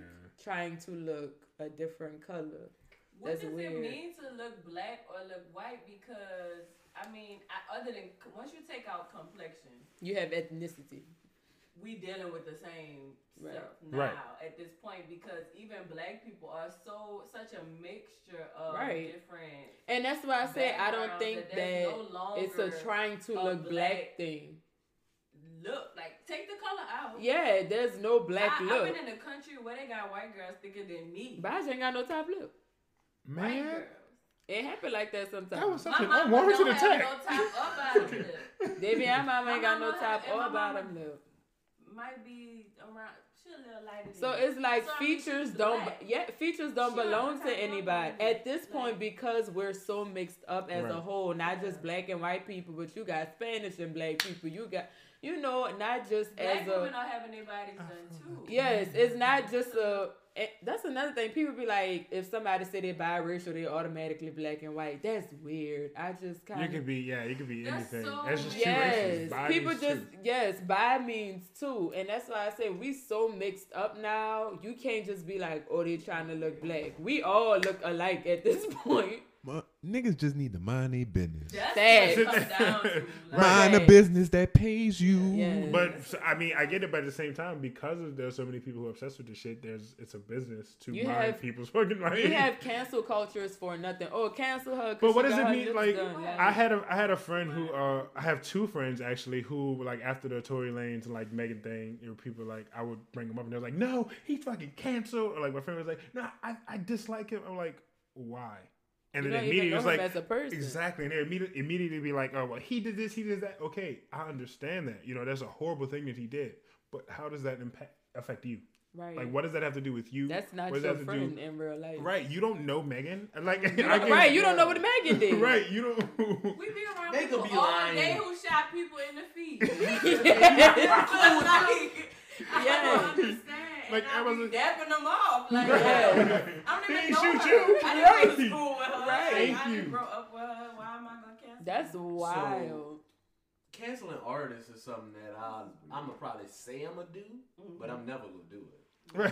trying to look a different color. What That's does weird. it mean to look black or look white? Because I mean, I, other than once you take out complexion, You have ethnicity. we dealing with the same Right. stuff now Right. at this point because even black people are so such a mixture of Right. different. And that's why I say I don't think that that no it's a trying to a look black black- thing. look like take the color out. Yeah, there's no black I, look. I've been in a country where they got white girls thicker than me. But I ain't got no top lip. White Man, girls. It happened like that sometimes. that was My something mama unwarranted don't have attack. no top or bottom lip. Baby, my mama ain't got no top or bottom mama- lip. Might be around. She a little lighter. So than it's like So, I mean, features don't black. yeah features don't She belong to to anybody at this point because we're so mixed up as a whole not just black and white people but you got Spanish and black people you got you know not just Black as women a are having their bodies done too. yes it's not just a eh, that's another thing people be like if somebody say they're biracial they're automatically black and white that's weird I just kind of. You of could be, yeah, you could be That's anything. so That's just Yes, races. Bi people just two. yes, bi means too, and that's why I say we so mixed up now. You can't just be like, oh, they're trying to look black. We all look alike at this point. My, niggas just need to mind their business. That's Sad. what it comes down to. Like, Mind the Right. business that pays you. Yes. But so, I mean, I get it, but at the same time, because of there's so many people who are obsessed with this shit, there's it's a business to You mind have- people's fucking money. We have cancel cultures for nothing. Oh, cancel her. 'cause But she what does got it her mean? lips Like, done. I had a I had a friend who uh I have two friends actually who like after the Tory Lanez and like Megan thing, there were people like I would bring them up and they're like, no, he fucking canceled. Or like my friend was like, no, I, I dislike him. I'm like, why? And You then immediately know it was like as a person. exactly, and they immediately immediately be like, oh well, he did this, he did that. Okay, I understand that. You know, that's a horrible thing that he did. But how does that impact affect you? right. Like, what does that have to do with you? That's not What does your that have to do- friend in real life. Right, you don't know Megan. Like, I Right, can- right. You don't know what Megan did. Right, you don't. we be around They people could be all lying. day who shot people in the feet. yes. like, I don't understand. Like, and I, I was- dapping them off. Like, Yes. I don't He even ain't know shoot her. you. I didn't go to Right. school with her. Right. Like, Thank I you. didn't grow up with her. Why am I gonna cancel? That's wild. Canceling artists is something that I, I'm gonna probably say I'm gonna do, but I'm never gonna do it.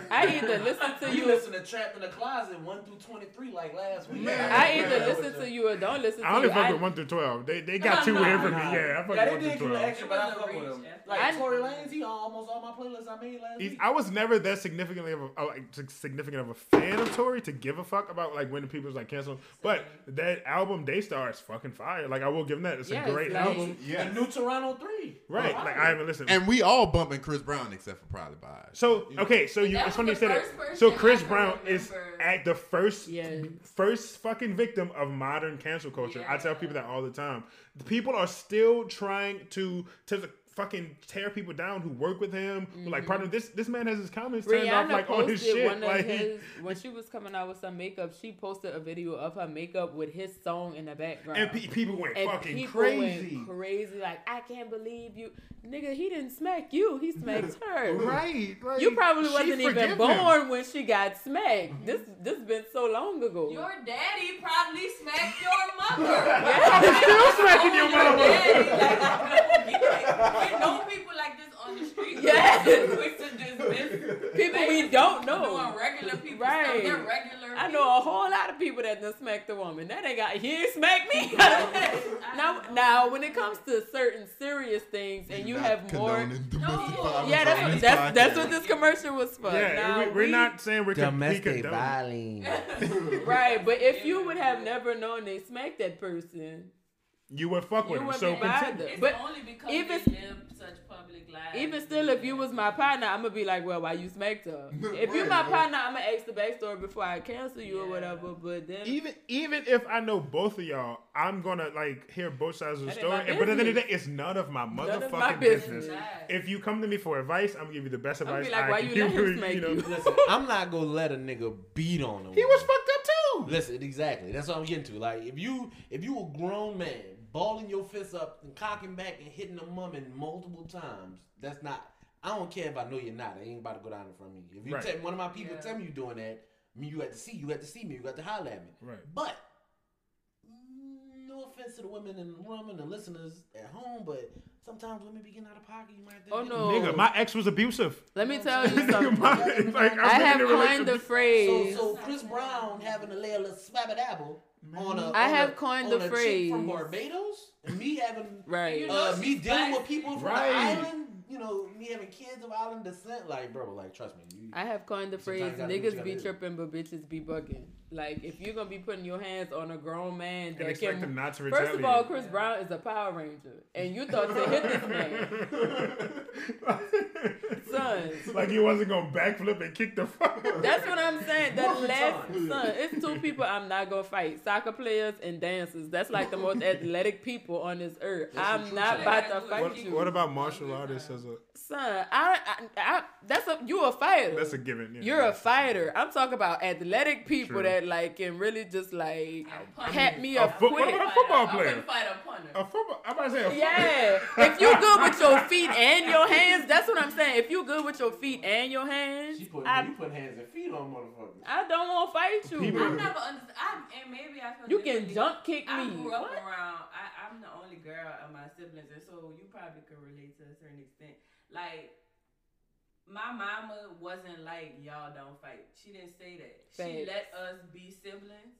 I either listen to You you. listen to Trapped in the Closet one through twenty three like last week. I either listen to you or don't listen to I only you. fuck with one through twelve. They they got two No, in no, for me. Yeah, I fuck Yeah, with one through did give me twelve. extra, but I It fuck with them. Like that. Tory Lanez, he on almost all my playlists I made last week. I was never that significantly of a uh, like, significant of a fan of Tory to give a fuck about like when the people's like canceling. But that album Daystar is fucking fire. Like I will give him that. It's Yes, a great like- album. Yeah. The new Toronto three. Right. Oh, Like I haven't listened. And we all bumping Chris Brown except for probably by. So you know. okay, so you That it's funny you said it. So Chris Brown is at the first Yes. first fucking victim of modern cancel culture. I tell people that all the time. The people are still trying to to fucking tear people down who work with him. Who like partner mm-hmm. this this man has his comments turned off like on his posted shit. one of Like his when she was coming out with some makeup. She posted a video of her makeup with his song in the background. and pe- people went And fucking people crazy. went crazy. Like I can't believe you, nigga. He didn't smack you. He smacked her. Right. Like, You probably wasn't even forgive him. born when she got smacked. This this been so long ago. Your daddy probably smacked your mother. Yeah. Still smacking your Your daddy, like, I don't get it. We know people like this on the street. Yes. We're quick to dismiss People we don't people know. Regular people Right. They're regular. I know a whole lot of people that done smacked a woman. That ain't got he ain't smacked me. now, now when it comes to certain serious things, and you have more. No. Yeah, that's what this that's, that's what this commercial was for. Yeah, Now, we, we're we- not saying we're con- we Domestic violence. right. But if you would have never known they smacked that person, You would fuck You with him. wouldn't So be continue. It's But only because even- they such public lives. even still, if you was my partner, I'm gonna be like, well, why you smacked her? If you're my partner, I'm gonna ask the backstory before I cancel you or whatever. But then, even even if I know both of y'all, I'm gonna like hear both sides of the That ain't story. But at the end of the day, it's none of my motherfucking of my business. business. If you come to me for advice, I'm gonna give you the best I'm advice. be like, I why can you let give him smack know. you? Listen, I'm not gonna let a nigga beat on him. He was fucked up too. Listen, exactly. That's what I'm getting to. Like, if you if you a grown man balling your fists up and cocking back and hitting the woman multiple times. That's not. I don't care if I know you're not. I ain't about to go down in front of me. If you Right. tell one of my people Yeah. tell me you doing that, I mean you got to see. You got to see me. You got to holler at me. Right. But no offense to the women in the room and the listeners at home, but sometimes women be getting out of pocket. You might think Oh, that- no. Nigga, my ex was abusive. Let me tell you something. My- like, I've I been have in a coined the phrase. so Chris Brown having to lay a little swabba dabble on a. I on have a, coined on the a chick from. Barbados, and me having Right. You know uh, me she's dealing with people from Right. the island. You know, me having kids of island descent. Like, bro, like trust me. You, I have coined the phrase Sometimes you gotta do what you niggas be tripping but bitches be bugging. Like if you're gonna be putting your hands on a grown man and expect can him not to First of all, Chris Brown is a Power Ranger, and you thought to hit this man, son. like he wasn't gonna backflip and kick the fuck. That's what I'm saying. That Multiple last times. son, it's two people I'm not gonna fight: soccer players and dancers. That's like the most athletic people on this earth. That's I'm not shit. about to fight What, you, what about martial artists as a? son. I, I, I, that's a you a fighter. That's a given. Yeah, You're a That's fighter. I'm talking about athletic people True. that like can really just like punch pat me. me A up foot- what quick. about a football I player? wouldn't fight a punter. A football. I'm about to say a football. Yeah, if you good with your feet and your hands, that's what I'm saying. If you good with your feet and your hands, she put I, you put hands and feet on motherfuckers. I don't want to fight you. People- I never understood. I, and maybe I feel You can jump kick me. I me. grew up What? around. I, I'm the only girl of my siblings, and so you probably could relate to a certain extent. Like my mama wasn't like y'all don't fight. She didn't say that. She let us be siblings.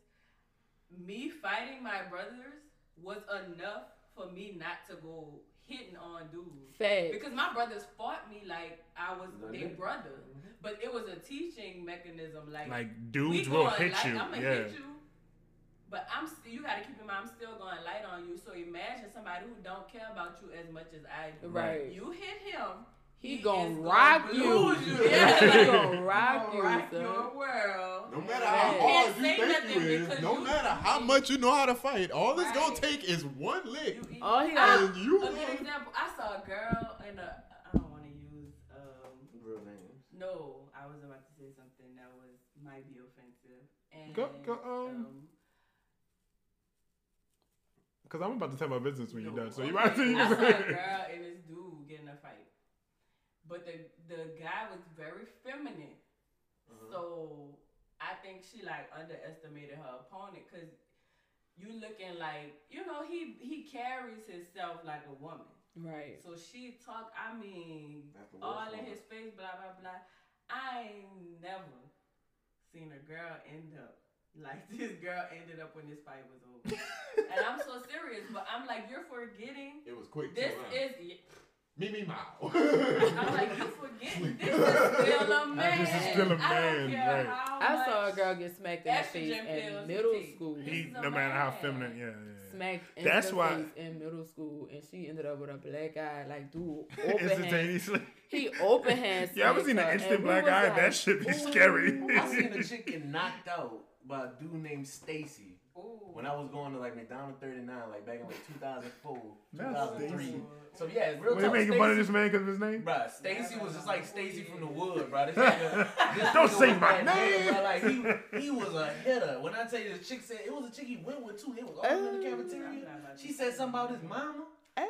Me fighting my brothers was enough for me not to go hitting on dudes. Facts. Because my brothers fought me like I was Like their that. brother, mm-hmm. but it was a teaching mechanism. Like Like we dudes will hit light, you. I'm gonna Yeah. hit you. But I'm still. You gotta keep in mind. I'm still going light on you. So imagine somebody who don't care about you as much as I do. Right. You hit him. He is gonna gonna rock you. lose you. Yeah, Yeah. he gonna rock you, rock son. your world. No matter how hard you think you is, because no matter how much you know how to fight, all it's gonna take is one lick. You All he I- got- And you a good example. I saw a girl in a. I don't want to use. Um, Real names. no, I was about to say something that was might be offensive. And Go- go, um, Cause I'm about to tell my business when you're done. So you might Okay, see. I saw a girl and this dude getting a fight, but the the guy was very feminine. Uh-huh. So I think she like underestimated her opponent because you looking like you know he he carries himself like a woman. Right. So she talk. I mean, all in one. his face, blah blah blah. I ain't never seen a girl end up like this girl ended up when this fight was over. and I'm so serious, but I'm like, you're forgetting. It was quick. This too, huh? is. Me me mouth. I'm like, you forgetting. This is still a man. This is still a I don't man, care right. how I saw a girl get smacked in the face in middle take. school. This He, is a no matter how feminine, yeah, yeah. Smacked in That's the why- face in middle school, and she ended up with a black eye. Like, dude, open hand. Instantaneously. He open hand. You ever smacked seen an instant black was eye? like, That should be ooh. scary. I seen a chick get knocked out by a dude named Stacy Ooh. when I was going to like McDonogh 39, like back in like 2004, 2003. So yeah, real Were they talk. making fun of this man because of his name? Bruh, Stacy was just like Stacy from the wood, bro. This nigga, this Don't nigga say my name. bruh. Like he, he was a hitter. When I tell you the chick said it was a chick he went with too. They was all in the Oh. cafeteria. She said something about his mama. Oh.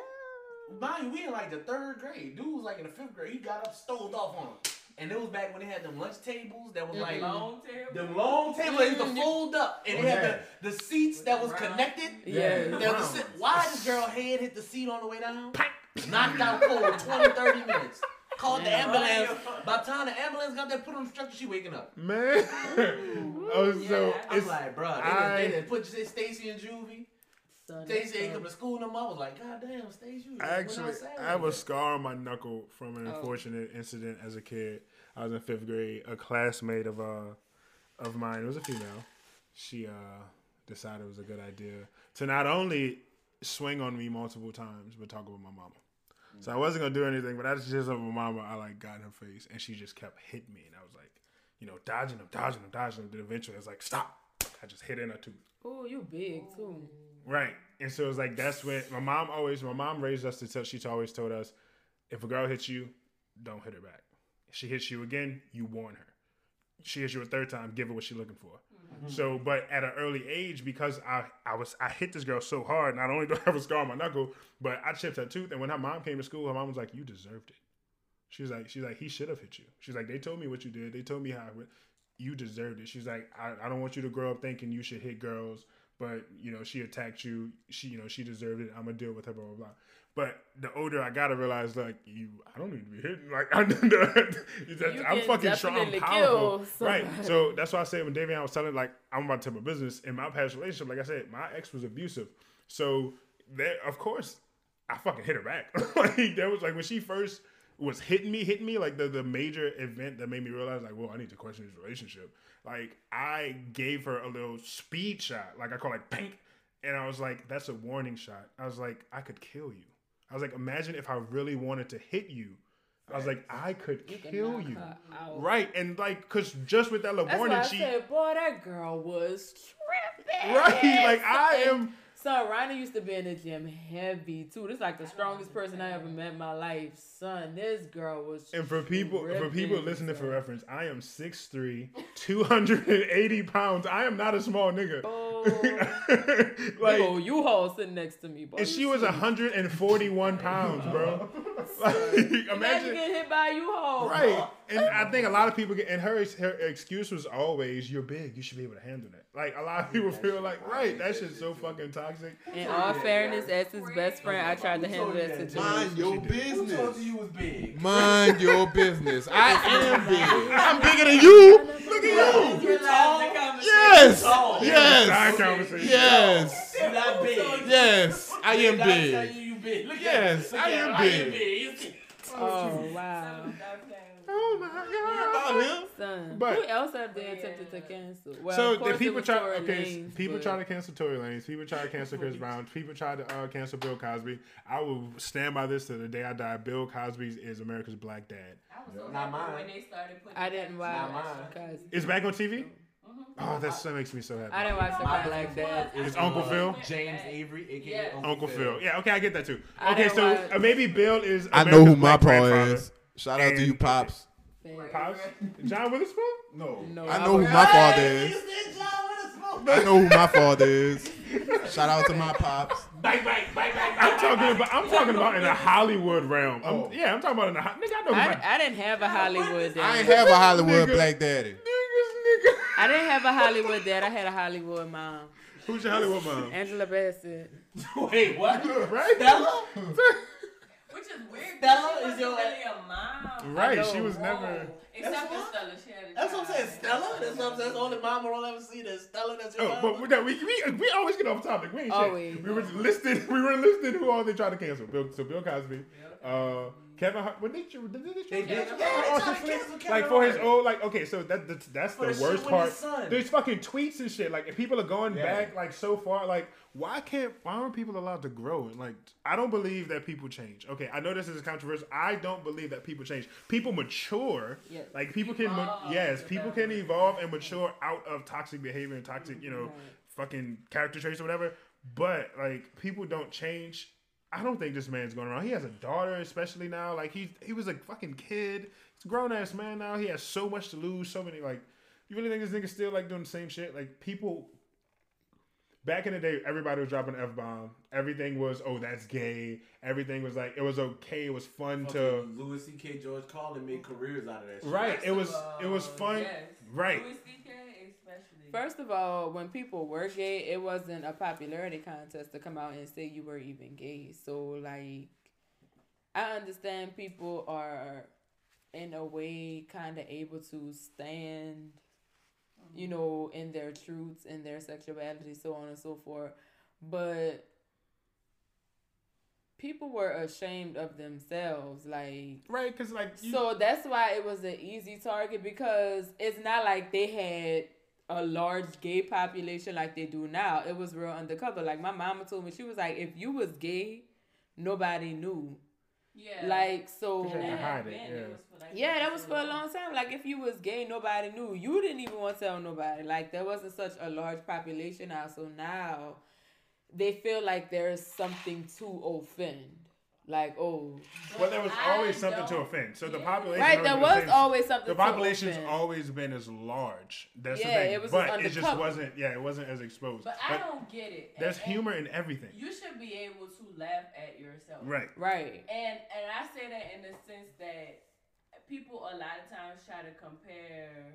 Mind you, we in like the third grade. Dude was like in the fifth grade. He got up, stole off on him. And it was back when they had them lunch tables that was like mm-hmm. long table. them long tables they used to mm-hmm. fold up, and Oh, they had yeah. the, the seats that was connected. Yeah. There was a Round. Why this girl head hit the seat on the way down? Knocked out cold 20, 30 minutes. Called the ambulance. By the time the ambulance got there, put her on the stretcher, she waking up. Man. oh, so Yeah. I'm it's like, bro, they, I- done, they done put Stacy in juvie. Son, Stacy ain't son. come to school no more. I was like, God damn, Stacy, you Actually, I have a scar on my knuckle from an Oh. unfortunate incident as a kid. I was in fifth grade. A classmate of uh of mine, it was a female. She uh decided it was a good idea to not only swing on me multiple times, but talk about my mama. So I wasn't gonna do anything, but that's just of my mama. I like got in her face, and she just kept hitting me, and I was like, you know, dodging them, dodging them, dodging them. Then eventually, I was like, stop! I just hit in her tooth. Ooh, you big too. Right. And so it was like that's when my mom always my mom raised us to tell she's always told us if a girl hits you, don't hit her back. If she hits you again, you warn her. she hits you a third time, give her what she's looking for. Mm-hmm. So, but at an early age, because I, I was I hit this girl so hard, not only do I have a scar on my knuckle, but I chipped her tooth. And when her mom came to school, her mom was like, "You deserved it." She's like, she's like, he should have hit you. She's like, they told me what you did. They told me how you deserved it. She's like, I, I don't want you to grow up thinking you should hit girls, but you know she attacked you. She you know she deserved it. I'm gonna deal with her. Blah blah blah. But the older I gotta realize, like you, I don't need to be hitting. Like I, You I'm fucking strong, I'm powerful, right? So that's why I said when Davion was telling, like I'm about to tell my business in my past relationship. Like I said, my ex was abusive, so that of course I fucking hit her back. like that was like when she first was hitting me, hitting me, like the the major event that made me realize, like, well, I need to question this relationship. Like I gave her a little speed shot, like I call it pink, and I was like, that's a warning shot. I was like, I could kill you. I was like, imagine if I really wanted to hit you. I was like, I could You kill you. Right, and like, cause just with that little That's warning, she said, boy, that girl was tripping. right, like I am. Son, Ronnie used to be in the gym heavy too. This is like the strongest person I ever met in my life. Son, this girl was. And for people, for people listening for reference, I am 6'3", 280 pounds. I am not a small nigga. Oh, like, big old U-Haul sitting next to me, boy. and she was 141 pounds, bro. Like, Imagine imagine, getting hit by a U-Haul. right? And I think a lot of people get, and her her excuse was always, "You're big, you should be able to handle that." Like a lot of people feel like, right, that shit's so fucking toxic. In all fairness, as his best friend, I tried to handle told you that that? situation. Mind your business. Who told you business. you was big? Mind your business. I am big. I'm bigger than you. Look at you. You tall? Yes. Tall. Yes. conversation. Yes. Oh. You not big. Yes. I am Did I tell big. you you big? Look Yes, at Look I am big. Oh wow, Oh my god. About him. son. But- Who else have they attempted to cancel? Well, so of the people try Tory okay Lanez, people but- try to cancel Tory Lanez people try to cancel Chris Brown people try to uh, cancel Bill Cosby I will stand by this to the day I die Bill Cosby is America's black dad Not mine. when they started putting I didn't watch Not mine. because it's back on TV oh that that makes me so happy I didn't watch the My black dad is It's Uncle uh, Phil? James Avery, aka Yeah. Uncle, Uncle Phil yeah okay I get that too okay so watch- uh, maybe Bill is I know who my black pa is. Shout out to you, pops. Pops John Witherspoon No. No, I I know who my father is. I know who my father is. Shout out to my pops. Bang, bang, bang, bang. I'm talking about I'm talking about in the Hollywood realm I'm- Oh. yeah I'm talking about in the ho- nigga I know who my I, I didn't have a Hollywood dad. I ain't have a Hollywood Nigga. black daddy. niggas nigga I didn't have a Hollywood dad. I had a Hollywood mom, who's your Hollywood mom Angela Bassett. Wait, what? right Stella? Which is weird. Stella she is your- really a mom. right she know. was never Except That's for what- Stella. She had a That's what I'm saying. Stella? That's what I'm saying. That's the only mama I'll ever see. That's Stella. That's your Oh, mama. but we, no, we, we, we always get off topic. We ain't shit. Always. We were listed. We were listed who all they tried to cancel. Bill, so Bill Cosby, uh, Kevin Hart. What did you? Did they, They did. Yeah, Yeah, they Austin tried to Flint? Kevin Like for his Hart. old, like okay, so that that's, that's For the the worst part. son. There's fucking tweets and shit. Like if people are going Yeah. back like so far, like why can't why aren't people allowed to grow? And like I don't believe that people change. Okay, I know this is controversial. I don't believe that people change. People mature. Yes. Like people can, ma- Evolve. yes, people can evolve and mature out of toxic behavior and toxic, you know, Right. fucking character traits or whatever. But like people don't change. I don't think this man's going around. He has a daughter, especially now. Like he he was a fucking kid. He's a grown ass man now. He has so much to lose. So many like. You really think this nigga's still like doing the same shit? Like people. Back in the day, everybody was dropping f bomb. Everything was oh that's gay. Everything was like it was okay. It was fun to Louis C.K. George Carlin made careers out of that shit. right. It was of it was fun. yes. Right. Louis C.K. especially. First of all, when people were gay, it wasn't a popularity contest to come out and say you were even gay. So like, I understand people are in a way kind of able to stand, you mm-hmm. know, in their truths, in their sexuality, so on and so forth. But people were ashamed of themselves, like Right, because like you, so that's why it was an easy target because it's not like they had a large gay population like they do now. It was real undercover. Like my mama told me, she was like, if you was gay, nobody knew. yeah. Like so. You had to hide it, then yeah. like, Yeah, that was for a long time. Like if you was gay, nobody knew. You didn't even want to tell nobody. Like there wasn't such a large population out. So now they feel like there's something to offend. Like oh Well, there was I always something to offend. So the Yeah. population. right there was same- always something The population's offend. always been as large. That's Yeah, the thing. it was but it just wasn't. Yeah, it wasn't as exposed. But I don't get it. there's And- and humor in everything. You should be able to laugh at yourself. Right. right And and I say that in the sense that people a lot of times try to compare,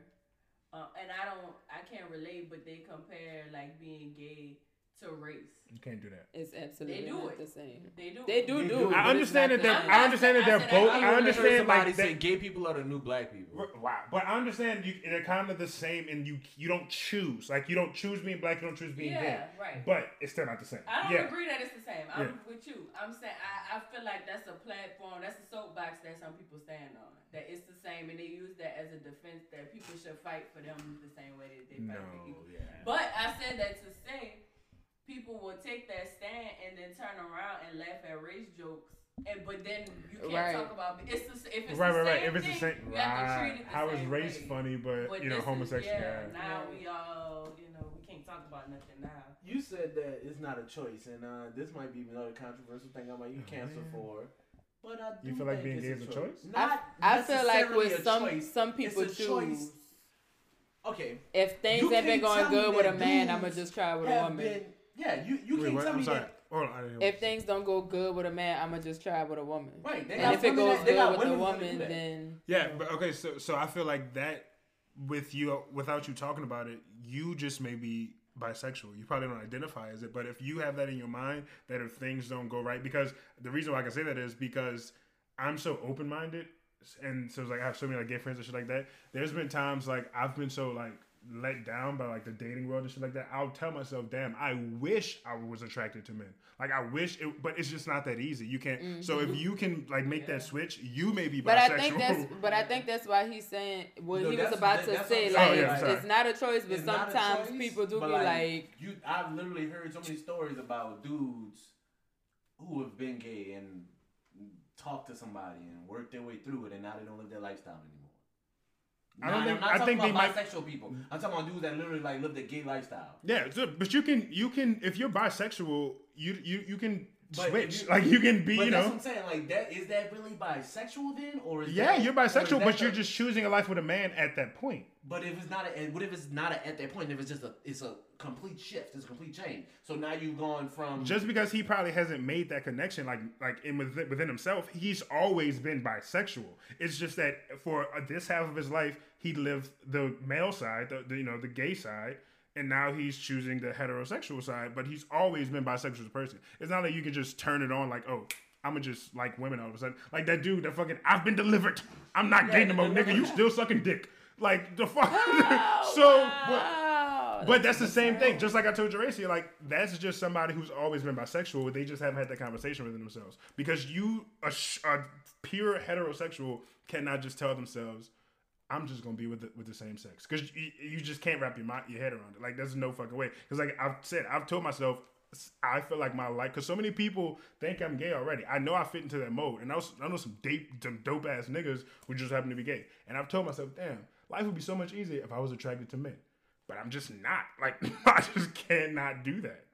uh, and I don't, I can't relate, but they compare like being gay to race. You can't do that. it's absolutely They do not it. the same They do. they do They do do. I understand that they're. I understand that they're both. I I understand like say that. gay people are the new black people. Wow, but I understand you, they're kind of the same, and you you don't choose. Like you don't choose being black, you don't choose being Yeah, gay. right. But it's still not the same. I don't yeah. agree that it's the same. I'm Yeah. with you. I'm saying I, I feel like that's a platform, that's a soapbox that some people stand on. That it's the same, and they use that as a defense that people should fight for them the same way that they No, fight for equal. yeah. But I said that to say people will take that stand and then turn around and laugh at race jokes. And but then you can't Right. talk about it's the, if it's Right, the right, right. If it's the same, you have right. the How is same race way. funny, but, But you know, homosexuality? is- homosexual? Yeah, yeah. now we all you know we can't talk about nothing now. You said that it's not a choice, and uh, this might be another controversial thing I might get canceled for. But I do You feel like being gay is a choice? Not I feel like necessarily with a some choice. some people It's a choose. choice. Okay, If things You have been going good with a man, I'm gonna just try with a have woman. Been. Yeah, you you Wait, can't what? tell I'm me sorry. that. Hold on. I didn't If things don't go good with a man, I'm gonna just try with a woman. Right, they And if it women goes that- they good with a women that do woman, that. then Yeah, but okay, so so I feel like that with you without you talking about it, you just may be bisexual. You probably don't identify as it, but if you have that in your mind that if things don't go right, because the reason why I can say that is because I'm so open minded, and so it's like I have so many like gay friends and shit like that. There's been times like I've been so like let down by like the dating world and shit like that. I'll tell myself, damn, I wish I was attracted to men. Like I wish it, but it's just not that easy. You can't. So if mm-hmm. you can like make that switch, you may be bisexual. But I think that's but I think that's why he's saying what No, he was about that- to say. Oh, like. Oh, yeah, sorry. it's not a choice, but It's sometimes choice, people do but, be like, you. I've literally heard so many stories about dudes who have been gay and talked to somebody and worked their way through it, and now they don't live their lifestyle anymore. I don't Nah, think- I talking think they about might- bisexual people. I'm talking about dudes that literally like live the gay lifestyle. Yeah, so, but you can you can if you're bisexual, you you you can But switch. you- like you can be, you that's know. what I'm saying. Like that is that really bisexual then, or is Yeah, that, you're bisexual, but you're just choosing a life with a man at that point. But if it's not, a, what if it's not a, at that point? If it's just a, it's a complete shift. It's a complete change. So now you've gone from Just because he probably hasn't made that connection, like like in within, within himself, he's always been bisexual. It's just that for this half of his life, he lived the male side, the, the you know the gay side, and now he's choosing the heterosexual side. But he's always been bisexual as a person. It's not like you can just turn it on like, oh, I'm gonna just like women all of a sudden. Like that dude that fucking I've been delivered. I'm not gay no more, nigga. You still sucking dick. Like the fuck. so. But, wow. but that's the same thing. Just like I told Jeracia, like that's just somebody who's always been bisexual. They just haven't had that conversation within themselves. Because you, a, a pure heterosexual, cannot just tell themselves, "I'm just gonna be with the, with the same sex." Because you, you just can't wrap your mind, your head around it. Like there's no fucking way. Because like I've said, I've told myself. I feel like my life because so many people think I'm gay already. I know I fit into that mode, and I, was, I know some, date, some dope ass niggas who just happen to be gay. And I've told myself, damn, life would be so much easier if I was attracted to men but I'm just not. Like I just cannot do that.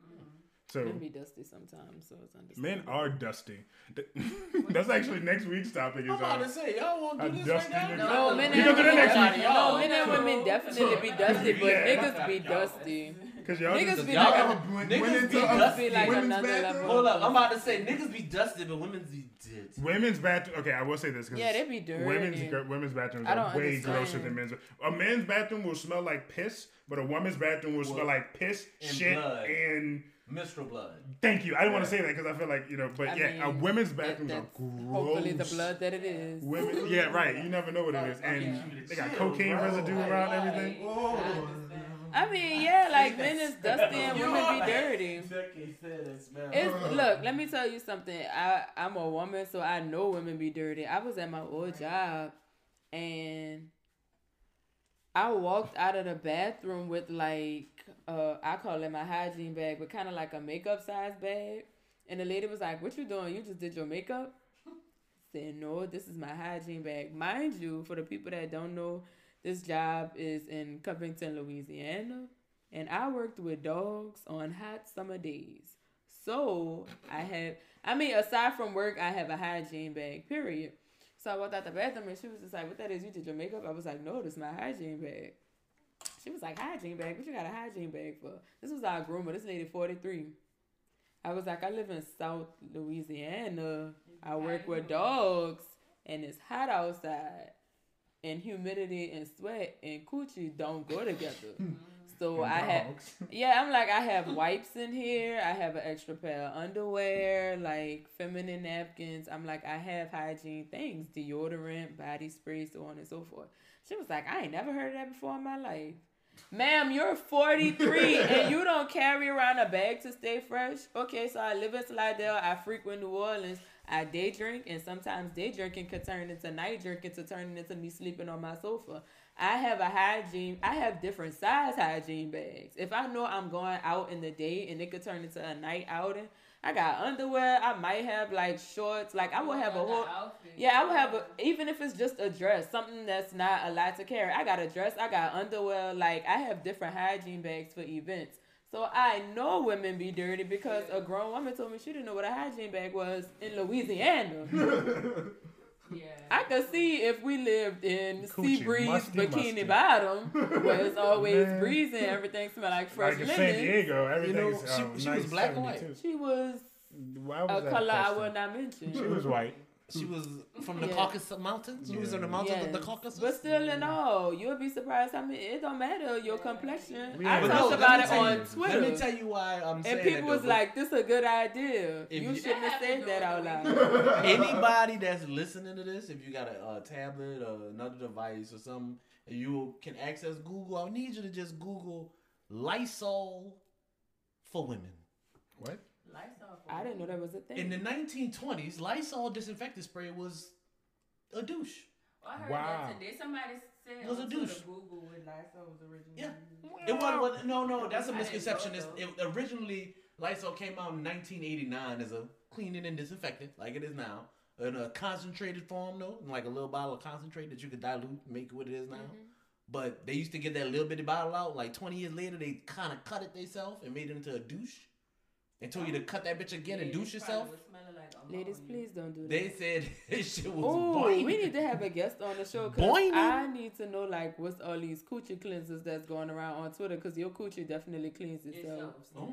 So Men be dusty sometimes, so it's understandable. men are dusty. That's actually next week's topic. Is I'm about uh, to say y'all want to do this right now? No, men and gonna do that women, no, men and women definitely be dusty, but Yeah. niggas be dusty. Cause y'all Niggas just, be Y'all like, ever- went, Niggas went into be a dusty. like women's another bathroom? level. Hold up, I'm about to say niggas be dusted, but women's be dead. women's bathroom. Okay, I will say this. 'cause Yeah, they be dirty. Women's women's bathrooms are way understand. grosser than men's. A men's bathroom will smell like piss, but a woman's bathroom will smell like piss, and shit, blood. and. Menstrual blood. Thank you. I didn't want to say that because I feel like you know, but I yeah, a mean, women's that- bathrooms are gross. Hopefully the blood that it is. Women, yeah, right. You never know what it is, and Yeah. they got cocaine bro. residue around everything. I mean, yeah, like men is dusty and women be dirty. It's look, let me tell you something. I I'm a woman, so I know women be dirty. I was at my old job, and I walked out of the bathroom with like uh I call it my hygiene bag, but kind of like a makeup size bag. And the lady was like, "What you doing? You just did your makeup?" Said, "No, this is my hygiene bag." Mind you, for the people that don't know, this job is in Covington, Louisiana, and I worked with dogs on hot summer days. So I have, I mean, aside from work, I have a hygiene bag. Period. So I walked out the bathroom and she was just like, "What that is? You did your makeup?" I was like, "No, this is my hygiene bag." She was like, "Hygiene bag? What you got a hygiene bag for?" This was our groomer. This lady, forty three. I was like, I live in South Louisiana. I work with dogs, and it's hot outside, and humidity and sweat and coochie don't go together. Hmm. So I have, yeah, I'm like, I have wipes in here. I have an extra pair of underwear, like feminine napkins. I'm like, I have hygiene things, deodorant, body spray, so on and so forth. She was like, I ain't never heard of that before in my life. Ma'am, you're 43 and you don't carry around a bag to stay fresh. Okay, so I live in Slidell. I frequent New Orleans. I day drink, and sometimes day drinking could turn into night drinking to turn into me sleeping on my sofa. I have a hygiene. I have different size hygiene bags. If I know I'm going out in the day and it could turn into a night outing, I got underwear. I might have like shorts. Like I will have a whole. Yeah, I will have a, even if it's just a dress, something that's not a lot to carry. I got a dress, I got underwear, like I have different hygiene bags for events. So I know women be dirty because a grown woman told me she didn't know what a hygiene bag was in Louisiana. Yeah. I could see if we lived in Coochie, Sea Breeze, musty, Bikini musty. Bottom, where it's always Man. breezing, everything smell like fresh Like in linen. San Diego, everything's she- um, she was black or white? She was Why a that color I question? will not mention. She was white. She was from the Yeah. Caucasus Mountains. She was in the mountains of the Caucasus. But still in all, you'll be surprised how many it don't matter your complexion. Yeah. I But talked no, about it on you- Twitter. Let me tell you why I'm saying and people that, was though, like, "This is a good idea. If you you- shouldn't have said that out loud." anybody that's listening to this, if you got a, uh tablet or another device or something, you can access Google, I need you to just Google Lysol for women. What? Lights off. I didn't know that was a thing. In the 1920s, Lysol disinfectant spray was a douche. I heard Wow. that today. Somebody said It was a douche. Google with Lysol was originally. Yeah. used. It was, was no, no. That's a misconception. It's, it, it, originally, Lysol came out in 1989 as a cleaning and disinfectant, like it is now, in a concentrated form, though, in like a little bottle of concentrate that you could dilute, make what it is now. Mm-hmm. But they used to get that little bitty bottle out. Like 20 years later, they kind of cut it themselves and made it into a douche. And told you to cut that bitch again and douche yourself. like Ladies, please don't do that. They said this shit was Oh, boing. we need to have a guest on the show because Boing. I need to know like what's all these coochie cleansers that's going around on Twitter because your coochie definitely cleans itself. Itself.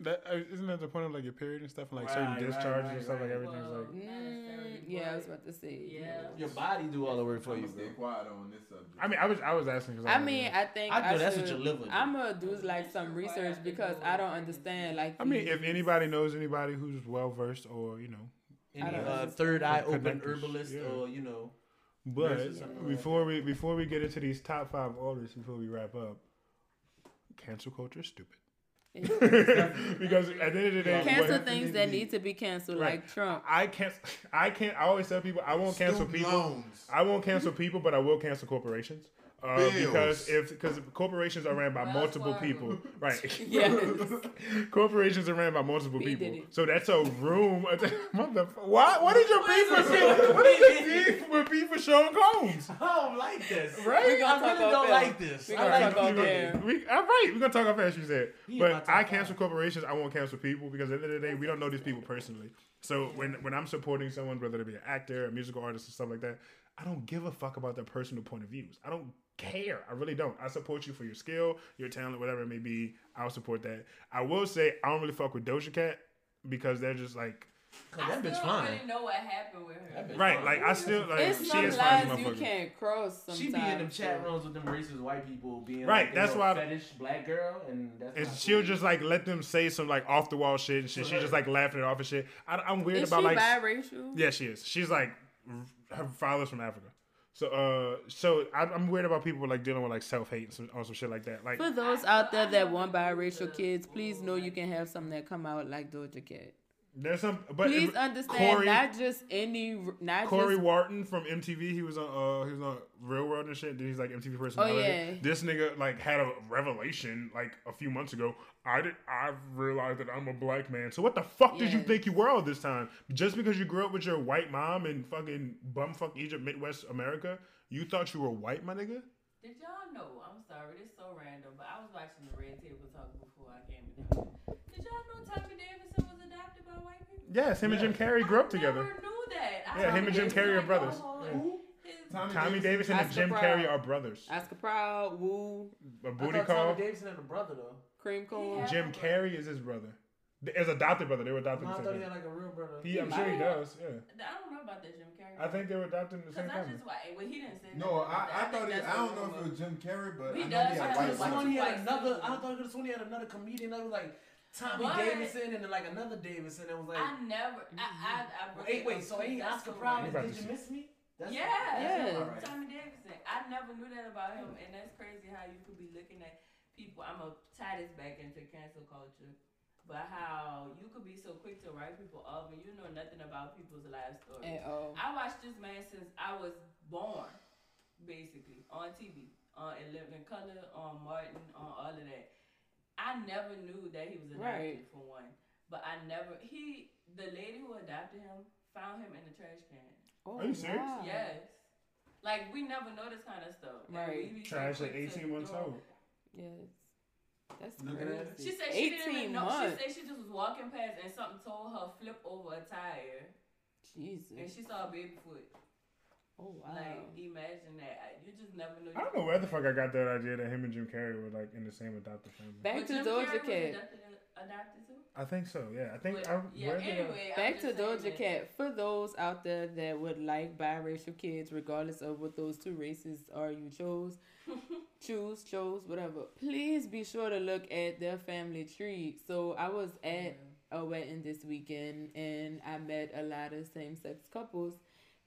That uh, isn't that the point of like your period and stuff, and like Right, certain right, discharges right, and stuff, like right. everything's Well, like. Mm, yeah, I was about to say. Yeah. Your body do all the work for I'm you, bro. stay quiet on this subject. I mean, I was I was asking because I mean, I think I I, know that's what should, your liver do. I'm gonna do like some research because I don't understand. Like, I mean, if anybody knows anybody who's well versed or you know, Any uh, third eye open herbalist yeah. or, you know. but Versus something like before we before we get into these top five artists, before we wrap up, cancel culture is stupid. because at the end of the day, cancel happens things that need to be canceled, Right. like Trump. I can't. I can't. I always tell people I won't cancel Student people. loans. I won't cancel people, but I will cancel corporations. Uh, because if because corporations are ran by Wells multiple Fargo. people, right? Yes. corporations are ran by multiple We people, did so that's a room. Motherf- What? What is your beef with? Sean- What is your beef with beef with Sean Combs? I don't like this. Right? We I really don't air. like this. We I like talk off people. We, all right, we're gonna talk about fast. You said, He but I talk cancel about- corporations. I won't cancel people because at the end of the day, we don't know these people personally. So when when I'm supporting someone, whether it be an actor, a musical artist, or stuff like that, I don't give a fuck about their personal point of views. I don't care. I really don't. I support you for your skill, your talent, whatever it may be. I'll support that. I will say I don't really fuck with Doja Cat because they're just like Cause I that bitch still fine. don't really know what happened with her. Right. fine. Like I still like It's she some is fine, lines you can't cross. Sometimes, She be in them chat rooms with them racist white people being Right, Like, that's that's why- why fetish black girl and that's And she'll cool. just like let them say some like off the wall shit and shit. She's just like laughing it off and shit. I, I'm weird Is about she like biracial? Yeah, she is. She's like her father's from Africa. So uh, so I, I'm worried about people like dealing with like self hate and some, or some shit like that. Like For those out there that want biracial kids, please know you can have some that come out like Doja Cat. There's some, but Please it- understand, Cory- not just any, not Cory just Wharton from MTV, he was on uh he was on Real World and shit. Then he's like MTV personality. Oh, yeah. This nigga like had a revelation like a few months ago. I did I realized that I'm a black man. So what the fuck did you think you were all this time? Just because you grew up with your white mom in fucking bumfuck Egypt, Midwest America, you thought you were white, my nigga? Did y'all know? I'm sorry, this is so random, but I was watching the Red Table Talk before I came in. Did y'all know Tommy Davidson was a Yes, him and Jim Carrey grew up together. I never knew that. I Yeah, him and Jim Carrey are brothers. oh, Yeah. Tommy Davidson and Jim Carrey are brothers. Oscar Proud, Woo, A I booty thought call. Tommy Davidson had a brother though. Cream Corn. Yeah. Jim Carrey is his brother. His adopted brother. They were adopted. No, I the thought same he had time. like a real brother. He, I'm sure he does. Yeah. I don't know about that Jim Carrey. I think they were adopted at the Because same I just why well he didn't say No, nothing about I, I thought he, I don't know if it was Jim Carrey, but He I know does he had have white a white one wife. he had another. I thought it was one he had another comedian that was like Tommy What? Davidson and then like another Davidson that was like. I never I I, I broke Wait, wait. So too. ain't Oscar the Proud? I'm and about Did you miss me? That's Yeah, Yeah. All right. Tommy Davidson. I never knew that about him, and that's crazy how you could be looking at people. I'm gonna tie this back into cancel culture, but how you could be so quick to write people off and you know nothing about people's life stories. I watched this man since I was born, basically on TV, on In Living Color, on Martin, on all of that. I never knew that he was adopted Right. for one, but I never he the lady who adopted him found him in the trash can. Oh, Are you serious? wow. Yes. Like we never know this kind of stuff. Right. we be Trash at 18 months old. Yes. That's Look at that. crazy. She said she didn't 18 even know. months. She said she just was walking past and something told her flip over a tire Jesus. and she saw a baby foot. Oh, wow. Like imagine that. You just never know. I don't know where the fuck I got that idea that him and Jim Carrey were like in the same adopted family. Back But to Jim Doja Cat. Adopted, adopted too. I think so. Yeah, I think But, I. yeah. where Anyway, I'm Back to just saying Doja Cat. For those out there that would like biracial kids, regardless of what those two races are you chose, choose, chose, whatever, please be sure to look at their family tree. So I was at a wedding this weekend and I met a lot of same sex couples.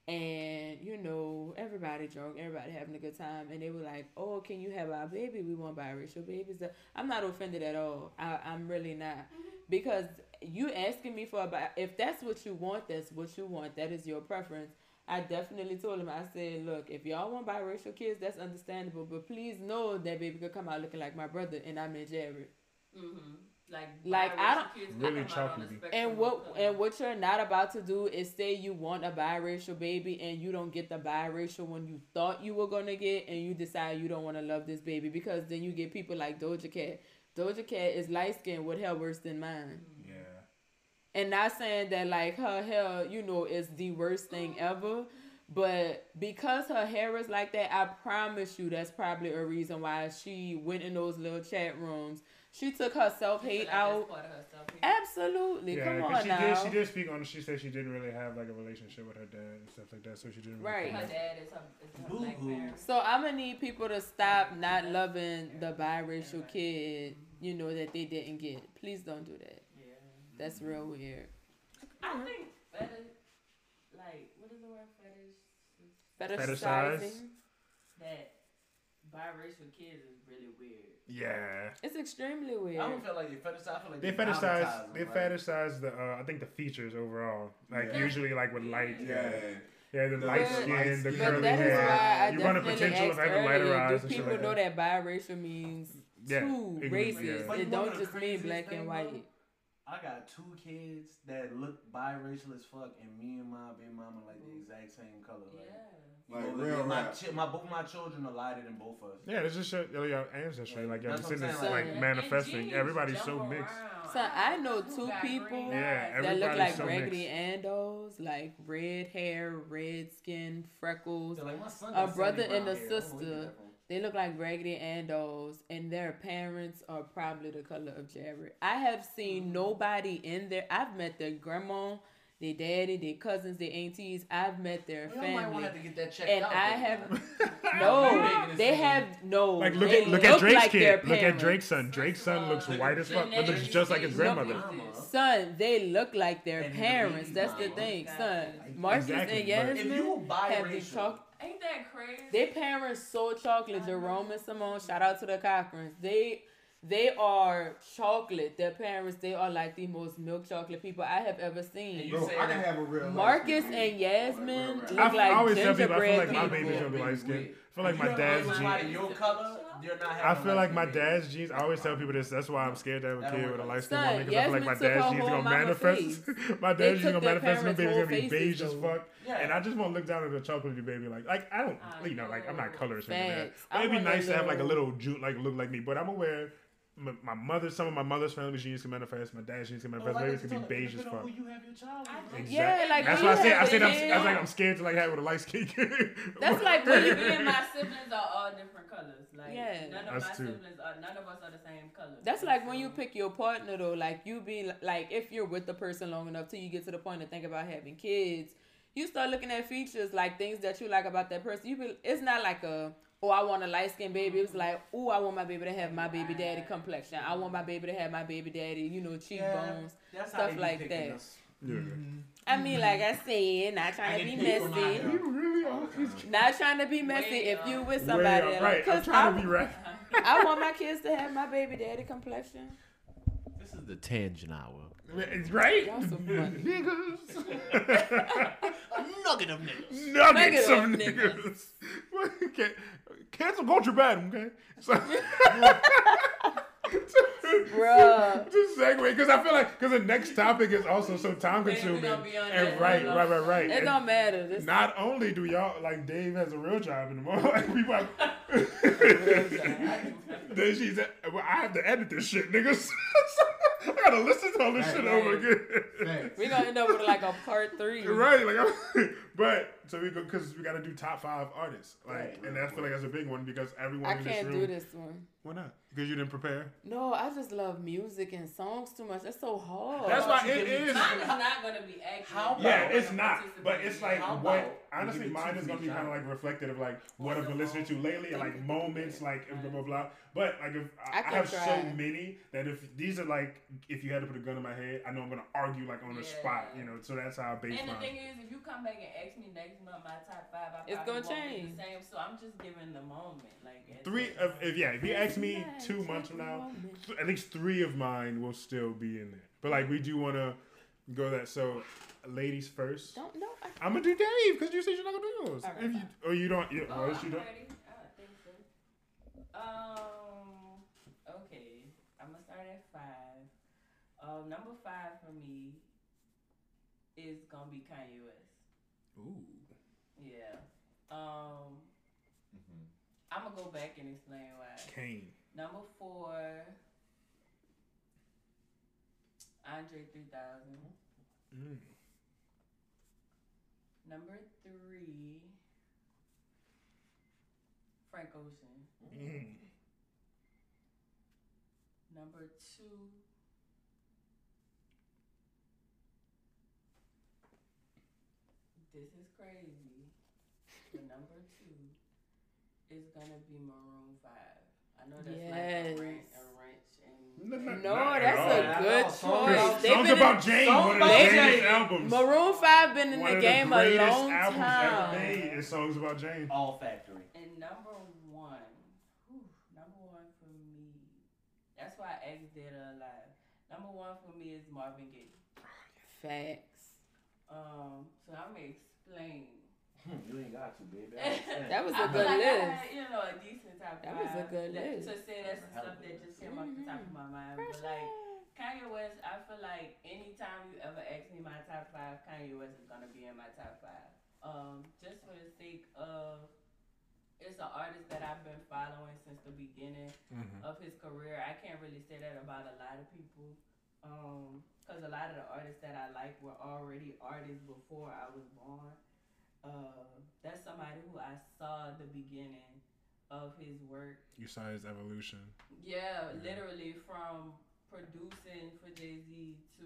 And you know, everybody drunk, everybody having a good time, and they were like, "Oh, can you have our baby? We want biracial babies." I'm not offended at all. I, I'm really not, because you asking me for a bi- if that's what you want, that's what you want. That is your preference. I definitely told him. I said, "Look, if y'all want biracial kids, that's understandable, but please know that baby could come out looking like my brother, and I'm in Jared." Mm-hmm. Like, Like, I don't- Really come out on the chocolatey. And what and what you're not about to do is say you want a biracial baby and you don't get the biracial one you thought you were gonna get and you decide you don't want to love this baby because then you get people like Doja Cat. Doja Cat is light skinned with hair worse than mine. Yeah. And not saying that like her hair, you know, is the worst thing ever. But because her hair is like that, I promise you that's probably a reason why she went in those little chat rooms. She took her self hate like out. part of her self-hate? Absolutely. Yeah, Come 'cause on she now. did. She did speak on. She said she didn't really have like a relationship with her dad and stuff like that, so she didn't. Really Right. Her dad is her, is her black Boo-hoo. parent. So I'm gonna need people to stop not loving the biracial kid, mm-hmm. you know, that they didn't get. Please don't do that. Yeah. That's real mm-hmm. weird. I think fetish, like, what is the word fetish? Fetishize? Fetishizing. That biracial kids is really weird. Yeah. It's extremely weird. I don't feel like you fetishize. I feel like They fetishize. They them, right? fetishize the. Uh, I think the features overall. Like Yeah. usually like with light. Yeah. Yeah, the The light But- skin, the but curly But hair. why you run a potential of asked having lighter eyes do people like know that. that biracial means Yeah, two it can- races? yeah. But you It don't just mean black thing, and bro? white. I got two kids that look biracial as fuck, and me and my baby mama like the exact same color. Like, Yeah. Like you know, real my, rap. chi- my both my children are lighter than both of us. Yeah, it's just your, your ancestry. Like you're That's just what sitting there like like- manifesting. And Everybody's so jump mixed. around. So I know two people Yeah, that look like so Raggedy mixed. Andos, like red hair, red skin, freckles. Like, my son A brother and a hair. I don't know where he sister. get. They look like Raggedy Andos, and their parents are probably the color of Jared. I have seen mm. nobody in there. I've met their grandma, their daddy, their cousins, their aunties. I've met their Well, y'all might want family. to get that checked And out. I have no, You making it they have no. Like look at look at Drake's like kid. Look at. Drake's son. Drake's son looks Look white as fuck, but looks just like his grandmother. Son, they look like their And parents. baby That's the thing, Got son. it. Marcus Exactly, and but- If you Yasmin have the biracial, chalk. Ain't that crazy? Their parents so chocolate. Jerome and Simone, shout out to the Cochrans. They they are chocolate. Their parents, they are like the most milk chocolate people I have ever seen. you Bro, I can that- have a real life Marcus with and. Yasmin Like, look I, like I always tell people I feel gingerbread like my people. baby's gonna be light skinned. I feel like my dad's jeans. your color, you're not I feel like my baby. dad's jeans. I always tell people this. That's why I'm scared to have a kid with a out. light skinned Son, woman because I feel like my dad's jeans genes gonna manifest. my dad's genes took gonna manifest. and parents' The baby's gonna be beige faces, as fuck. Yeah. And I just want to look down at the chocolatey baby. Like, like I don't, I you know, like I'm not know. colorist or anything like that. But it'd be nice to have like a little- little Jew, like look like me. But I'm aware. My, my mother, some of my mother's family genes can manifest. My dad's genes can manifest. Oh, Maybe it can be beige as fuck. You have your child. Exactly. Yeah, like That's when why I said I said a I'm, I kid- was like I'm scared to like have with a light skin kid. That's like when you Me and my siblings are all different colors. Like Yeah. none of Us my too. siblings are none of us are the same color. That's like when you pick your partner though. Like you be like, if you're with the person long enough till you get to the point of think about having kids, you start looking at features like things that you like about that person. You be, it's not like a oh I want a light skinned baby. It was mm-hmm. like oh I want my baby to have my baby daddy complexion. I want my baby to have my baby daddy. You know cheekbones. That's Stuff how they be like that. us. yeah. I mean like I said, not trying to be messy. You really always Not trying to be messy. Way If you up. with way somebody, up. right. I'm cause trying I, to be right. I want my kids to have my baby daddy complexion. This is the tangent hour. It's Right? Y'all so funny. Niggas. Nugget of niggas. Nuggets Nugget of of niggas. Okay. Cancel culture bad, okay? So, Bruh. Just segue, because I feel like, because the next topic is also so time consuming. gonna be on And that right, long. right, right, right. It don't matter. This not only do y'all, like, Dave has a real job in the morning, like, people have. then she's, well, I have to edit this shit, niggas. I gotta listen to all this Right, shit right. over again. Facts. we gonna end up with like a part three. Right, like, I'm, but so we go because we got to do top five artists, like, Right, and I feel like that's a big one because everyone I in this can't room. do this one. Why not? Because you didn't prepare. No, I just love music and songs too much. That's so hard. That's why it is. it give. Mine is not gonna be accurate. How Yeah, it's not, but it's like How what. about Honestly, you give me mine is gonna be kind of like reflective of like what I've been listening to lately, and like moments, like blah blah blah. But like if I, I I can have so many that if these are like if you had to put a gun in my head, I know I'm gonna argue like on the Yeah. spot, you know. So that's how I base And the mine. thing is, if you come back and ask me next month my top five, I It's probably gonna won't be change. the same. So I'm just giving the moment, like Three of if yeah, if you ask me two months from now, th- at least three of mine will still be in there. But like we do want to go that. So ladies first. Don't know. I, I'm gonna do Dave because you said you're not gonna do yours. All right, if you, or you don't. You, Oh, or you I'm don't. ready. I think so. Um. Okay. I'm gonna start at five. Um. Number five for me is gonna be Kanye West. Ooh. Yeah. Um. I'm gonna go back and explain why. Kane. Number four, Andre 3000. Mm. Number three, Frank Ocean. Mm. Number two, this is crazy. But number two is gonna be Maroon 5. I know that's like Yes. a, rank, a wrench and No, no, no, Not that's a good at. Songs- choice. They've Songs been about in, Jane, Songs one of the about greatest Jane. albums. Maroon Five been in one the game the a long albums ever time. made is songs about Jane. All factory. And number one, whew, number one for me, that's why I asked Dead or uh, Alive. Number one for me is Marvin Gaye. Facts. Um, so I'm gonna explain. You ain't got to, baby. I understand. That was I a feel good like I list. had, you know, a decent top That was a good That- list. To say that's the stuff that just came off the top of my mind. But like Kanye West, I feel like anytime you ever ask me my top five, Kanye West is gonna be in my top five. Um, just for the sake of it's an artist that I've been following since the beginning Mm-hmm. of his career. I can't really say that about a lot of people. Um, cause a lot of the artists that I like were already artists before I was born. Uh, that's somebody who I saw the beginning of his work. You saw his evolution. Yeah, literally from producing for Jay Z to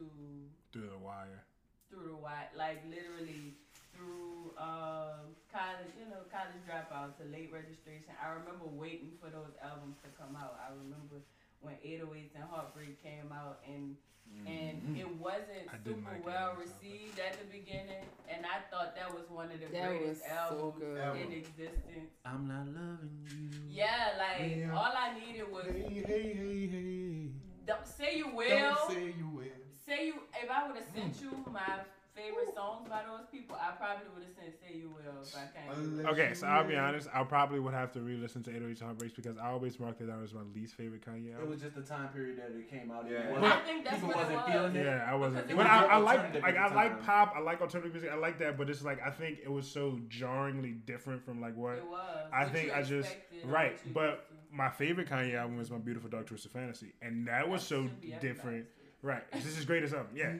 Through the wire. through the white, like literally through um, college, you know, college dropout to late registration. I remember waiting for those albums to come out. I remember when 808s and Heartbreak came out, and mm-hmm. and it wasn't I super like well received at the beginning, and I thought that was one of the That greatest was so albums good. in existence. I'm not loving you. Yeah, like Yeah. all I needed was Hey, hey, hey, hey. don't say you will. Don't say you will. Say you if I would have sent mm. you my favorite songs by those people, I probably would have said "Say You Will" if I can't. Okay, so I'll be honest. I probably would have to re-listen to 808s and Heartbreaks because I always marked it down as my least favorite Kanye Album. It was just the time period that it came out. Yeah. It I wasn't- think that's people what it wasn't was. feeling it. Yeah, I wasn't. Because it But was I, more I like alternative like I like pop. I like alternative music. I like that. But it's like I think it was so jarringly different from like what It was. I think I just- right, but my favorite Kanye album is My Beautiful Dark Twisted Fantasy, and that was so different. Right, this is great greatest album. Yeah,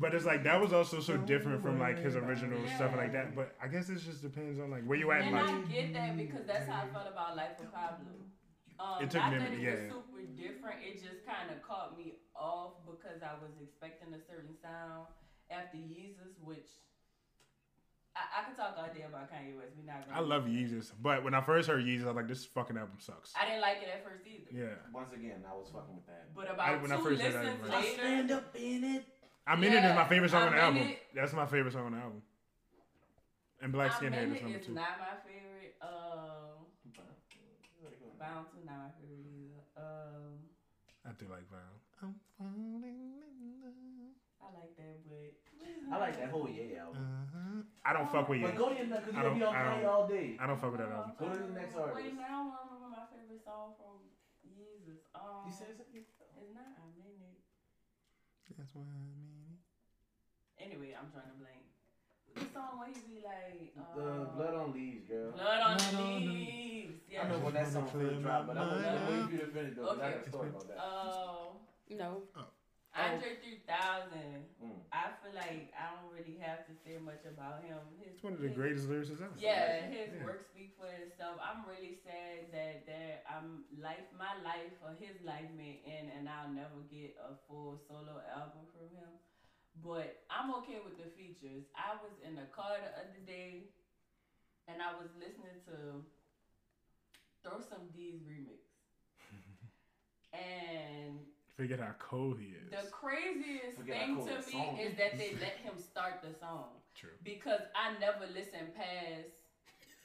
but it's like that was also so different from like his original stuff and like that. But I guess it just depends on like where you at. in And I life. get that because that's how I felt about Life of Pablo. Um, It took not me a that it minute, was super different. It just kind of caught me off because I was expecting a certain sound after Yeezus, which I, I could talk all day about Kanye West. We're not. Gonna I love Yeezus, but when I first heard Yeezus, I was like, this fucking album sucks. I didn't like it at first either. Yeah, Once again, I was fucking with that. But I- about when I two first heard that, I was later, up in it. I'm in it is my favorite song on I'm the album. It. That's my favorite song on the album. And Black I'm Skinhead in is it number is two. not my favorite. Um, Bound to not my favorite either. Um, I do like Val. I'm falling in love. I like that, but I like that whole yeah album. Uh-huh. I don't fuck with But go to your next, because I you're be on I Kanye all day. I don't fuck with that album. Go to the next artist. Wait, now I want to remember my favorite song from Yeezus. Um, You said something? it's not a minute. That's why I mean Anyway, I'm trying to blank. The song where he be like, uh, The blood on leaves, girl. Blood on Blood the on the- leaves. I know when that song first dropped, but I'm my gonna wait for you to finish though, 'cause I got a story about that. Uh, No. Andre 3000. Mm. I feel like I don't really have to say much about him. His, It's one of the his- greatest lyricists ever. Yeah, his Yeah. work speak for itself. I'm really sad that that I'm life my life or his life may end and I'll never get a full solo album from him. But I'm okay with the features. I was in the car the other day and I was listening to Throw Some D's remix. and Forget how cold he is. the craziest Forget thing to me song. is that they let him start the song True. because I never listen past.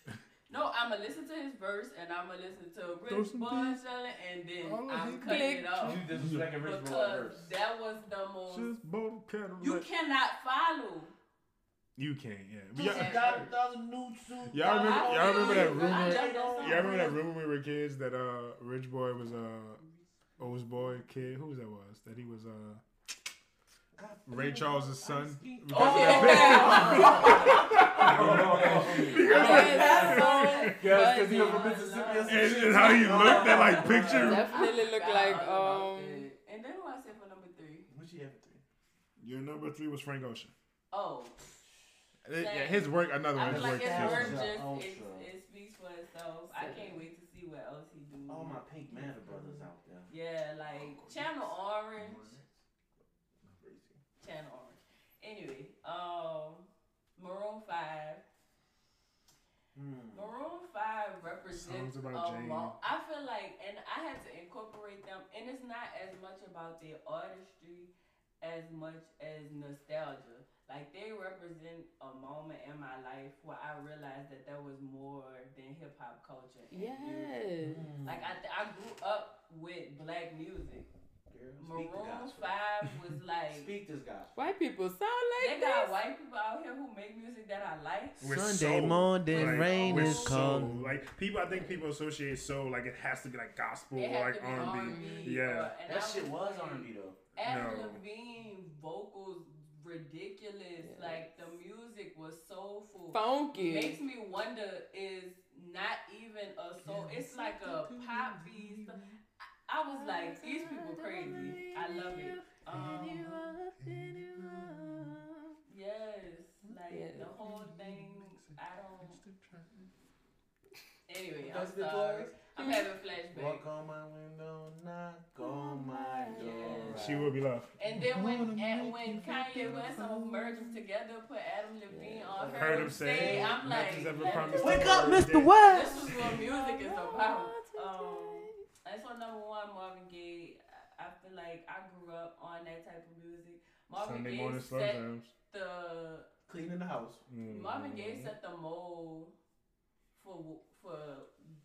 No, I'ma listen to his verse and I'ma listen to Throw Rich some Boy beats. and then All I'm it. cutting it Click. off You disrespecting Rich Boy because verse. that was the most. Just bought a Cadillac. You cannot follow. You can't, yeah. But y'all, got- Got new suits. y'all remember, y'all remember that rumor? Y'all love that song. remember that rumor when we were kids that uh, Rich Boy was uh, O's boy kid? Who was that was? That he was uh, Ray Charles' son. Oh, of that Yes, because you funny. from Mississippi and, shit. and how he looked, that like picture. Definitely look like um. And then who I said for number three? What she have for three? Your number three was Frank Ocean. Oh, Yeah, his work, another I one. His like work. his Ultra, work just it, it speaks for itself. I can't wait to see what else he do. All my Pink Manta brothers out there. Yeah, like Channel Orange. Channel Orange. Anyway, um, Maroon Five. Hmm. Maroon Five represents Songs about a Jane. mo- I feel like, and I had to incorporate them, and it's not as much about their artistry as much as nostalgia. Like they represent a moment in my life where I realized that there was more than hip hop culture. and music. Yes. Mm. Like I, I grew up with black music. Girl, speak the Maroon. Five was like Speak this gospel. White people sound like they like got this. white people out here who make music that I like. with Sunday soul. morning, Like, rain is soul. come. Like people, I think people associate soul like it has to be like gospel It or like R R&B. Yeah. That I shit was like, R&B though. Adam No. Levine vocals ridiculous. Yes. Like the music was soulful. Funky. Makes me wonder is not even a soul. It's like a pop beat. I, I was like, these people crazy. I love it. Um, yes, like Yes. the whole thing. I don't. Anyway, I'm That's sorry. Chorus? I'm having flashbacks. Walk on my window, knock on my door. She will be loved. And then when and when Kanye West and merged together, put Adam Levine on her Heard him say, I'm like, ever Wake up, Mr. dead." West. this is what music is about. Um, that's what number one, Marvin Gaye. I I feel like I grew up on that type of music. Marvin Sunday Gaye morning slow set jams. the Cleaning the house. Mm. Marvin Gaye set the mold for for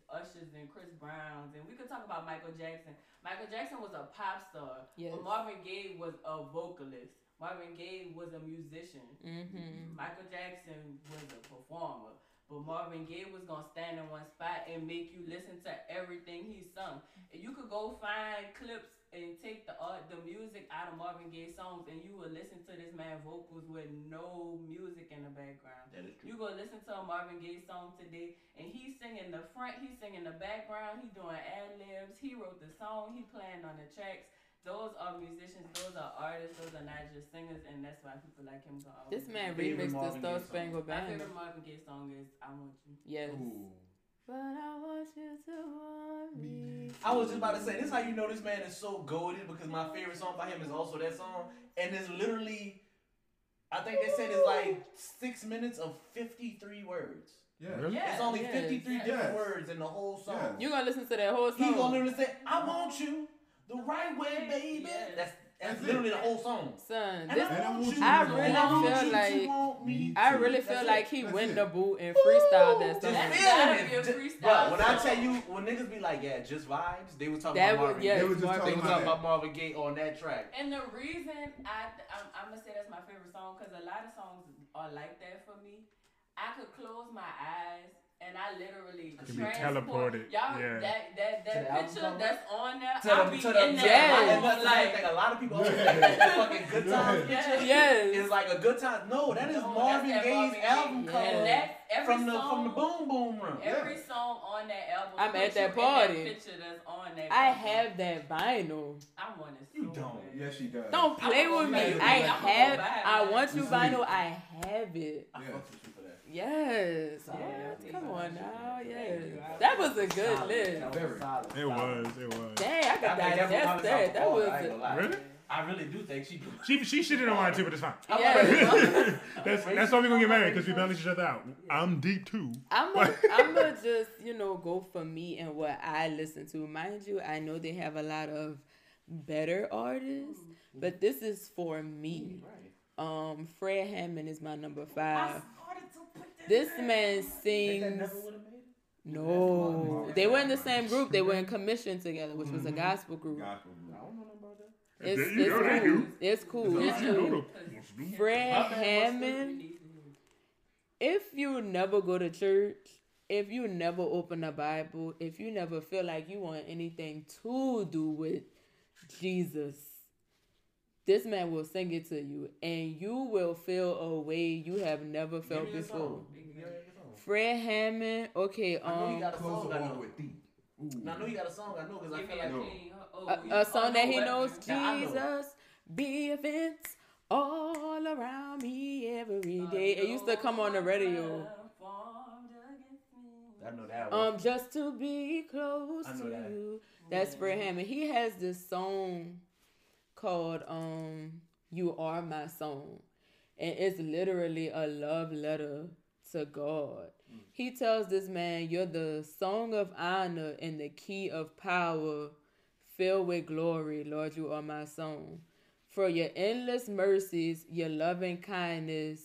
Usher's and Chris Brown's, and we could talk about Michael Jackson. Michael Jackson was a pop star, Yes. but Marvin Gaye was a vocalist. Marvin Gaye was a musician. Mm-hmm. Michael Jackson was a performer, but Marvin Gaye was gonna stand in one spot and make you listen to everything he sung. And you could go find clips and take the art, the music out of Marvin Gaye songs, and you will listen to this man vocals with no music in the background. That is true. You go listen to a Marvin Gaye song today, and he's singing the front, he's singing the background, he doing ad libs, he wrote the song, he playing on the tracks. Those are musicians, those are artists, those are not just singers, and that's why people like him. Go always This man Favorite remixed the Marvin Gaye Star song. Spangled My favorite Marvin Gaye song is "I Want You." Yes. Ooh. But I want you to want me. I was just about to say, this is how you know this man is so goaded because my favorite song by him is also that song. And it's literally, I think they said it's like six minutes of 53 words. Yeah. Really? Yeah. It's only yes, 53 yes. different words in the whole song. Yes. You gonna listen to that whole He song? gonna literally say, I want you the right way, baby. Yes. That's, that's That's literally it. the whole song. Son, this, I I really want feel like- to want me I really feel it. like he That's went it. the boot and freestyled that Just song. That's feeling gotta be a freestyle Bruh, when I tell you, when niggas be like, yeah, just vibes, they were talking That about Marvin yes, Gaye. They was just Marvin They talking were talking about Marvin Gaye on that track. And the reason I I'm, I'm gonna say that's my favorite song because a lot of songs are like that for me. I could close my eyes and I literally Can be teleported, Y'all, yeah. that that that album picture that's on there, To I'll the, be to the, in Yes. there. And that's the same like, thing. A lot of people always think that, that fucking good times Yeah. picture Yes. is like a good time. No, that is No, Marvin Gaye's Marvin album cover And that every from the song, from the Boom Boom Room. Every song on that album. I'm at that party. That picture that's on that. I cover. have that vinyl. I want it. So You don't. bad. Yes, she does. Don't play I'm with me. I have. I want you vinyl. I have it. I Yeah. fucks with you for that. Yes. Yeah, Come on now. Thank Yes. That was a good Solid. list. That was solid. It was. It was. Dang, I got I think that's that. That was. I ain't. Really? I really do think she. She she shitted on mine too, but it's fine. Yeah. That's that's why we're gonna get married because we balance each other out. I'm deep too. I'm gonna I'm gonna just you know go for me and what I listen to. Mind you, I know they have a lot of better artists, but this is for me. Right. Um, Fred Hammond is my number I five. started to put that This man sings. never would've made it? No, they were in the same group. They were in commission together, which was a gospel group. Gospel. I don't know nothing about that. It's, it's cool. It's cool. It's It's cool. Fred My bad, my Hammond. If you never go to church, if you never open a Bible, if you never feel like you want anything to do with Jesus, this man will sing it to you, and you will feel a way you have never felt Give me before. song. Give me a song. Fred Hammond, okay, I know you um, got a Close song. the I know. with thee. Ooh. Now, I know you got a song. I know because I feel like No. Oh, a, a song oh, that he knows, Now, I know. Jesus, be fence all around me every day. It used to come on the radio. I know that one. Um, just to be close to know that. you. That's Fred Hammond. He has this song called um "You Are My Song," and it's literally a love letter to God. Mm. He tells this man, "You're the song of honor and the key of power, filled with glory, Lord. You are my song. For your endless mercies, your loving kindness."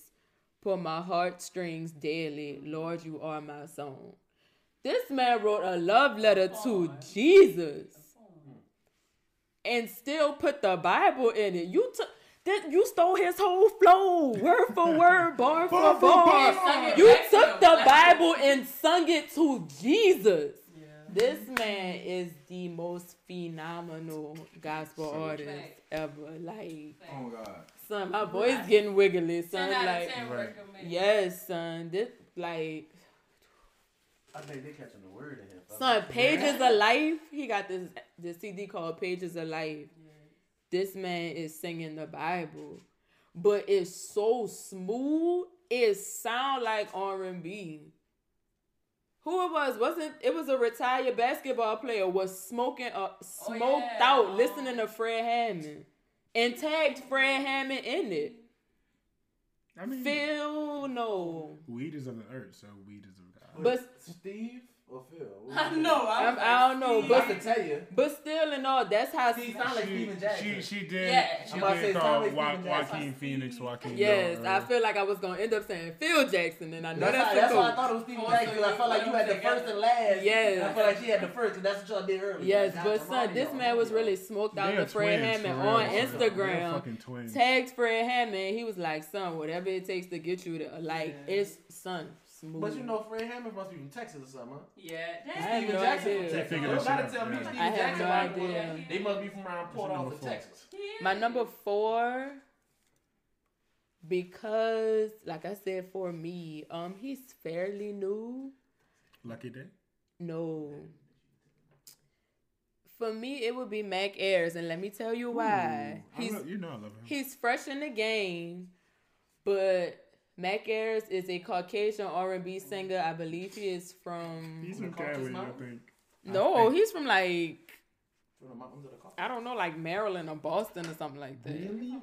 For my heartstrings daily, Lord, you are my song. This man wrote a love letter to Jesus and still put the Bible in it. You took that you stole his whole flow, word for word, bar for bar. You took the Bible and sung it to Jesus. This man is the most phenomenal gospel So artist Fact. ever. Like, Oh God. son, my voice getting wiggly, son. Ten out of Like, Right. yes, son. This like I think they catching the word in here. Fella. Son, Pages of Life. He got this this CD called Pages of Life. This man is singing the Bible, but it's so smooth. It sound like R and B. Who it was wasn't it was a retired basketball player was smoking uh smoked yeah. out Oh. listening to Fred Hammond and tagged Fred Hammond in it. I mean, Phil no, weed is of the earth, so weed is of God. but Steve or Phil? I know. I, I'm, was I don't know, But but to tell you, but still and all that's how Steve sound like Stephen Jackson. she she did Yeah. she I'm about to say, did it's call not like Wa- Jackson. Joaquin Phoenix Joaquin. Yes, Dog, I feel like I was gonna end up saying Phil Jackson, and I know That's, that's, how, that's why I thought it was Stephen Jackson. so 'cause I felt like you had the first and last. Yes. I felt like she had the first, and that's what y'all did earlier. Yes, Not but son, this man was really smoked out they to are Fred twins, Hammond on. They're Instagram. fucking twins. Tagged Fred Hammond. He was like, "Son, whatever it takes to get you there, like it's son, smooth. But you know, Fred Hammond must be from Texas or something, huh? Yeah, I that's have Stephen no Jackson idea. from Texas. Figure You gotta tell me yeah. Stephen Jackson. no like, idea. They must be from around Port number Arthur, four? Texas. My number four, because like I said, for me, um, he's fairly new. Lucky day. No. For me, it would be Mac Ayres, and let me tell you why. Ooh, I He's love- you know I love him. he's fresh in the game, but Mac Ayres is a Caucasian R and B singer. I believe he is from. He's From from Cali, I Mountains? think. I no, think. he's from like From the mountains of the Caucasus. I don't know, like Maryland or Boston or something like that. Really?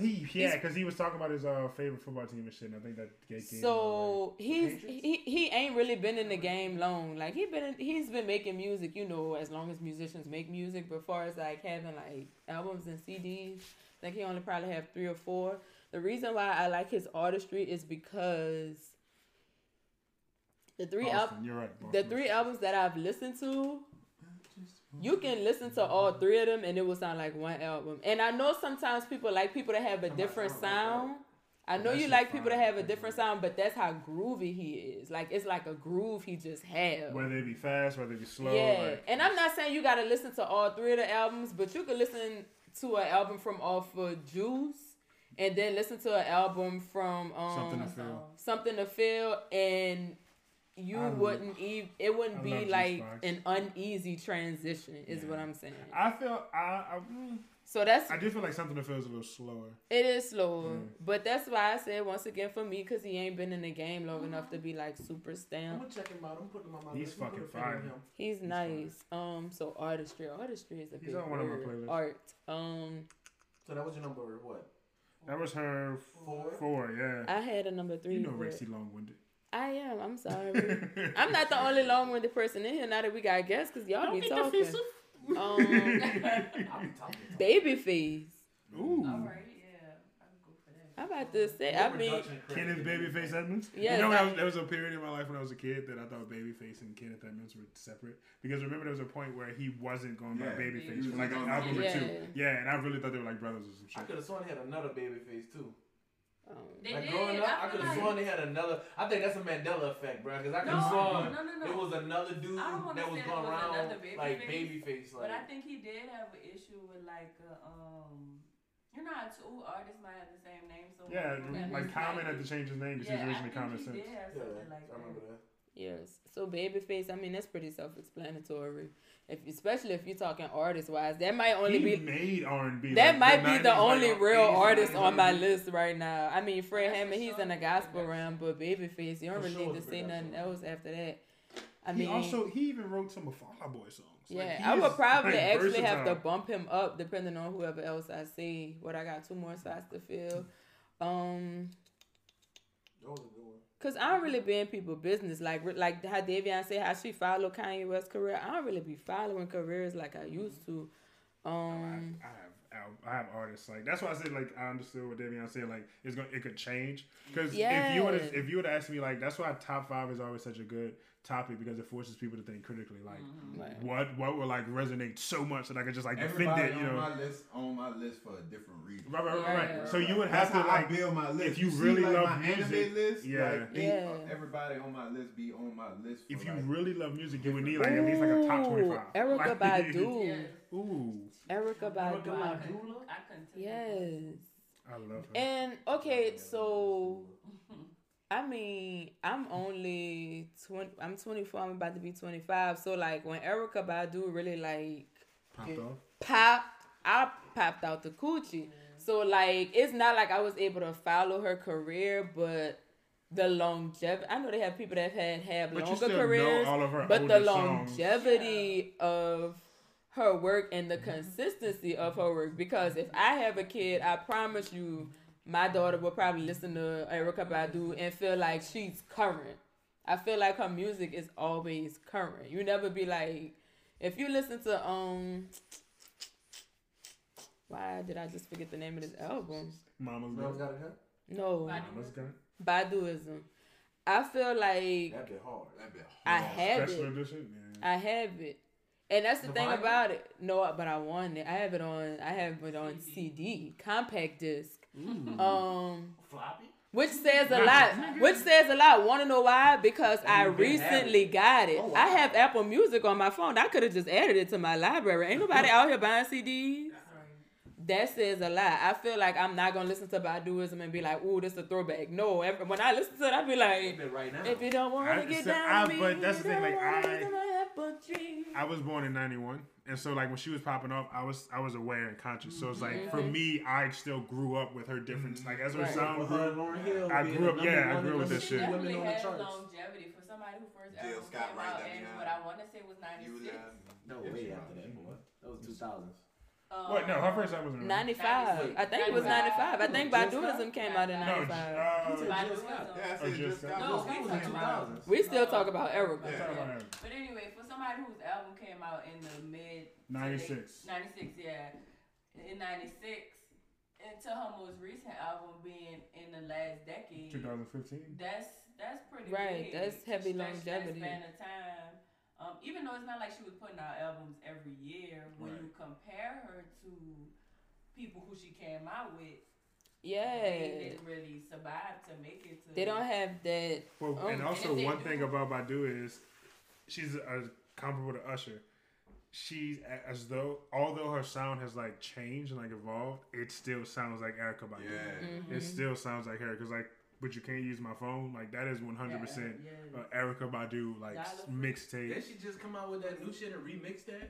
He yeah, because he was talking about his uh, favorite football team and shit. And I think that gay game. So he's he, he ain't really been in the game long. Like he been in, he's been making music, you know, as long as musicians make music. But as far as like having like albums and CDs, I think he only probably have three or four. The reason why I like his artistry is because the three al- Boston, you're right. the three albums that I've listened to, you can listen to all three of them and it will sound like one album. And I know sometimes people like people that have a different sound. I know you like people that fire. have a different sound, but that's how groovy he is. Like it's like a groove he just has. Whether it be fast, whether it be slow. yeah, like- and I'm not saying you gotta listen to all three of the albums, but you could listen to an album from off of Juice, and then listen to an album from um Something to feel. something to feel and you I- wouldn't even it wouldn't I be like Juice box. an uneasy transition is Yeah. what i'm saying I feel I I, mm, so that's I do feel like something that feels a little slower. it is slower Mm. but that's why i said once again for me because he ain't been in the game long enough to be like super I'm stamped gonna check him out. I'm putting him on my He's list. I'm fucking gonna put a pin in fire. him. he's nice um so artistry artistry is a He's big on one of my playlists. art um So that was your number what? That was her Four. four, yeah. i had a number three you know but Rexy long winded. i am i'm sorry i'm not the only long-winded person in here now that we got guests because y'all be talking um I'll be talking. babyface Ooh. All right, yeah, I'll go for that. i'm about to say i mean Kenneth Babyface Edmonds. Yes, you know, I- I, there was a period in my life when I was a kid that I thought Babyface and Kenneth Edmonds were separate. Because remember, there was a point where he wasn't going by Yeah. Babyface for like was an on album or Yeah. two. Yeah, and I really thought they were like brothers or some I could have sworn he had another baby face too. um, They like did. growing up, I, I could have like- sworn they had another. I think that's a Mandela effect, bro. Because I could No, have sworn no, no, no. it was another dude I don't wanna that was say going was around baby like face, baby face. But I think he did have an issue with like a, um, you know how two artists might have the same name. So Yeah, like Common had to change his name because Yeah, he I originally Common he Sense. did yeah, something like I remember that. that. Yes. So babyface, I mean that's pretty self-explanatory. If especially if you're talking artist wise, that might only he be made R and B. that might be the only real artist artist on my list right now. I mean Fred That's Hammond, he's in the gospel realm, but babyface, you don't For really sure need to say nothing else after that. I He mean, also he even wrote some of Fall Out Boy songs. Like, yeah, he I would is, probably like, actually have to bump him up depending on whoever else I see. What I got two more spots to fill. Um, That was a good one. Cause I don't really be in people business like like how Davion said how she follow Kanye West's career. I don't really be following careers like I used to. Um, I have I have artists like that's why I said like I understood what Davion said like it's going to it could change because if you would Yes. if you would ask me like that's why top five is always such a good topic because it forces people to think critically like mm-hmm. Right. what what will like resonate so much that I could just like defend Everybody it you on know my list on my list for a different reason. right right right, right. Yeah. so you would That's have to like I build my list. if you see, really like, love my music, anime list, yeah. like, they, Yeah. everybody on my list be on my list. For if you like, really love music you would need like at least like a top twenty five Erykah like, Badu. Yeah. ooh Erykah Erykah Badu. I couldn't, Badu? I couldn't. Yes. I love her And okay, so I mean, I'm only twenty. I'm 24. I'm about to be 25. So like, when Erykah Badu really like popped off popped, I popped out the coochie. So like, it's not like I was able to follow her career, but the longevity. I know they have people that had had but you longer still careers, know all of her but the older songs. longevity of her work and the mm-hmm. consistency of her work. Because if I have a kid, I promise you, my daughter will probably listen to Erykah Badu and feel like she's current. I feel like her music is always current. You never be like, if you listen to um, why did I just forget the name of this album? Mama's Smells gun got a gun. No, Mama's gun Baduizm. I feel like That'd be hard. that be I have special it. edition yeah. I have it. And that's the, The thing vinyl? about it. No, but I want it. I have it on I have it on CD, compact disc. Um Floppy. Which says a lot. Which says a lot. Want to know why? Because I you can recently got it. Oh, wow. I have Apple Music on my phone. I could have just added it to my library. Ain't nobody out here buying CDs. That says a lot. I feel like I'm not gonna listen to Baduizm and be like, "Ooh, this is a throwback." No, every, when I listen to it, I be like, right now. "If you don't want I- to get so down I- me, but that's you the thing, don't like, wanna I- listen to apple tree." I was born in '91, and so like when she was popping off, I was I was aware and conscious. So it's like Mm-hmm. for me, I still grew up with her difference. Like as her Right. sound With grew. and Lauryn Hill I grew up- yeah, I grew up with this shit. definitely women had longevity for somebody who first Jill album Scott came right out there in behind. what I want to say was You was 96. No, way after that, boy. That was 2000s. Um, What? No, her first album was in 95. I think it was 95. I think Jill Baduizm came out in No, 95. uh, Baduizm. Yeah, I Or said just just that. No, we That was songs. in 2000s. We still talk about Erykah. I'm talking about her. But anyway, for somebody whose album came out in the mid 96. 96, yeah, in 96, into her most recent album being in the last decade, 2015. that's that's pretty Right, big that's heavy stretch longevity. That span of time. Um, even though it's not like she was putting out albums every year, when you compare her to people who she came out with, Yeah. they didn't really survive to make it to. They don't have that. Well, Oh, and also and one do. thing about Badu is she's a comparable to Usher. She's as though, although her sound has like changed and like evolved, it still sounds like Erykah Badu. Yeah. Mm-hmm. It still sounds like her because like, but you can't use my phone. Like that is one hundred percent Yeah, yeah. Erykah Badu like Dollar s- Free. mixtape. Did she just come out with that new shit and remix that?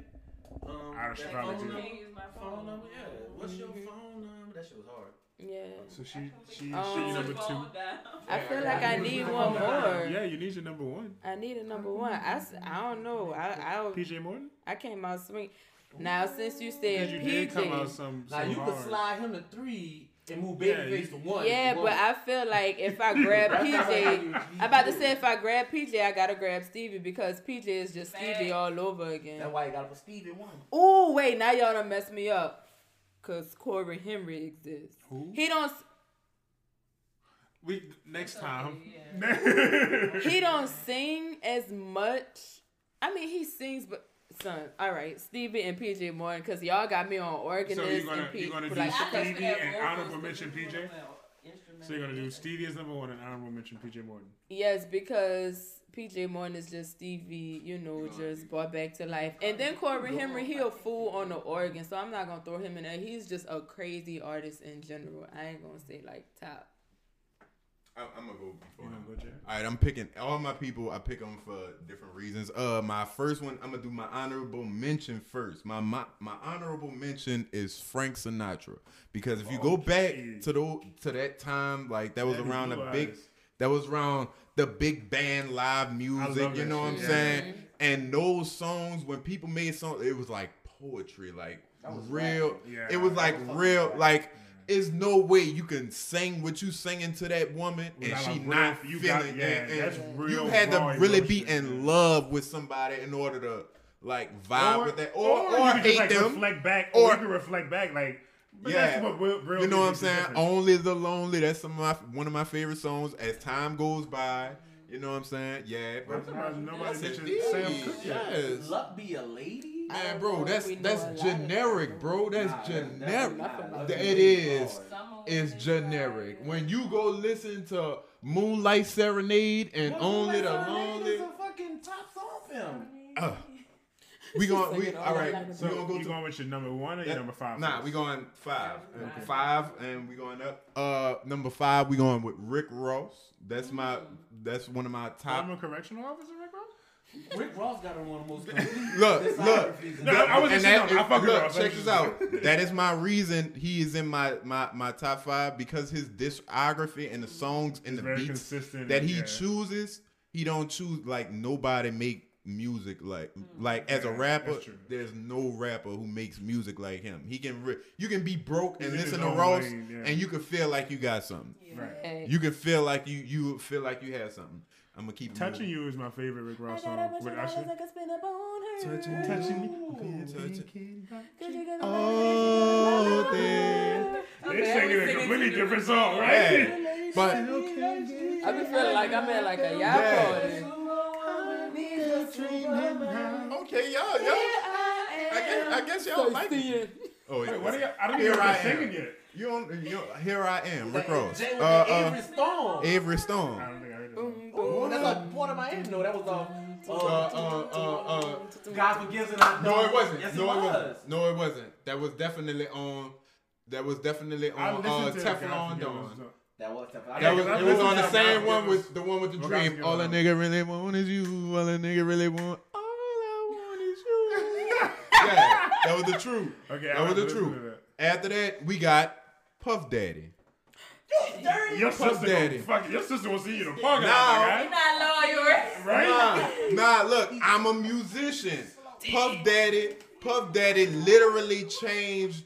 Um, I that should Like, probably phone do. number, can't use my phone phone. number, yeah. What's your Mhm. phone number? That shit was hard. Yeah. So she she Um, she number two. Down. I feel like I need one more. Yeah, you need your number one. I need a number one. I, I don't know. I I, PJ Morton. I came out swing. Now since you Because said you did come out PJ, some. Now some you could slide him to three and move Yeah, Babyface to one. yeah, Whoa. but I feel like if I grab That's not how PJ, I'm about to say if I grab PJ, I gotta grab Stevie because PJ is just Stevie all over again. That's why you gotta put Steve in one. Oh wait, now y'all done mess me up. Cause Corey Henry exists. Who? He don't We next time. Yeah. he don't sing as much. I mean, he sings, but son, all right, Stevie and PJ Morton, cause y'all got me on organist So you're gonna and P- you're gonna do like, Stevie and honorable mention PJ. went with instrumental. So you're gonna do Stevie as number one and honorable mention PJ Morton. yes, because PJ Morton is just Stevie, you know, just brought back to life. And then Corey Henry, he a fool on the organ, so I'm not gonna throw him in there. He's just a crazy artist in general. I ain't gonna say like top. I'm, I'm gonna go You before gonna him. go, Jared? All right, I'm picking all my people. I pick them for different reasons. Uh, my first one, I'm gonna do my honorable mention first. My my, my honorable mention is Frank Sinatra because if you go back Okay. to the to that time, like that was Baby around the big, Eyes. that was around the big band live music. You know what I'm shit. saying? And those songs, when people made songs, it was like poetry, like real. Yeah. It was like real, fucking like. There's no way you can sing what you singing to that woman and she a real- not you feeling got- yeah, and, and that's real you had to raw really be emotion, in yeah. love with somebody in order to like vibe with that or or, you can hate just like them. reflect back, or- or you can reflect back, like, but Yeah. that's what real, real You know what I'm saying? different. Only the lonely. That's some of my one of my favorite songs. As time goes by, you know what I'm saying? Yeah, but Nobody, nobody Yes, mentioned indeed. Sam Cooke. Yes. Luck be a lady. Man, bro, that's if we know that's a lot of generic, bro. That's Nah, generic. nah, Luck It Be a Lady is. It's generic. When you go listen to Moonlight Serenade and Well, Only the Moonlight Serenade Lonely, is a fucking top song film. uh, we going we Singing all all the right. time. So we gonna go you to going with your number one or your number five? Nah, first? we going five. Yeah, And five. five, and we going up. Uh, number five, we going with Rick Ross. That's my. That's one of my top. Former correctional officer, Rick Ross? Rick Ross got on one of the most complete Look, look. No, I was and just that, saying, I fuck with look, Ross. check That's this out. That is my reason he is in my my my top five because his discography and the songs and the Very beats consistent. that he yeah. chooses, he don't choose like nobody make music like mm. like as a rapper. There's no rapper who makes music like him. He can re- you can be broke and He's listen to Ross lane, yeah. and you can feel like you got something. Right. You can feel like you you feel like you had something. I'm gonna keep Touching moving. You is my favorite Rick I Ross got a song bunch with of dollars Usher. I can spend up on her. Touching- Touching me. Touching- Could me Oh, my- there. They singing a completely different song, right? Yeah. But I be feeling like I'm at like a yacht Yeah. party. okay, y'all, y'all. I guess, I guess y'all like it. Oh, Wait, yeah. what are you? I don't Here even know I if they're singing yet. You don't, you don't, here I am, Rick Ross. Jay with Uh, the uh, Avery Storm. Avery I Stone. don't think I heard that. Boom, Oh, that's a part of my end. No, that was uh, Uh, uh, uh, uh, uh, God forgives and I no, don't. it wasn't. Yes, no, it it was. wasn't. No, it wasn't. That was definitely on. That was definitely I on listened uh, to Teflon forgive Dawn. That was tough. That was, I it was on the same God one with the one with the God dream. All a nigga really want is you. All a nigga really want. All I want is you. yeah, that was the truth. Okay, that I was the truth. that. After that, we got Puff Daddy. Your Puff sister, Daddy. gonna fuck, your sister will see you in the parking No. lot, You're not loyal. guy. right? Nah, nah, look, I'm a musician. Puff Daddy, Puff Daddy literally changed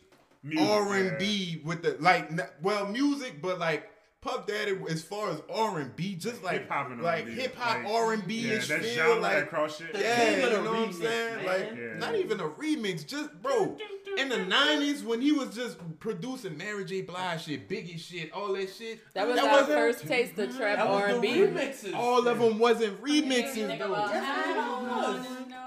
R and B with the like, well, music, but like Puff Daddy as far as R and B, just like Hip-hop like R&B, hip hop R and B Yeah, ish that feel genre, like that cross shit. yeah, Even you a know what I'm saying? man. Like, Yeah. not even a remix, just bro. In the '90s, when he was just producing Mary J. Blige shit, Biggie shit, all that shit, That was our wasn't- first taste of trap R and B. remixes. All of them wasn't Think remixes though. about Yes, it was. wanna.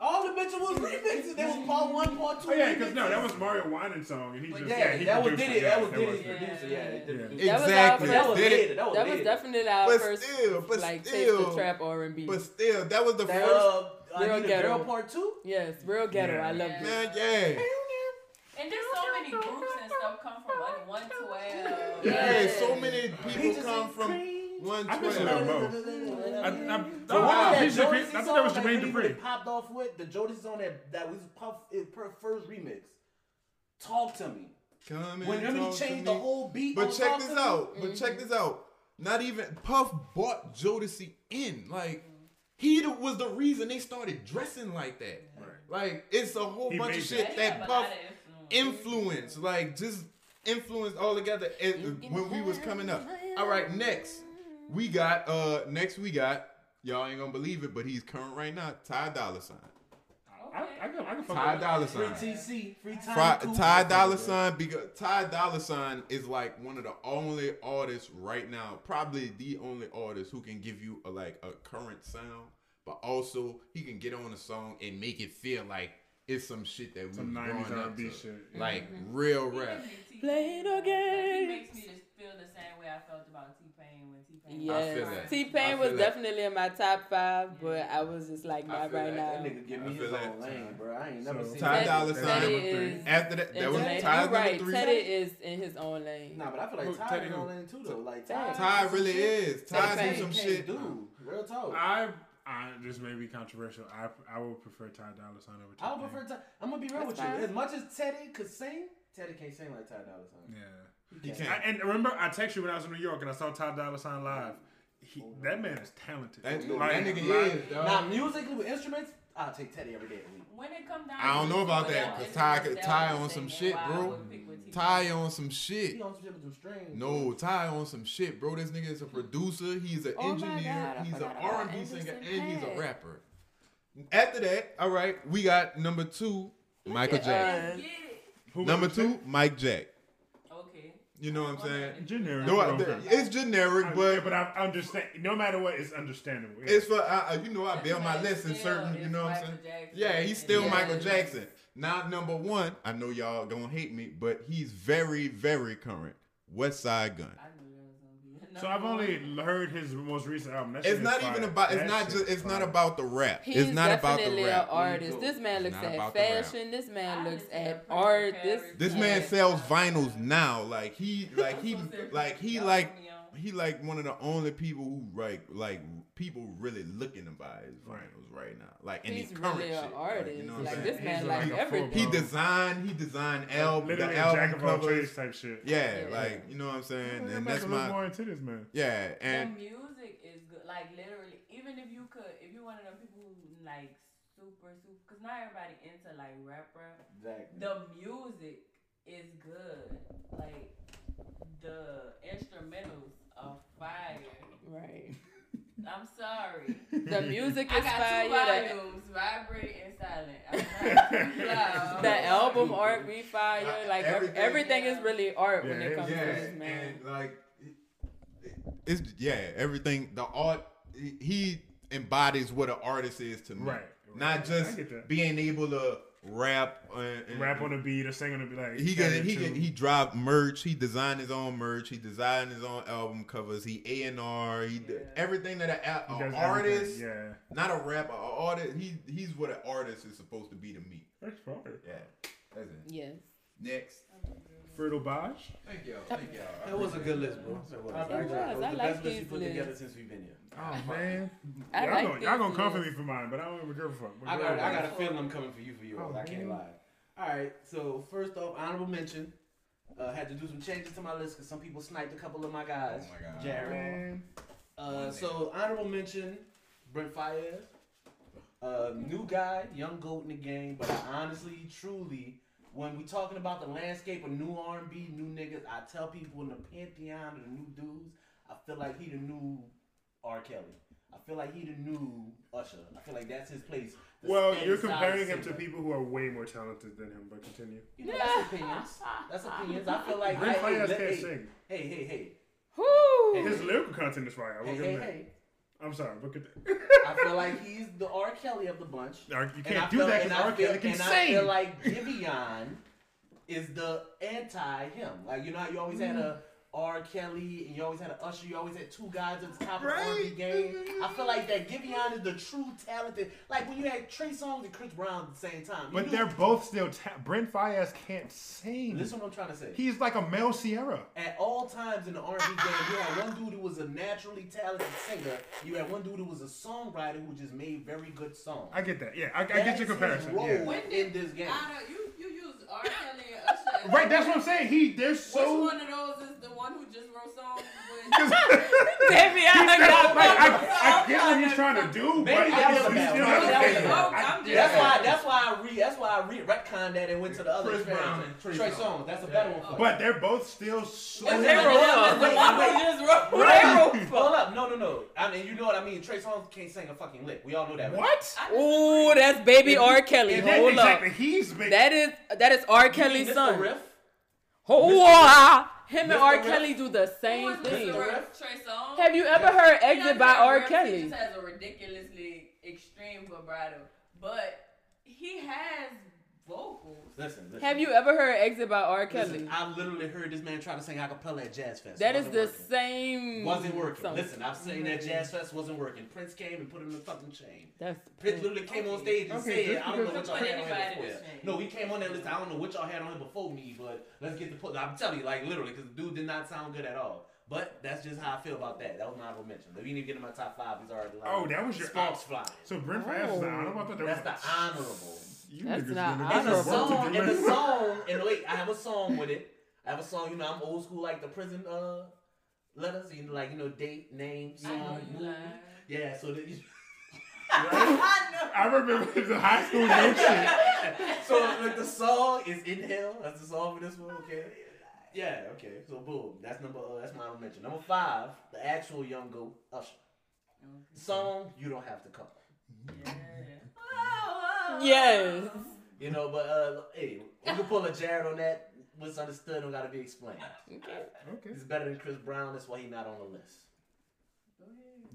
All the bitches was remixes. They was part one, part two. Oh yeah, because no, that was Mario Winan song, and he But just yeah, yeah, he that was produced Diddy. it. That was Yeah, Diddy's it producer. Yeah, he did Yeah. produce it. That was our Exactly. first- That was Did it- That was That was definitely our But first still, but like taste still, of trap R and B. but still, that was the That, first. uh, I Real Need a ghetto. Girl part two. Yes, real ghetto. Yeah. I love it. Man, yeah. And there's so many groups and stuff come from like 112. Yeah, Yeah. so many people Peaches come and from cream. I miss 112. Lil Mo. I, I, So wow. that Peaches and Cream- Jodeci I thought that was song that Jermaine really Dupri. popped off with the Jodeci song that that was Puff first remix. Talk to me. Come When and really talk changed the whole beat. But check this to Me. out. But check this out. Not even Puff bought Jodeci in. Like he was the reason they started dressing like that. Like it's a whole He bunch of shit They that have Puff lot influence. influence, like just influence all together and- when we was coming up. All right, next we got uh next we got y'all ain't gonna believe it, but he's current right now. Ty Dolla Sign. I, I, can, I can fuck Ty with Dolla Free Sign. TC, free time. Fri- Cool. Ty Dolla Sign because Ty Dolla Sign is like one of the only artists right now, probably the only artist who can give you a, like a current sound, but also he can get on a song and make it feel like it's some shit that we some was 90s growing up to. shit. like real rap. Play the Like, he makes me just feel the same way I felt about T Pain when T Pain. Yes, feel that. T I Pain was that. definitely in my top five, but I was just like I not feel right that. That now. nigga give me his feel that. own lane, bro. I ain't never So- seen Ty Teddy- Dolla Sign. Teddy number three. After that, that was Internet- Ty's You're number right. three. Teddy is in his own lane. Nah, but I feel like Who- Ty Teddy is who? on lane too though. Like Ty. Ty really is. Ty Teddy some shit. Dude, Real talk. I, I this may be controversial. I, I would prefer Ty Dolla Sign over. Ty I would T-Pain. prefer Ty. I'm gonna be real That's with fine. you. As much as Teddy could sing, Teddy can't sing like Ty Dolla Sign. Yeah. He can't. can't. I, and remember, I texted you when I was in New York and I saw Ty Dolla Sign live. He, oh, that man is talented. That, Like, that nigga like- is, dog. Now musically with instruments, I'll take Teddy every day of the week. When it come down, I don't know about that, because it's Ty- Ty on some shit, bro. would pick with T-Pain. Ty on some shit. He on some shit with some strings. No, Ty on some shit, bro. This nigga is a producer. He's an Oh engineer. God, he's an R&B Anderson singer, and he's a rapper. After that, all right, we got number two, Michael at Jackson. us. Get it. Who Number two, Mike Jack. Okay. You know what I'm saying? Generic. No, I- it's generic, I- but but I understand. No matter what, it's understandable. Yeah. it's for I, I- you know I That's bail my why list in certain. You know what I'm saying? Jackson. Yeah, he's still Yeah. Michael Jackson. Not number one. I know y'all gonna hate me, but he's very, very current. Westside Gunn. I knew that was gonna be. So I've only heard his most recent album. That It's not even about. It's That not just. is It's not about the rap. He's it's not about the definitely rap. an artist. This man looks at about the rap. fashion. This man looks at art. This This man sells vinyls now. Like he, like he, like he, like put me on. He, like one of the only people who like, like people really looking to buy his vinyls right now. Like in he's these current really shit. an Like, artist. you know what I'm Like saying? this man He's like like everything. He designed. He designed album. Literally The a jack album of all trades covers. type shit. Yeah, Yeah. like you know what I'm saying. I'm And about that's to look my more into this man. yeah. and the And music is good. Like literally, even if you could, if you one of them people who like super super, because not everybody into like rap rap. Exactly. The music is good. Like the instrumentals are fire. Right. I'm sorry. The music I is got fire. two The, volumes, vibrate and silent. I'm not the album art be fire. Like ev- Everything. everything, is really art when it comes yeah, to this man. and like it- it's yeah, everything. The art he- he embodies what an artist is to me. Right, right. Not just being able to rap. uh, and, Rap on the beat or sing on the beat. Like He got he too. got, he dropped merch. He designed his own merch. He designed his own album covers. He A and R. He did everything that a, He a artist, everything, Yeah, not a rapper, a artist. He he's what an artist is supposed to be to me. that's fine. Yeah, that's it. Yes. Next, Fertile Bosch. thank y'all, thank y'all. That was a good list, bro. That was. It Actually, was. that was I the like best list you these put together since we've been here. Oh man, I y'all like gonna, y'all gonna come for me for mine, but I don't even give a fuck. I got. I got a feeling I'm coming for you for yours. Oh, I can't man. lie. All right, so first off, honorable mention. Uh, had to do some changes to my list because some people sniped a couple of my guys. Oh my God. Jared. Man. Uh, so honorable mention, Brent Faiyaz. Uh, new guy, young goat in the game, but I honestly, truly, when we talking about the landscape of new R&B, new niggas, I tell people in the pantheon of the new dudes, I feel like he the new R. Kelly. I feel like he the new Usher. I feel like that's his place. The Well, you're comparing him to people who are way more talented than him. But continue. You know, that's opinions. That's opinions. I feel like Brent hey, hey, can't hey, sing. hey, hey, hey, Whoo! His lyrical content is fire. I will hey, give hey, him that. hey. I'm sorry, look at that. I feel like he's the R. Kelly of the bunch. You can't do feel- that because R. feel- Kelly can and I feel like Giveon is the anti him. Like you know, how you always had a R. Kelly and you always had a Usher. You always had two guys at the top of the R&B game. I feel like that Giveon is the true talented. Like when you had Trey Songz and Chris Brown at the same time. You But knew- they're both still. Ta- Brent Faiyaz can't sing. Listen, what I'm trying to say. He's like a male Ciara. At all times in the R&B game, you had one dude who was a naturally talented singer. You had one dude who was a songwriter who just made very good songs. I get that. Yeah, I, I get is your his comparison. role Yeah. In this game. I don't, you you use R. Kelly and Usher. Right, that's what I'm saying. He Which so. one of those is the one who just wrote songs with? Baby, I That's- got like, I, I get what he's trying to do, but Maybe I that was he's bad. still that was okay. bad. I- I'm just- That's why. That's why I re. That's why I re retconned that and went to the other Chris. Brown and Trey Trey Songz. Songz. That's a better one. But they're both still so. They that wrote one? songs. The Wait, one wait. who just wrote. Right. They wrote Hold up, no, no, no. I mean, you know what I mean. Trey Songz can't sing a fucking lick. We all know that. What? Ooh, that's baby R. Kelly. if Yeah, Hold exactly. up. He's big. That is that is R. Kelly's Mr. son. Riff? Oh, him and Mr. R. Kelly do the same was thing. Mr. Riff? Trey Songz. Have you ever heard He "Exit" doesn't by have R. Kelly? He just has a ridiculously extreme vibrato, but he has vocals. Listen, listen. Have you ever heard "Exit" by R. Kelly? Listen, I literally heard this man try to sing acapella at Jazz Fest. That is Wasn't the working. same. Wasn't working. song. Listen, I've seen that mm-hmm. Jazz Fest wasn't working. Prince came and put him in the fucking chain. That's Prince literally came on stage and Okay, said, I don't know what y'all had on Anybody him before. No, he came on that list. I don't know what y'all had on him before me, but let's get the put. I'm telling you, like literally, because the dude did not sound good at all. But that's just how I feel about that. That was my honorable mention. If you didn't even get in my top five, he's already like, Oh, that was your- sparks flying. So Brent Faiyaz is the oh. honorable. I thought that That's was the honorable. You That's not gonna And the some work to song, do. and the song, and wait, I have a song with it. I have a song, you know, I'm old school, like the prison uh letters, you know, like you know, date, name, I song, movie. Yeah, so that. I know. I remember the high school no shit. so like the song is Inhale. That's the song for this one. Okay. Yeah. Okay. So boom. That's number. Uh, that's my honorable mention. Number five, the actual young goat Usher. Song you don't have to come. Yes. You know, but uh, hey, we can pull a Jared on that. What's understood don't gotta be explained. Okay. He's better than Chris Brown. That's why he's not on the list.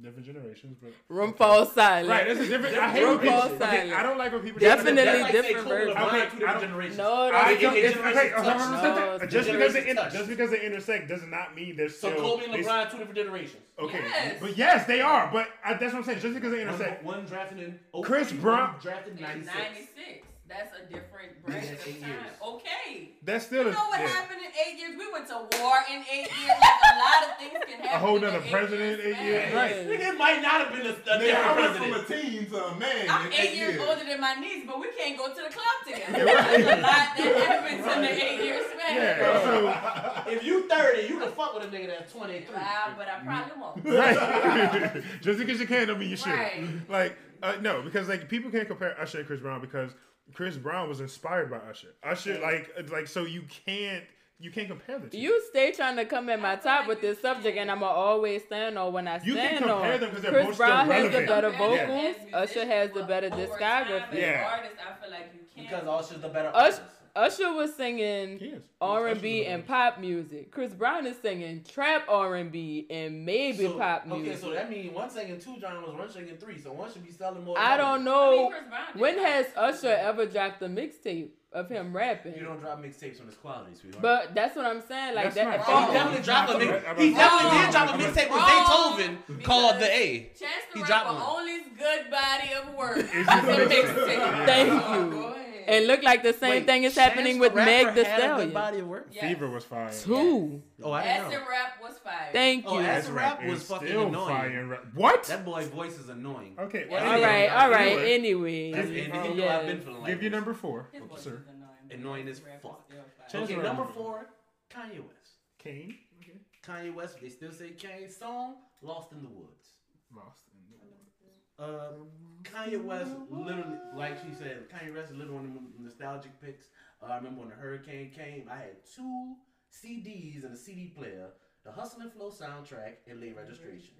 Different generations, but Room falls silent. right. This is different. I hate when people. RuPaul's Okay, silent. I don't like when people. Definitely That's like different versions. Okay, two different don't- generations. No, I that's don't, It- it it's, okay, touch. hold on, hold on, No, just because they generations in, touch. just because they intersect does not mean they're So. Kobe and they- LeBron, two different generations. Okay, Yes. but yes, they are. But I, that's what I'm saying. Just because they intersect, one drafted in 03, Chris oh-, one Brown- drafted in In 96. 96. That's a different bracket of time. years. Okay. that's still You know what yeah. happened in eight years? We went to war in eight years. Like a lot of things can happen. a whole in nother eight president years eight years. span. Right. Nigga, it might not have been a, a Nigga, different I went president. from a teen to a man I'm in eight years years. older than my niece, but we can't go to the club together. You're right. There's a lot that happens in the eight year span. Yeah. So If you 30, you can fuck with a nigga that's 23. Wow, but I probably won't. right. Just because you can don't mean you should. Right. Like uh, no, because like people can't compare Usher and Chris Brown because Chris Brown was inspired by Usher. Usher like like so you can't you can't compare the two. You stay trying to come at my top with this subject, and I'ma always stand on when I stand You can stand compare on. them 'cause they're Chris both still Brown has the better vocals. them as Usher has the better discography. time, as Yeah. artists, I feel like you can't. Because Usher's the better Us- artist. Usher was singing R and B and pop music. Chris Brown is singing trap R and B and maybe So- pop music. Okay, so that means one singing two genres, one singing three. So one should be selling more. I than don't the I mean, know Chris Brown when has Usher ever dropped a mixtape of him rapping. You don't drop mixtapes on this quality, sweetheart. But that's what I'm saying. Like That's that. not if wrong. he they- definitely dropped a I'm mix. He definitely did drop a I'm mixtape with Beethoven called the A. Chance He the dropped Rapper one. only's good body of work. Is It's a mixtape. Thank Oh, you. Go looked like the same Wait, thing is Chance happening with Rapper Meg the had a good Stallion. body of work. Yes. Fever was fire. Two. Oh, I didn't Acid know. rap was fire. Thank Oh, you. Acid rap is was fucking still annoying. fire and rap. What? That boy voice is annoying. Okay. Yeah. Well, all Yeah. right, all right. Anyway, Anyway, That's, and Give- you know yeah. I've been feeling like Give you this. number four, His voice sir. is annoying. Annoying as rap is fuck. still fire. Chance Okay, the number Rapper. four, Kanye West. Kane. Okay. Kanye West, they still say Kanye song, Lost in the Woods. Lost in the woods. Uh, Kanye West, literally, like she said, Kanye West is literally one of them nostalgic picks. Uh, I remember when the hurricane came, I had two CDs and a CD player, the Hustle and Flow soundtrack and late registration.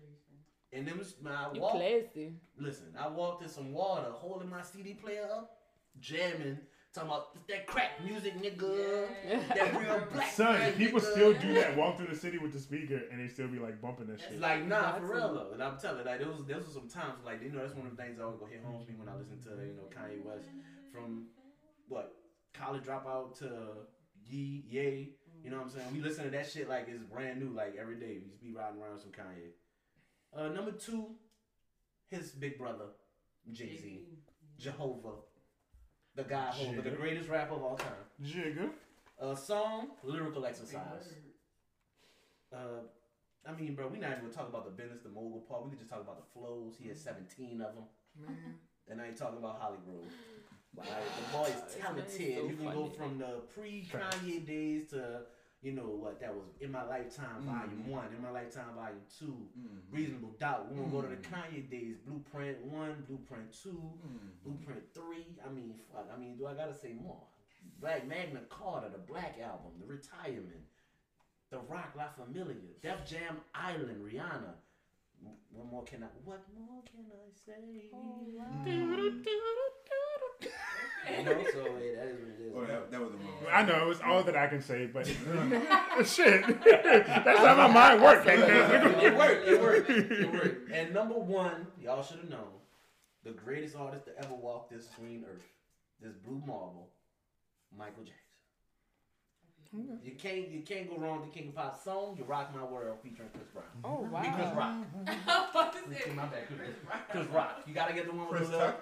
And then when I you walked, classy. listen, I walked in some water, holding my CD player up, jamming, talking about that crack music, nigga. That real black Son, man, people nigga." still do that. Walk through the city with the speaker and they still be like bumping that shit. Like nah, That's for real though. And I'm telling, like there was there was some times like you know that's one of the things that always go hit home to me when I listen to you know Kanye West from what college dropout to Ye Yay. You know what I'm saying? We listen to that shit like it's brand new, like every day. We just be riding around some Kanye. Uh, number two, his big brother, Jay Z, Jehovah, the guy Hova, the greatest rapper of all time. Jigga. A song, lyrical exercise. Uh, I mean, bro, we not even gonna talk about the business, the mogul part. We could just talk about the flows. He has 17 of them. And I ain't talking about Hollywood. Like, the boy is talented. so you can go from the pre Kanye days to, you know, what that was In My Lifetime mm-hmm. Volume 1, In My Lifetime Volume 2, mm-hmm. Reasonable Doubt. We're gonna go to the mm-hmm. Kanye days Blueprint 1, Blueprint 2, Blueprint 3. I mean, fuck. I mean, do I gotta say more? Black Magna Carta, the Black Album, The Retirement, The Roc La Familia, Def Jam Island, Rihanna. M- What more can I? What more can I say? Oh, you know, so yeah, that is what it is. Oh, that, that was a moment. I know it's all that I can say, but shit, that's how my mind works. it worked. It worked. It worked. And number one, y'all should have known, the greatest artist to ever walk this green earth, this blue marble, Michael Jackson. You can't you can't go wrong with the King of Pop song. You rock my world featuring Chris Brown. Oh wow. Be Chris wow. Rock. My bad, Chris, Chris Rock. You gotta get the one with Chris the Tucker?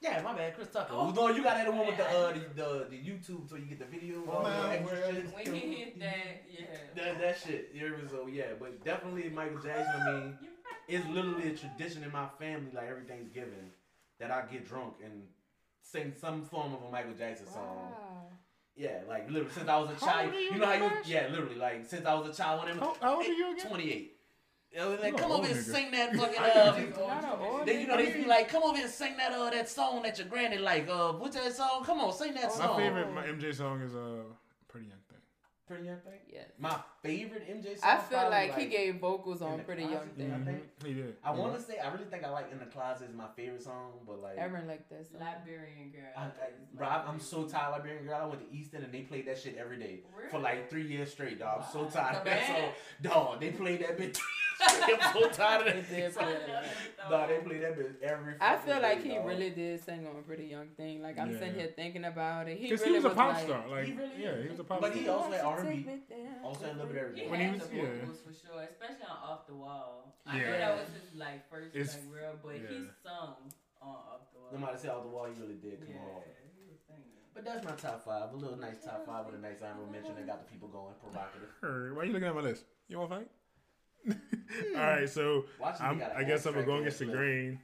Yeah, my bad, Chris Tucker. Oh. No, you gotta get the one with the uh the, the, the YouTube so you get the video. all the My extra When he hit that, yeah. That, that shit, you know, so yeah, but definitely Michael Jackson. I mean, it's literally a tradition in my family. Like every Thanksgiving, that I get drunk and sing some form of a Michael Jackson song. Wow. Yeah, like literally since I was a How child. old are you You know how you? again, Yeah, literally like since I was a child. When How, how old are you again? Twenty eight. Like, come old over and nigga. sing that fucking. I Uh, think Not an old then you know nigga. they be like, come over and sing that uh that song that your granny like. Uh, what's that song? Come on, sing that Oh, My favorite my MJ song is uh, Pretty Young Thing. Pretty young thing. Yes. My favorite MJ song. I feel probably, like, he gave vocals on Pretty Closet, Young. Thing. think- Mhm, He did. I want to say I really think I like In the Closet is my favorite song, but like. Aaron like that song. Liberian girl. I, I, bro, I'm- I'm so tired of Liberian Girl. I went to Easton and they played that shit every day for like three years straight, dog. I'm so tired of that song. Dog, they played that bitch. I'm so tired of that. did play that. Dog, they played that bitch every. I feel like day, he dog. really did sing on Pretty Young Thing. Like I'm sitting here thinking about it. He really he was a pop like, star. Like, He really yeah, he was a pop But star. he also had R&B. take me there Also had a little bit of He everything. When he was- the yeah. vocals for sure, especially on Off the Wall. I Yeah. know that was his like first It's- like real, but he sung on Off the Wall. No matter say off the wall, he really did come yeah, hard. he was singing. But that's my top five. A little nice top five with a nice honorable mention that got the people going. Provocative. Why are you looking at my list? You want to fight? Hmm. All right, so I'm, I guess I'm going against the grain.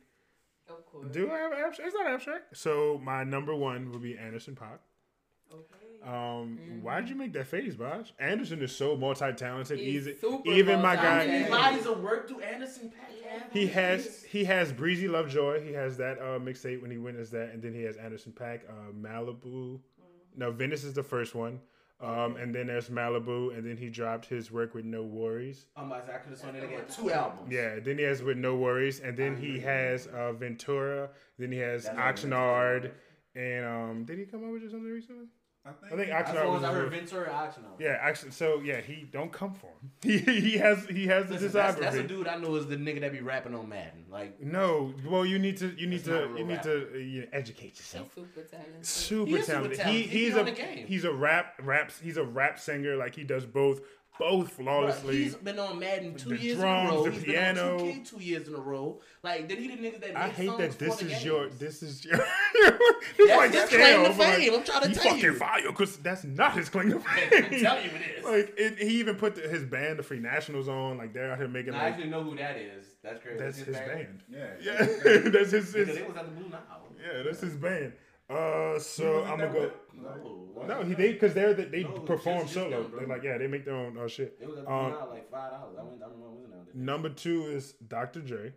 Of course. Do I have abstract? It's not abstract. So my number one would be Anderson Paak. Okay. Um, why'd you make that face, Bosh? Anderson is so multi-talented. He's Easy, super even my How guy. many multi-talented. bodies of work do Anderson Paak have? He has he has Breezy Lovejoy. He has that uh, mixtape when he went as that, and then he has Anderson Paak, uh, Malibu. No, Venice is the first one, um, and then there's Malibu, and then he dropped his work with NxWorries. I'm about to say I could have sworn that nigga had two albums. Yeah, then he has with NxWorries, and then he has uh, Ventura. Then he has That's Oxnard, and um, did he come out with something recently? I think. I think That's Oxnard the was ones I his heard real- Ventura Oxnard. Yeah, actually, so yeah, he don't come for him. He he has he has the Listen, that's, that's a dude I know is the nigga that be rapping on Madden. Like, No, well, you need to you need That's not a to you need rapper. to uh, you know, educate He's yourself. super talented. Super He is super talented. He talented. He he's be a the game. he's a rap raps he's a rap singer. Like he does both both bruh, flawlessly. he's been on Madden two The years drums, in a row. the He's piano. been on 2K two years in a row. Like, then he the nigga that I hate that this is your this is your That's, this like that's scale, claim to but, like, fame. I'm trying to you tell fucking you. fire because that's not his claim to fame. I'm fame. telling you it is. Like it, he even put the, his band, the Free Nationals, on. Like they're out here making Nah, I like actually know who that is. That's crazy. that's his band. Yeah. Yeah, that's his, Because his they was at the Blue Nile. yeah, that's his band. Uh, so I'm gonna go. No, No, he they because they're the, they No, perform just- just solo. them. They like yeah, they make their own uh, shit. It was at the Blue Um, Nile like five dollars. I went. I remember I wasn't out. Number two is Dr. Dre.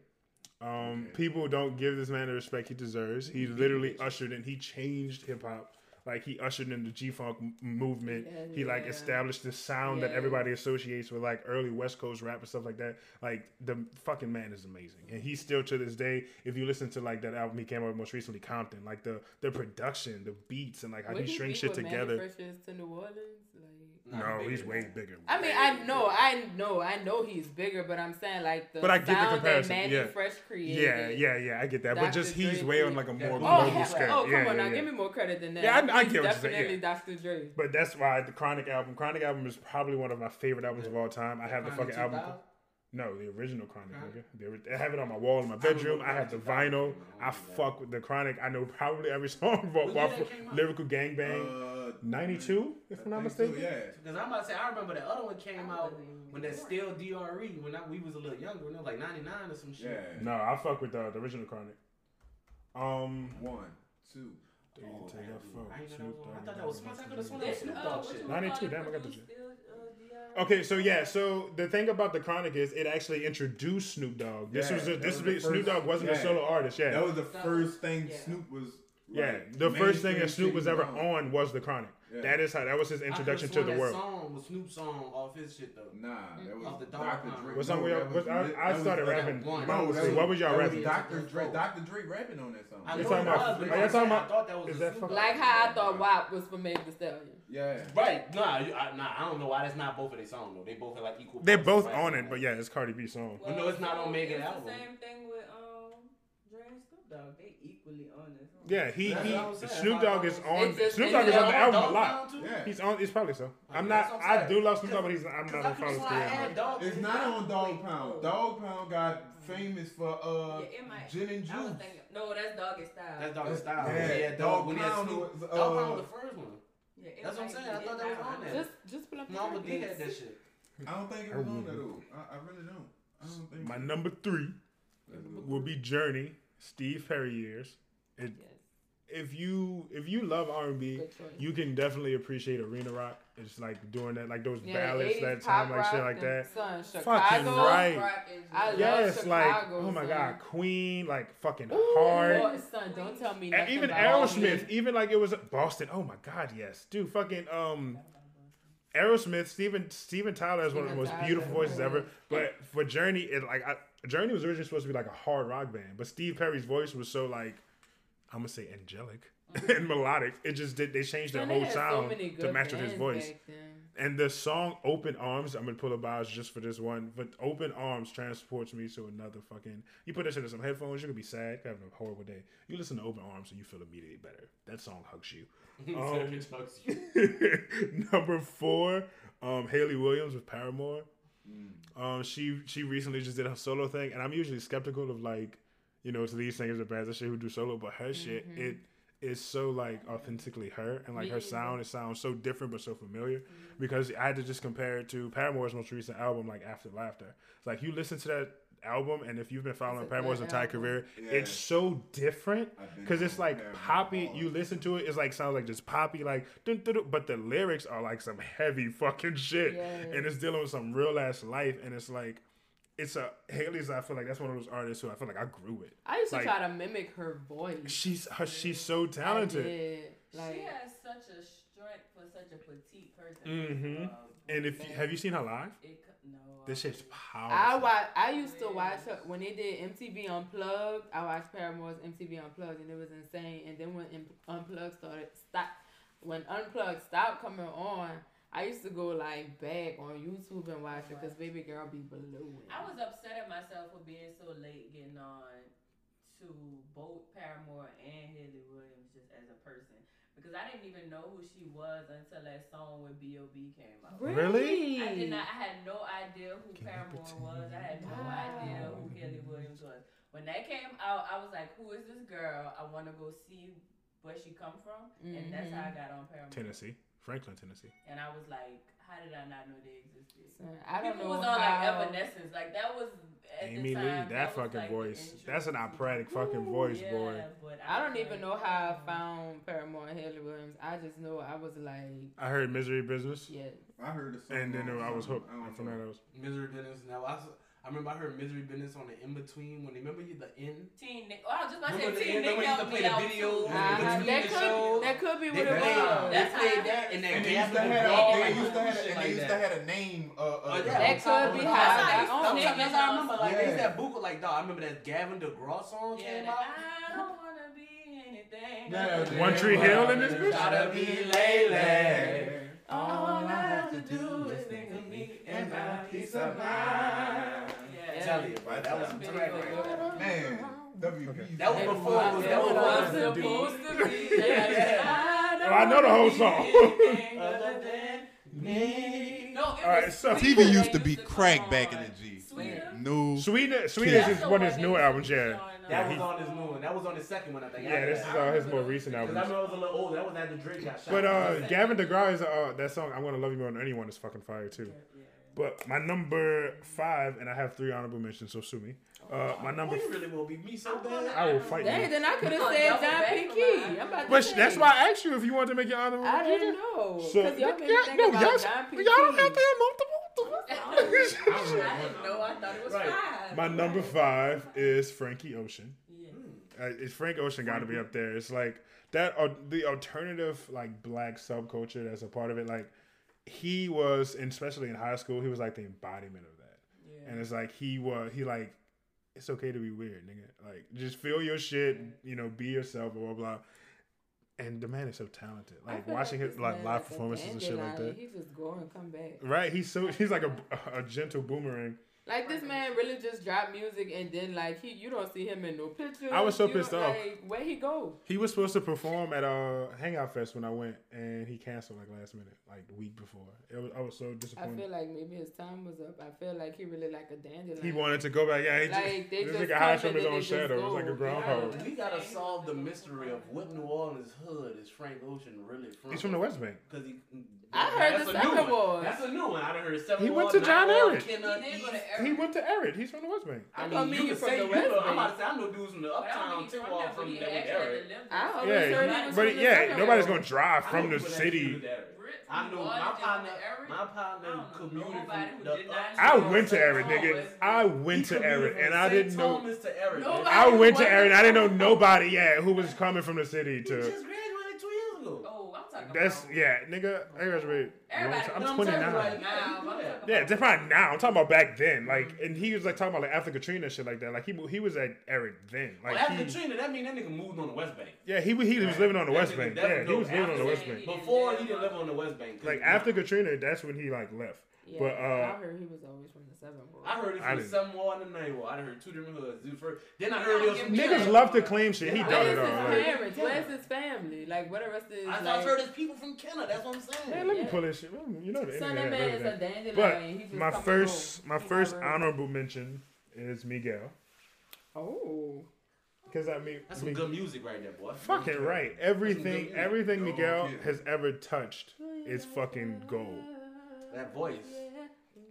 Um, people don't give this man the respect he deserves. He literally ushered in. He changed hip hop. Like he ushered in the G Funk movement. Yeah, he like yeah. established the sound that everybody associates with like early West Coast rap and stuff like that. Like the fucking man is amazing, and he's still to this day. If you listen to like that album he came out most recently, Compton, like the the production, the beats, and like how he strings shit together. To New Orleans? Like, Nah, No, he's way that. bigger. I mean, I know, I know, I know he's bigger, but I'm saying like the But I get the sound comparison, that Mannie yeah. Fresh created. Yeah, yeah, yeah. I get that, but Dr. just he's Dre way on like a more Yeah. Oh, global hell, scale. oh, come yeah, on yeah, now, yeah. give me more credit than that. Yeah, I- I get what you're saying, definitely yeah. Dr. Dre. But that's why the Chronic album, Chronic album is probably one of my favorite albums of all time. I have the fucking album. No, the original Chronic. Chronic? nigga. I have it on my wall in my bedroom. I have the vinyl. I fuck with the Chronic. I know probably every song. But When did that came out? lyrical gangbang. Uh, 92, if I'm not I think so, mistaken. Yeah. Because I'm about to say, I remember the other one came out when that still DRE when I, we was a little younger, when it was like 99 or some shit. Yeah. No, I fuck with the, the original Chronic. Um, One, two. do you Oh, take damn, that dude. I ain't know Snoop that was- I thought that was Snoop. I could've sworn that was Snoop Dogg shit. 92, damn, I got the shit. still, uh, DR? Okay, so yeah, so the thing about the Chronic is it actually introduced Snoop Dogg. This Yeah, was a, this was was Snoop Dogg wasn't a solo artist. Yeah, That was the first thing yeah. Snoop was. Yeah. like, The first thing that Snoop was ever on. on was the Chronic. Yeah. That is how that was his I introduction to the sworn world. Song was Snoop's song off his shit though. Nah, that was Off the Dr. Dre. What song No, we all- that what- I- I started uh, rapping. one. No, Honestly, was, what was y'all rapping? Dr. Dre, Dr. Dre rapping on that song. I You're talking about- are y'all talking about- I thought that was is that Snoop fucking- Dogg Like how I thought WAP was for Meg Thee Stallion. Yeah. Right, nah, you, I, nah, I don't know why that's not both of their songs though. They both are like equal. They're both of on it, but yeah, it's Cardi B song. Well, no, it's not on so Megan album. same thing with um, Dre and Snoop Dogg. They equally on this. song. Yeah, he That's he what I'm saying. Snoop Dogg is It's on just- Snoop Dogg is on the album a lot. Yeah. He's on. It's probably so. I'm That's not. what I'm I saying. do love Snoop Dogg, but he's. I'm not I a could've follow sworn I had career. Dog. It's not on Dog Pound. Dog Pound got famous for uh Yeah, it might. gin and I was juice. thinking, no, that's Doggy Style. That's Dog Style. Yeah, Yeah, Dog Dog. When he had Pound Snoop. was, Dog Pound uh, was the first one. Yeah, it That's what I'm might saying. be. I thought It that was might on be. there. Just, just pull up the Mama D had records. that shit. I don't think it was on there though. I, I really don't. I don't think. My number three will be Journey, Steve Perry years. It, Yes. If you if you love R and B, you can definitely appreciate arena rock. It's like doing that, like those Yeah, ballads that time, like shit like that. Son, Fucking right. Rock is I love Yes, like oh my son. god, Queen, like fucking Ooh, hard. Lord, son, don't tell me And nothing even Aerosmith, even like it was Boston. Oh my God, yes, dude, fucking um, Aerosmith, Steven Steven Tyler has one of the most Tyler, beautiful voices ever. But for Journey, it like I, Journey was originally supposed to be like a hard rock band, but Steve Perry's voice was so like I'm gonna say angelic and melodic. It just did. They changed their whole had so sound to match with his voice. And the song "Open Arms," I'm gonna pull a bios just for this one. But "Open Arms" transports me to another fucking. You put this into some headphones, you could be sad, having a horrible day. You listen to "Open Arms" and you feel immediately better. That song hugs you. Um, number four, um, Hayley Williams with Paramore. Um, she she recently just did a solo thing, and I'm usually skeptical of like, you know, to these singers or bands and shit who do solo, but her shit it is so like authentically her, and like her sound it sounds so different but so familiar. Because I had to just compare it to Paramore's most recent album, like After Laughter. It's like you listen to that album, and if you've been following Paramore's entire album. career, Yeah. it's so different because it's like poppy. hard. You listen to it, it's like sounds like just poppy, like dun, dun, dun, but the lyrics are like some heavy fucking shit, Yeah. and it's dealing with some real ass life, and it's like. It's a Hayley's. I feel like that's one of those artists who I feel like I grew with. I used to try to mimic her voice. She's her, she's so I talented. did. Like, she has such a strength for such a petite person. Mhm. Uh, And if that have you seen her live? it, no, This I- shit's powerful. I watch. I used to watch her when they did MTV Unplugged. I watched Paramore's MTV Unplugged, and it was insane. And then when Unplugged started, stop, when Unplugged stopped coming on, I used to go like back on YouTube and watch it because Baby Girl be blowing. I was upset at myself for being so late getting on to both Paramore and Hayley Williams just as a person. Because I didn't even know who she was until that song with B.O.B. came out. Really? I did not. I had no idea who Paramore was. I had no idea who Kelly Williams was. When that came out, I was like, "Who is this girl? I want to go see where she come from." And that's how I mm-hmm. got on Paramore. Tennessee, Franklin, Tennessee. And I was like, "How did I not know they existed?" Son, I don't People know was on like. Evanescence. Like that was at Amy the Lee, time, that fucking like, voice. That's an operatic fucking voice, Yeah, boy. but I don't even know how I found Paramore and Hayley Williams. I just know I was like, I heard Misery Business, yeah. I heard the song. and then I was hooked. I don't And from that, I was. Misery business. Now I, s- I remember I heard misery business on the in between when they remember you the in. Teen Nick. Oh, I was just about to say Teen Nick used to helped play me the out videos too. Uh, between that could shows, that could be They what it played, was. they That's played how- that and that they used to have, draw, they used to have, shit and like they used to have a name. Uh, uh, Oh, yeah. That could be That's how how I I got to on sing it. Sometimes. I remember like they used to Yeah. have book like dog. I remember that Gavin DeGraw song came out. I don't wanna be anything. Yeah, One Tree Hill in this bitch? Gotta be Lele. All I have to do is think of me and my peace of mind. Yeah. Bro, that was some right Man, WB. That was before it was what that was I'm before it was supposed to be. Oh, I know the whole song. Other than me. No, All right, so- TV used that to be come crack back in the G. Sweeter? No. Sweetness, Sweetness is one of his new albums. Yeah. That Yeah, was he- on his new one. That was on the second one, I think. yeah. This is uh, his more recent Because I remember I was a little older. That was after Drake got shot. But uh, Gavin DeGraw is uh, that song "I'm Gonna Love You More Than Anyone" is fucking fire too. But my number five, and I have three honorable mentions, so sue me. Uh, my number, Boy, you really will be me so bad. I will fight Dang, you. then I could have Oh, said John back P. Key. I'm about to But say. that's why I asked you if you wanted to make your honorable. I mention. didn't know. So Because y'all made me yeah, think no, about y'all, John y'all don't have to have multiple. I didn't know. I thought it was Right. five. My number five is Frankie Ocean. Yeah. Uh, it's Frank Ocean got to be up there. It's like that. Uh, the alternative like black subculture that's a part of it. Like he was, and especially in high school, he was like the embodiment of that. Yeah. And it's like he was. He like it's okay to be weird, nigga. Like just feel your shit. You know, be yourself. Blah blah. blah. And the man is so talented. Like watching this his like live performances and shit like that. He just go and come back. Right? He's so he's like a, a gentle boomerang. Like this man really just dropped music and then like he you don't see him in no pictures. I was so You pissed off. Like, where he go? He was supposed to perform at a Hangout Fest when I went, and he canceled like last minute, like the week before. It was I was so disappointed. I feel like maybe his time was up. I feel like he really like a dandelion. he wanted to go back. Yeah, he Like, they just, this just nigga hide come from his own then they just shadow. It was like a groundhog. We gotta solve the mystery of what New Orleans hood is Frank Ocean really from. He's from the West Bank. Because he. I heard that's the a new second one. one. That's a new one. I done heard seven. He went one, to John Ehret. He did go to East. Ehret. He went to Ehret. He's from the West Bank. I I mean, mean, you you can from say the you West know. I'm Bank. about to say I know dudes from the But I don't uptown think he's from Tijuana there, but from he there with Ehret. I there. always Yeah, heard he- he was but from yeah, second nobody's gonna drive from the city. lived there. Britt I know my partner. Ehret. My partner I commuted from the did not up- I went to Ehret, nigga. I went to Ehret, and I didn't know. Thomas to Ehret. Nobody- I went to Ehret. I didn't know nobody yet who was coming from the city He to. just graduated two years ago. Oh, I'm talking That's yeah, nigga. I graduated. Everybody I'm No, I'm 29. talking Now, Yeah, about- it's probably now. I'm talking about back then. Like, and he was like talking about like after Katrina shit like that. Like he he was at Ehret then. Well, Like after he, Katrina, that mean that nigga moved on the West Bank. yeah, he he was living on the That West Bank. Yeah, he was living on the West. Bank. Before he didn't live on the West Bank. Like after Katrina, that's when he like left. Yeah, But, uh, I heard he was always from the seven boys. I heard it I from the didn't- Seven War and the Nine War. I heard two different hoods. Dude, first, then I heard it was from Niggas love to claim shit. He Yeah. done Where's it his all. Like, parents? Where's his family? Like, what the rest of his I, like, I heard it's people from Canada. That's what I'm saying. man, let me pull this shit. You know the Son, that internet. man is a everything. dandelion. But my first go. my He first never- honorable mention is Miguel. Oh, Because I mean, That's some Mi- good music right there, boy. fucking right. Everything everything Miguel has ever touched is fucking gold. That voice.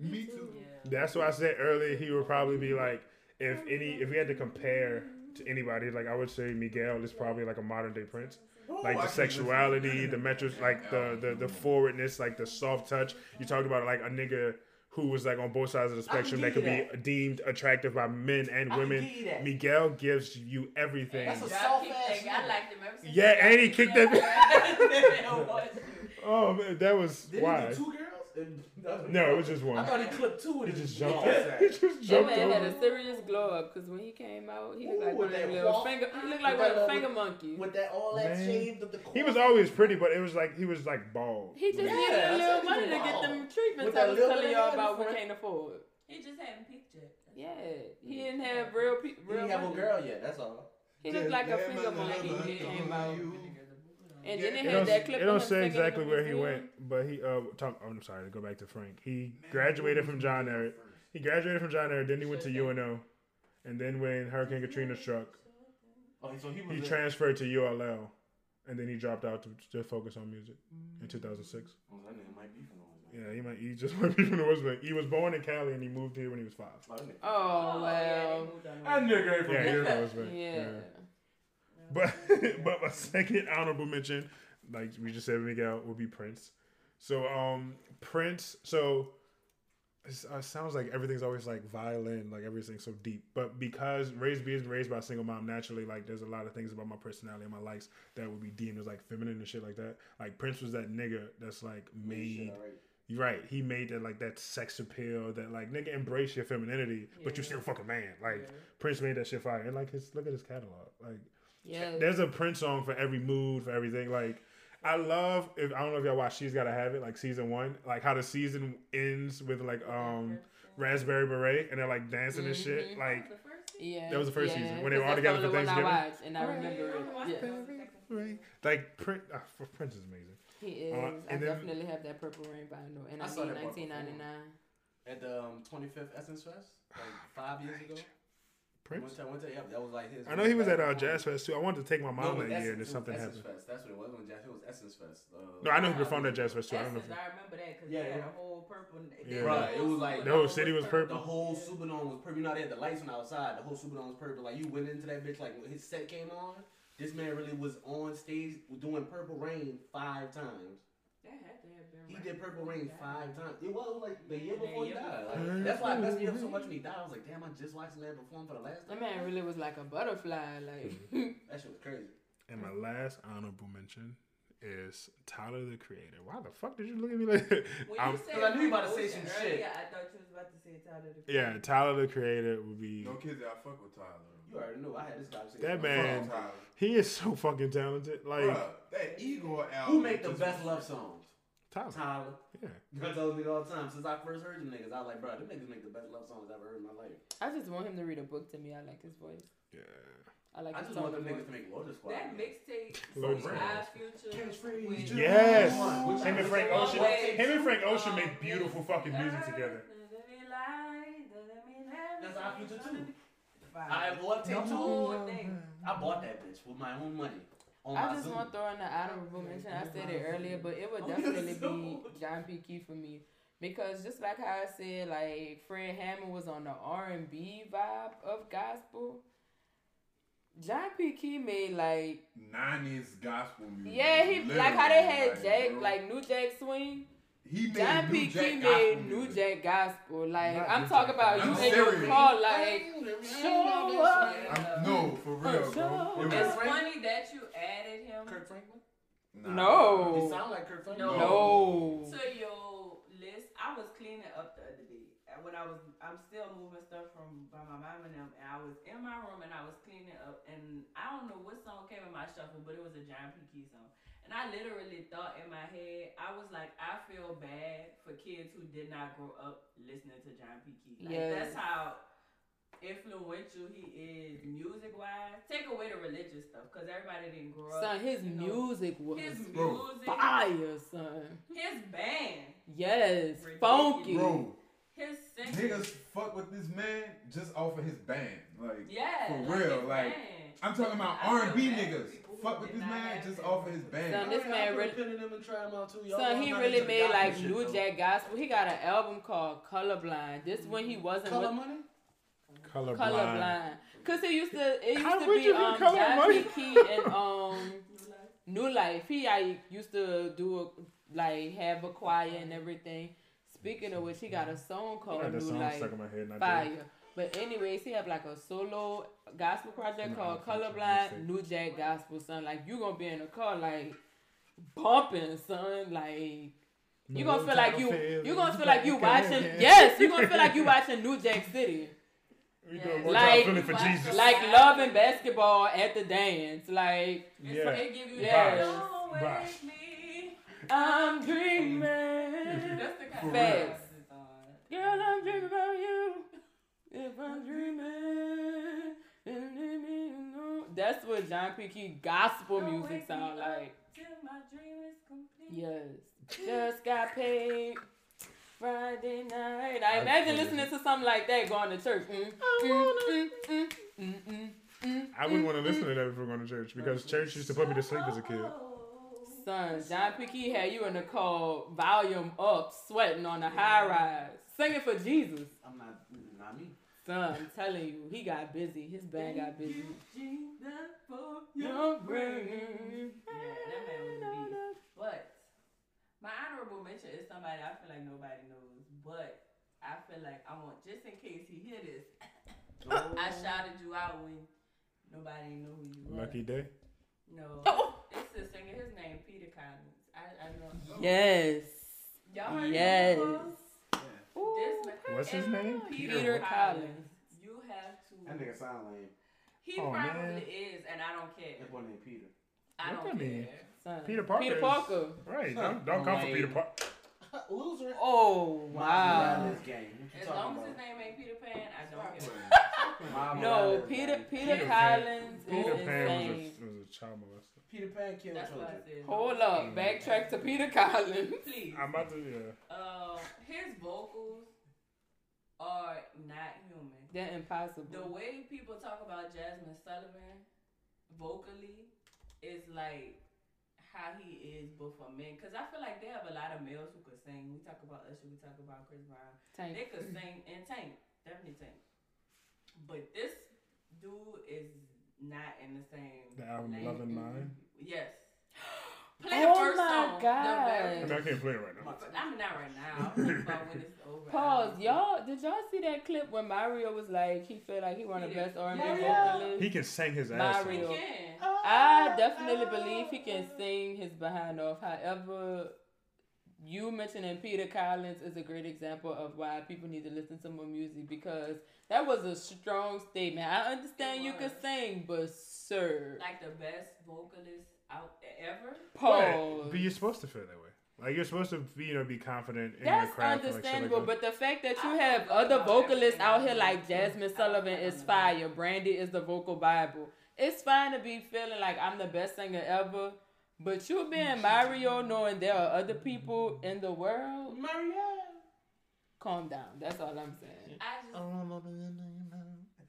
Me too. Yeah. That's why I said earlier he would probably be like if any if we had to compare to anybody like I would say Miguel is probably like a modern day Prince. Like the sexuality, the to metrics, like the, the the forwardness, like the soft touch. You talked about like a nigga who was like on both sides of the spectrum that could you be deemed attractive by men and women. give. Miguel gives you everything. That's a soft ass. I nigga. liked him ever since. Yeah, and he kicked kicked that- Oh man, that was Did why. He do two girls? No, it was just one. I thought he clipped two. of them. He just jumped. Yeah. He just jumped. That jumped man had over. a serious glow up because when he came out, he looked like Ooh, one of with that little walk. finger. He looked like that one of the little- finger monkeys. With that all that Man. shaved up the He was always pretty, but it was like he was like bald. He just Yeah, needed a little what money to get want. them treatments With I that was little telling y'all of about we can't afford. He just having picture. Yeah, he didn't have real pe- He didn't have a girl yet. That's all. He looked like a finger monkey when he came out. And then It they don't, had that clip it don't say exactly where he went, but he uh talk, oh, I'm sorry to go back to Frank. He graduated from John Ehret. He graduated from John Ehret, then he went to UNO, and then when Hurricane Katrina struck, Oh, so he was. he transferred to ULL, and then he dropped out to just focus on music in 2006. Oh, that nigga might be from the West Bank. Yeah, he might he just might be from the West Bank. He was born in Cali and he moved here when he was five. Oh, that nigga- Oh well. That nigga ain't from Yeah, he the from the West Bank. Yeah. But but my second honorable mention, like we just said, Miguel will be Prince. So um Prince. So it uh, sounds like everything's always like violin, like everything's so deep. But because raised being raised by a single mom, naturally, like there's a lot of things about my personality and my likes that would be deemed as like feminine and shit like that. Like Prince was that nigga that's like made. You're right. He made that like that sex appeal that like nigga embrace your femininity, but you Yeah. still fucking man. Like Prince made that shit fire. And like his look at his catalog. Like Yeah. there's a Prince song for every mood, for everything. Like I love if I don't know if y'all watch She's Gotta Have It, like season one, like how the season ends with like um Raspberry Beret and they're like dancing and shit. Like Yeah. That was the first yeah. season, when they were all together the for Thanksgiving. I watched and I remember it. Yeah. right. like Prince, uh, Prince is amazing. He is. Uh, I and then- definitely have that purple rain vinyl, and I I, saw mean that part 1999. At the um, 25th Essence Fest, like five years ago. Prince. One time, one time, yeah, that was like his. I know he was at uh, Jazz Fest too. I wanted to take my mom it was that year, and then something Essence happened. Fest. That's what it was. When Jazz, it was Essence Fest. Uh, No, I know he performed at Jazz Fest too. I don't know. If I remember that because Yeah, they had a whole purple. Yeah. Right, it was like- The whole city was purple. The purple. whole Superdome was purple. You know, they had the lights on the outside. The whole Superdome was purple. Like you went into that bitch, like when his set came on. This man really was on stage doing Purple Rain five times. That had to have been He right did Purple before he Rain died. five times. It was like the year Yeah, before he died. Like, that's why I messed me up so much when he died. I was like, damn, I just watched the man perform for the last time. That man really was like a butterfly. Like That shit was crazy. And my last honorable mention is Tyler the Creator. Why the fuck did you look at me like that? When I'm- you said I knew you about to say Ocean some shit. earlier, I thought you was about to say Tyler. the yeah, Tyler the Creator would be. No kids, I fuck with Tyler. You already knew I had this conversation. That man- He is so fucking talented. Like Bruh, that Igor album. Who make the best was- love songs? Tyler. Tyler. Yeah. I told niggas all the time since I first heard them niggas. I was like, bro, them niggas make the best love songs I've ever heard in my life. I just want him to read a book to me. I like his voice. Yeah. I like I his just tone want them niggas to make Lotus Squad. That mixtape, Lord from knows. Odd Future. Catchphrase. with- Yes. Which Him and? Frank Ocean. Him and Frank Ocean make beautiful fucking music together. That's Odd Future too. Fire. I bought The tape two. whole thing. Mm-hmm. I bought that bitch with my own money. On I my just Zoom. want to throw in the honorable mention. I said it earlier, but it would definitely be John P. Kee for me because just like how I said, like Fred Hammond was on the R and B vibe of gospel. John P. Kee made like 90s gospel music. yeah, he like how they had Literally, Jack bro. like New Jack Swing. He made John New P. Jack Key gospel made New music. Jack gospel. Like Not I'm talking Jack about gospel. you I'm in your car like show up. I'm, no, for real, bro. It It's funny that you added him Kirk Franklin? nah, He No. sound like Kirk Franklin. No. No. to your list. I was cleaning up the other day. When I was, I'm still moving stuff from by my mom and them, and I was in my room and I was cleaning up, and I don't know what song came in my shuffle, but it was a John P. Kee song. And I literally thought in my head, I was like, I feel bad for kids who did not grow up listening to John P. Kee. Like, Yes. That's how influential he is music wise. Take away the religious stuff, because everybody didn't grow up. Son, his you know, music was His music, fire, son. his band, Yes, Ridiculous. funky. bro. his singing. Niggas fuck with this man just off of his band. Like, Yeah, For like real, his like, band. I'm talking about R&B niggas. Fuck with this man just it. off of his band. Son, this man really- Pin in them and try them out too. Y'all Son, he really made like New though. Jack Gospel. He got an album called Colorblind. This when he wasn't Color with money? Colorblind. Colorblind. Cause he used to it used How to be you be um Color Money? P. Key and um New Life. He I used to do a, like have a choir and everything. Speaking of which, he got a song called got that New song Life. stuck in my head. And I did. Fire. But anyways, he have like a solo gospel project No, called I don't think so. Colorblind New Jack Gospel, son. Like you gonna be in the car like bumping, son. Like You gonna feel like you you gonna feel like you watching yes you gonna feel like you watching New Jack City Yeah. Like- time feeling for Jesus. like love and basketball at the dance like Yeah. like they give you Yeah. that. Don't wake me. I'm dreaming That's the kind of Facts. songs it's on. girl I'm dreaming about you if I'm dreaming and let me know. that's what John P. Kee gospel Don't music wake sound like my dream is complete. yes just got paid Friday night I imagine listening to something like that going to church mm, mm, mm, mm, mm, mm, mm, I wouldn't want to listen to that before going to church because church used to put me to sleep as a kid. Son, John P. Kee had you in the car, volume up, sweating on the high rise, singing for Jesus. I'm not, not me. Son, I'm telling you, he got busy. His band got busy. Jesus for Your Yeah, brain. that man was a beast. But my honorable mention is somebody I feel like nobody knows, but I feel like I want just in case he hear this, I oh. shouted you out when nobody knew who you were. Lucky day. No, Oh. it's the singer. His name Peter Collins. I, I know. Yes. Y'all heard Yes. him before? This What's his name? Peter Collins. You have to. That to. nigga sound lame. He Oh, probably man. is, and I don't care. That boy named Peter. I Look don't at me. care. Son. Peter Parker. Peter is- Parker. Right. Don't, don't come for Peter Parker. Loser. Oh, wow. This game. What you As talking long as his name ain't Peter Pan, I don't care. No, Peter. Peter Peter Collins Peter is Pan was a, was a child molester. Peter Pan killed That's children. Hold up, backtrack to Peter Collins. Please. I'm about to, yeah. Uh, his vocals are not human. They're impossible. The way people talk about Jazmine Sullivan vocally is like how he is, but for men. Because I feel like they have a lot of males who could sing. We talk about Usher, we talk about Chris Brown. Tank. They could sing and Tank, definitely Tank. But this dude is not in the same. The album lane. Love and Mine? Yes. Play Oh the first my song. God. I mean, I can't play it right now. I mean, not right now. I'm talking about when it's over. Pause, y'all. Did y'all see that clip when Mario was like he felt like he one of the best R&B Mario. vocalists? He can sing his ass He off. Mario. can. I oh, definitely oh. believe he can sing his behind off. However, you mentioning Peter Collins is a great example of why people need to listen to more music because that was a strong statement. I understand you can sing, but sir, Like the best vocalist out ever. pause. But you're supposed to feel that way. Like you're supposed to be, you know, be confident in That's your craft. and, like, like understandable, but the fact that you I have other vocalists out here like Jazmine Sullivan is fire, Brandy is the vocal bible. It's fine to be feeling like I'm the best singer ever, but you being Mario, knowing there are other people in the world, Mario. calm down. That's all I'm saying. I just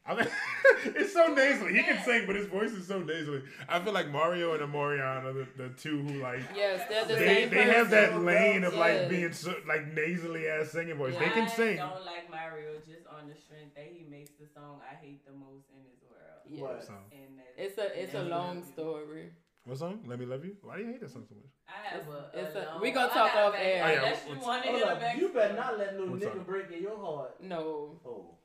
I mean, it's so nasally. He can sing, but his voice is so nasally. I feel like Mario and Omarion are the, the two who like Yes, they're the they, same they have that lane of like Yes. being so, like nasally ass singing voice. They can sing. I don't like Mario just on the strength that he makes the song I hate the most in this world. Yes. What? So, And that, It's a it's a long story. what song? Let me love you. Why do you hate that song so much? I have a. It's a- long- we gonna talk off air. Oh, yeah, Unless you what's- want to Hold hear the up. back. You better not let no nigga break in your heart. No. Oh.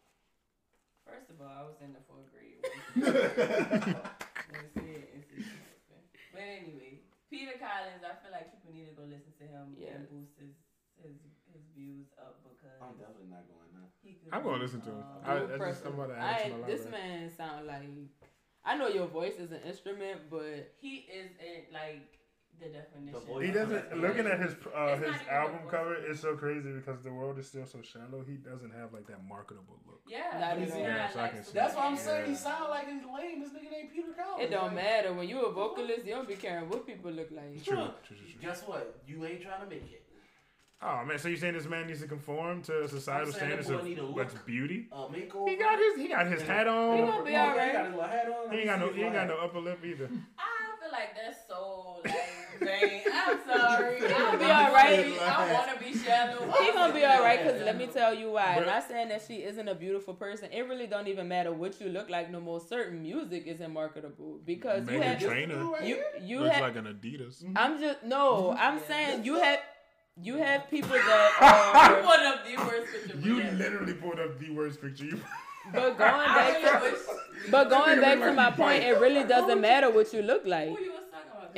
First of all, I was in the fourth grade. Let's see it and see what happened. But anyway, Peter Collins, I feel like people need to go listen to him Yes. and boost his his his views up because I'm definitely not going now. I'm gonna listen to him. um, I- I just- I'm about to person. add it to I- my this library. man sound like I know your voice is an instrument, but he is in like the definition. The He doesn't. a Looking at his uh, his album cover is so crazy because the world is still so shallow. He doesn't have like that marketable look. Yeah, Not but even. Yeah, so like, can see super That's what I'm Yeah. saying. He sound like he's lame. This nigga named Peter Collins. it don't Like, matter when you a vocalist. You don't be caring what people look like. True. Look, True. True. True. Guess what? You ain't trying to make it. Oh man, so you're saying this man needs to conform to societal I'm saying that standards of need a what's beauty? Uh, makeover. He got his he got his hat on. He on. gonna be Oh, alright. He got his little hat on. He ain't got no he ain't got no upper lip either. I feel like that's so like vain. I'm sorry. He'll be I'm alright. sorry. I want to be shallow. He gonna be alright. Cause let me tell you why. But- Not saying that she isn't a beautiful person. It really don't even matter what you look like no more. Certain music isn't marketable because you Meghan have Trainor you you looks have. like an Adidas. I'm just no. I'm Yeah. saying you have you have people that. Uh, Are, want up the worst picture. You yet. literally pulled up the worst picture. You but going I back to but going back to my point, it really doesn't matter what you look like.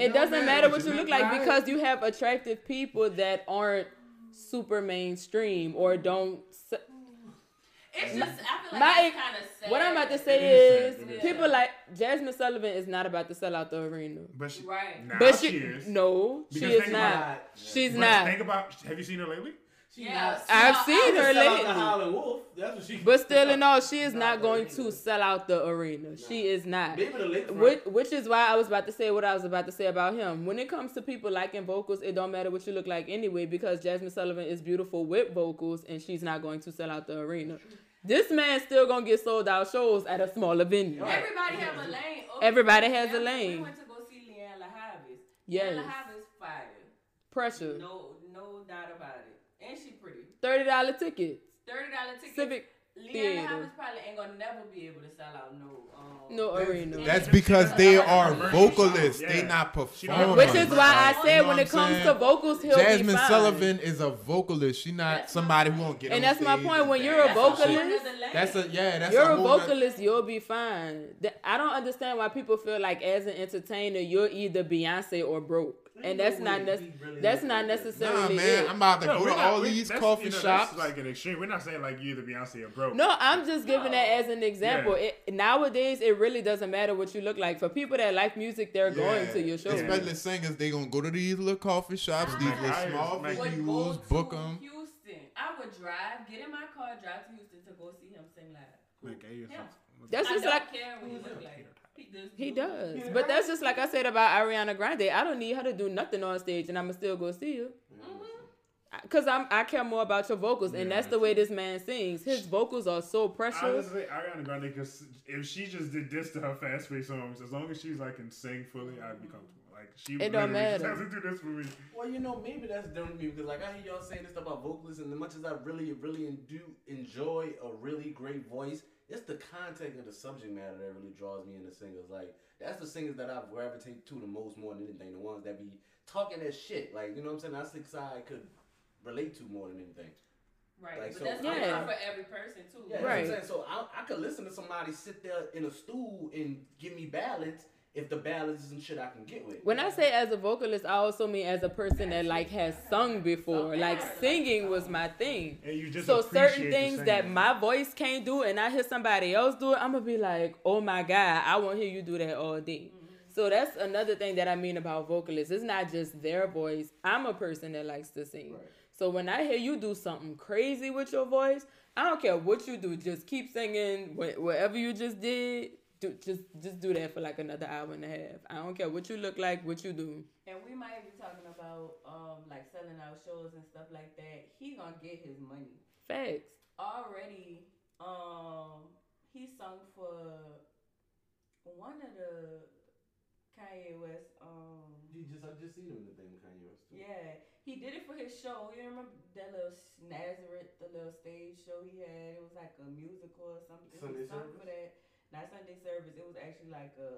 It don't doesn't matter matter what what you you look look like like. because you have attractive people that aren't super mainstream or don't. s- It's just, I feel like my- kind of sad. What I'm about to say It is is, sad, it is people like Jazmine Sullivan is not about to sell out the arena. But she, Right. now But she, she, is. no, she Because is think not. Right. She's But not. Think about. Have you seen her lately? She Yeah. not- I've No, seen her Sell lately. Wolf. That's what she. But still, in all, she is Not not going arena. to sell out the arena. She is not. Maybe the lakefront. Which, which is why I was about to say what I was about to say about him. When it comes to people liking vocals, it don't matter what you look like anyway, because Jazmine Sullivan is beautiful with vocals, and she's not going to sell out the arena. This man's still gonna get sold out shows at a smaller venue. Right. Everybody has a lane. Oh, Everybody for has a lane. We went to go see Lianne La Havas. Yes. Lianne La Havas fire. Pressure. No, no doubt about it. And she pretty. Thirty dollar tickets. Thirty dollar tickets. Civic Lianne Theater. Probably ain't gonna never be able to sell out no. Um, No arena. That's because they are Yeah. vocalists. They not She don't- performers. Which is why I You said know when it comes saying? to vocals, he'll Jazmine be fine. Sullivan is a vocalist. She not That's somebody who point. won't get And that's my point. When you're a dance and shit. vocalist, That's a yeah. That's you're a a whole noth- vocalist, you'll be fine. I don't understand why people feel like as an entertainer, you're either Beyonce or broke, and that's not nec- that's not Nah, necessarily man, it. I'm about to No, go to not- all we- these that's, coffee you know, shops. That's like an extreme. We're not saying like you either Beyonce or broke. No, I'm just giving that as an example. Yeah. It, nowadays, it really doesn't matter what you look like. For people that like music, they're going to your show. Especially singers, they gonna go to these little coffee shops, these little small was- would go venues, book them. Houston. I would drive, get in my car, drive to Houston to go see him sing live. Like, hey, Yeah. That's I just don't like care what he look like. He, just he do. does. But that's just like I said about Ariana Grande. I don't need her to do nothing on stage, and I'ma still go see her. Mm-hmm. Cause I'm I care more about your vocals, and Yeah. that's the way this man sings. His vocals are so precious. Honestly, Ariana Grande, because if she just did this to her fast paced songs, as long as she's like can sing fully, I'd be comfortable. Like she It don't literally just matter. has to do this for me. Well, you know, maybe that's different to me because, like, I hear y'all saying this stuff about vocalists, and as much as I really, really do enjoy a really great voice, it's the content of the subject matter that really draws me into singers. Like, that's the singers that I gravitate to the most more than anything. The ones that be talking that shit. Like, you know what I'm saying? That's the side I could relate to more than anything. Right, Like, but so- that's Yeah. different for every person too. Yeah, Right. That's what I'm saying. So I, I could listen to somebody sit there in a stool and give me ballads if the ballads isn't shit I can get with. When I say as a vocalist, I also mean as a person that like has sung before. Like singing was my thing. And you just So certain things that my voice can't do, and I hear somebody else do it, I'm gonna be like, oh my god, I want to hear you do that all day. Mm-hmm. So that's another thing that I mean about vocalists. It's not just their voice. I'm a person that likes to sing. Right. So when I hear you do something crazy with your voice, I don't care what you do. Just keep singing whatever you just did. Do, just just do that for like another hour and a half. I don't care what you look like, what you do. And we might be talking about um like selling out shows and stuff like that. He gonna get his money. Facts. Already, um, he sung for one of the Kanye West. Um, You just I just seen him in the thing Kanye West. too. yeah, he did it for his show. You remember that little Nazareth, the little stage show he had? It was like a musical or something. Sunday he sung service? for that. Not Sunday service. It was actually like a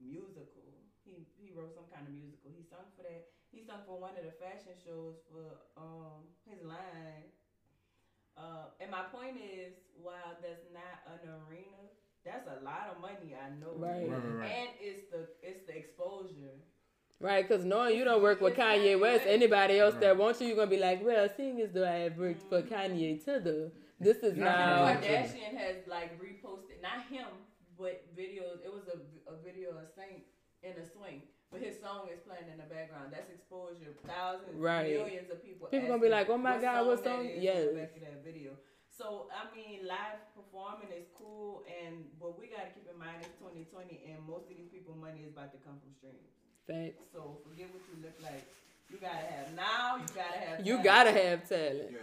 musical. He he wrote some kind of musical. He sung for that. He sung for one of the fashion shows for um his line. Uh, and my point is, while that's not an arena, that's a lot of money. I know, Right. Right, right, right. And it's the it's the exposure. Right, because knowing you don't work with Kanye West, anybody else that wants you, you're gonna be like, well, seeing as though I have worked for Kanye to the, this is Not now. Kanye. Kardashian has like reposted, not him, but videos. It was a, a video of Saint in a swing, but his song is playing in the background. That's exposure. Thousands, Right. millions of people. People gonna be like, "Oh my God, what song?" that is Yes. in the back of that video. So I mean, live performing is cool, and but we gotta keep in mind it's 2020, and most of these people money is about to come from streams. Facts. So forget what you look like. You gotta have now. You gotta have. You gotta have talent. Yeah.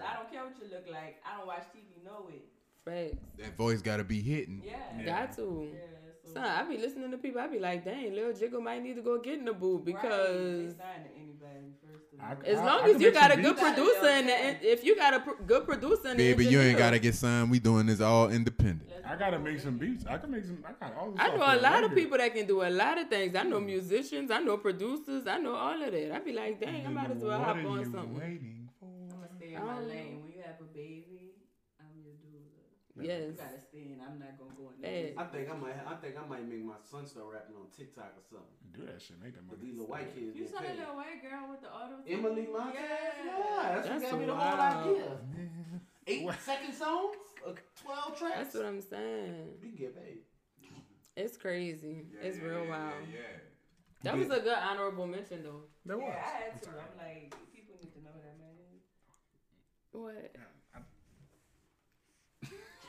'Cause I don't care what you look like. I don't watch TV. Know it. Facts. That voice gotta be hitting. Yeah. Yeah. Got to. Yeah, so Son, I be listening to people. I be like, dang, Lil Jiggle might need to go get in the booth because they anybody I- as I- long I as you got a good producer and Yeah. if you got a pr- good producer and Baby, you ain't gotta get signed. We doing this all independent. Let's I gotta go. make some beats. I can make some. I got all this. I know a lot of people that can do a lot of things. I know hmm. musicians, I know producers, I know all of that. I be like, dang, I might as well hop on you something. waiting for? I'ma stay in I my don't lane. know. When you have a baby, I'm your doula. Yes. You gotta stand. I'm not gonna go in there. I think I might. I think I might make my son start rapping on TikTok or something. Do that shit. Make that But these little white kids You get saw that little white girl with the auto. Emily Montez. Yeah. Yeah, that's, That's what gave me the whole wild. idea. Eight second songs, uh, twelve tracks. That's what I'm saying. we can get paid. It's crazy. Yeah, it's yeah, real yeah, wild. Yeah, yeah. That was a good honorable mention though. That Yeah, was. I had to. I'm like, people need to know that man. What? Yeah,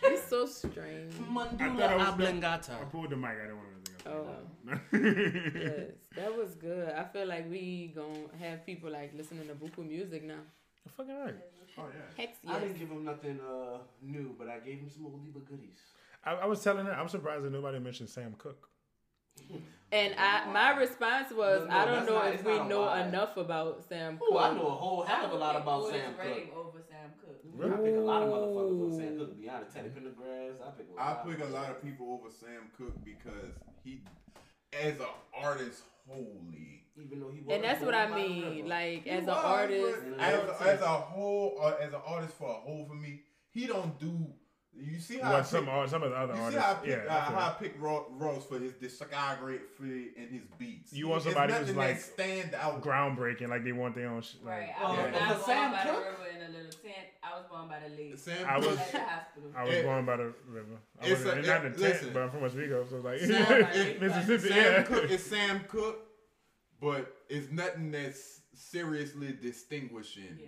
I- He's so strange. Mandula I oblongata. I pulled the mic. I didn't want anything Oh. else. yes, that was good. I feel like we gonna have people like listening to buku music now. You're fucking right. Oh yeah. Hex I yes. didn't give him nothing uh, new, but I gave him some oldie but goodies. I, I was telling her. I'm surprised that nobody mentioned Sam Cooke. And I, my response was, No, no, I don't know not- if we know vibe. enough about Sam Oh, I know a whole hell of a lot about Sam Cooke. Redding over Sam Cooke. I pick a lot of motherfuckers over Sam Cooke. To be honest, Teddy Pendergrass. I pick. A I lot pick a lot of people over Sam Cooke because he, as an artist, holy. Even though he was. And that's what I born by the mean. Like as an artist, as a, as a whole, uh, as an artist for a whole for me, he don't do. You see how I What some pick- some of the other You see artists. how I pick, yeah. uh, I feel how I it. pick Ro- Ross for his discography and his beats. You want It's somebody nothing who's, that like, stand out. groundbreaking, like they want their own. Sh- like, Right. I was Yeah. not For born Sam by the Cooke? river in a little tent. I was born by the lake. Sam I was- At the hospital. I was It- born by the river. I it's was a- not it- the tent, listen. but I'm from Westwego, so like Sam- it- Mississippi. Sam yeah. Cook is Sam Cooke, but it's nothing that's seriously distinguishing. Yeah.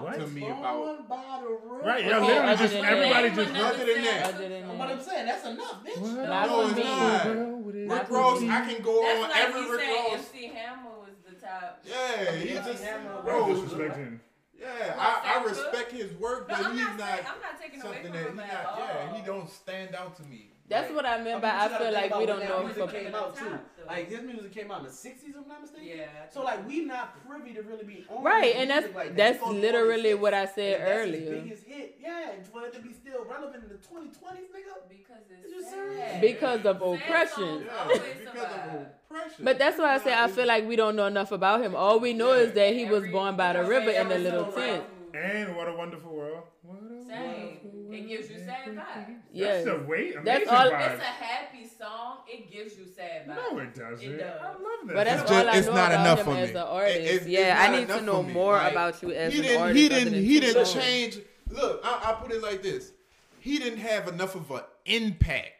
What? To me about by the river. Right, yeah, Okay, literally other just everybody that. just. Name Other than that. Other than But I'm saying that's enough, bitch. What? Not No, it's me. not. Not Rick Ross. I can go That's on like every you Rick saying Ross. MC Hammer was the top. Yeah, he Yeah, just Hammer, bro. Disrespecting. Yeah, I, I respect his work, No, but I'm he's not, not I'm not taking away something from that he not. Yeah, he don't stand out to me. That's Like, what I meant by I, mean, I feel like we don't that know music came out too. Like his music came out in the '60s, if I'm not mistaken. Yeah. So like we not privy to really be on Right, and that's music like that. that's He literally what I said and that's earlier. His biggest hit, yeah, and for it to be still relevant in the 2020s, nigga. Because Is it's you sad. Because of oppression. Yeah, because of oppression. But that's why I say I feel like we don't know enough about him. All we know is that he was born by the river in a little song, tent. And what a wonderful world. What a Same. wonderful It gives you sad vibes. Yes. That's a wait. That's amazing all- vibe. It's a happy song. It gives you sad vibes. No, it doesn't. It does. I love that. But that's It's all just- I it's know not about enough him for as me. an artist. It- it's- yeah, it's I need to know more Like, about you as he didn't, artist. He didn't. He didn't songs. change. Look, I, I put it like this. He didn't have enough of an impact.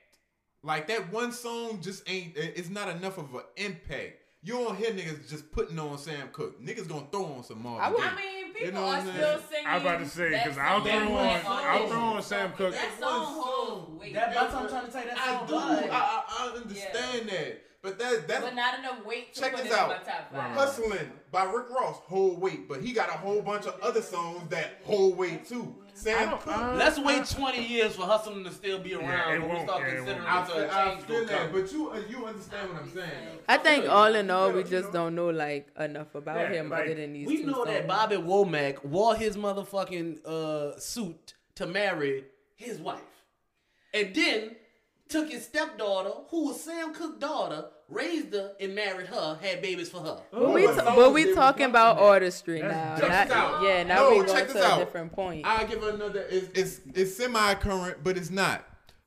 Like that one song just ain't. It's not enough of an impact. You don't hear niggas just putting on Sam Cooke. Niggas gonna throw on some Marvin I. I mean, people You know are what I'm still saying? singing. I'm about to say, because I'll throw That on- I'll throw on Sam Cooke. That That one song song. holds weight. That, that's what I'm trying to tell you. That I do. does. I, I, I understand that. But that that's but not enough weight to Check put this in out. my top five. Hustling by Rick Ross, whole weight, but he got a whole bunch of other songs that whole weight too. Sam don't- Cooke. Let's wait 20 years for hustling to still be around Yeah, it when we won't. start Yeah, it considering won't. I it's feel, a I change feel gonna that, but you uh, you understand what I'm saying. I think all in all, we just don't know like enough about Yeah, him like, other than these We two know that. Bobby Womack wore his motherfucking uh, suit to marry his wife. And then took his stepdaughter, who was Sam Cooke's daughter, raised her and married her, had babies for her. But we, Oh, ta- songs but we talking about that. artistry That's now. dope. Not, this out. yeah, now No, we going check this to a different point. I'll give another. It's it's it's semi current, but it's not.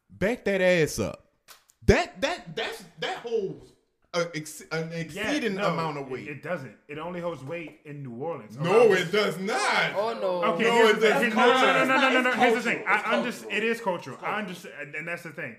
Back that ass up. That that that's that holds a, ex, an Yeah, exceeding no, amount of weight. It, doesn't. It only holds weight in New Orleans. no, it does not. oh no. Okay, No, here's it does thing. not. No, no, no, no, no, no, no. Here's the thing. It's I understand. cultural. It is cultural. I understand, and that's the thing.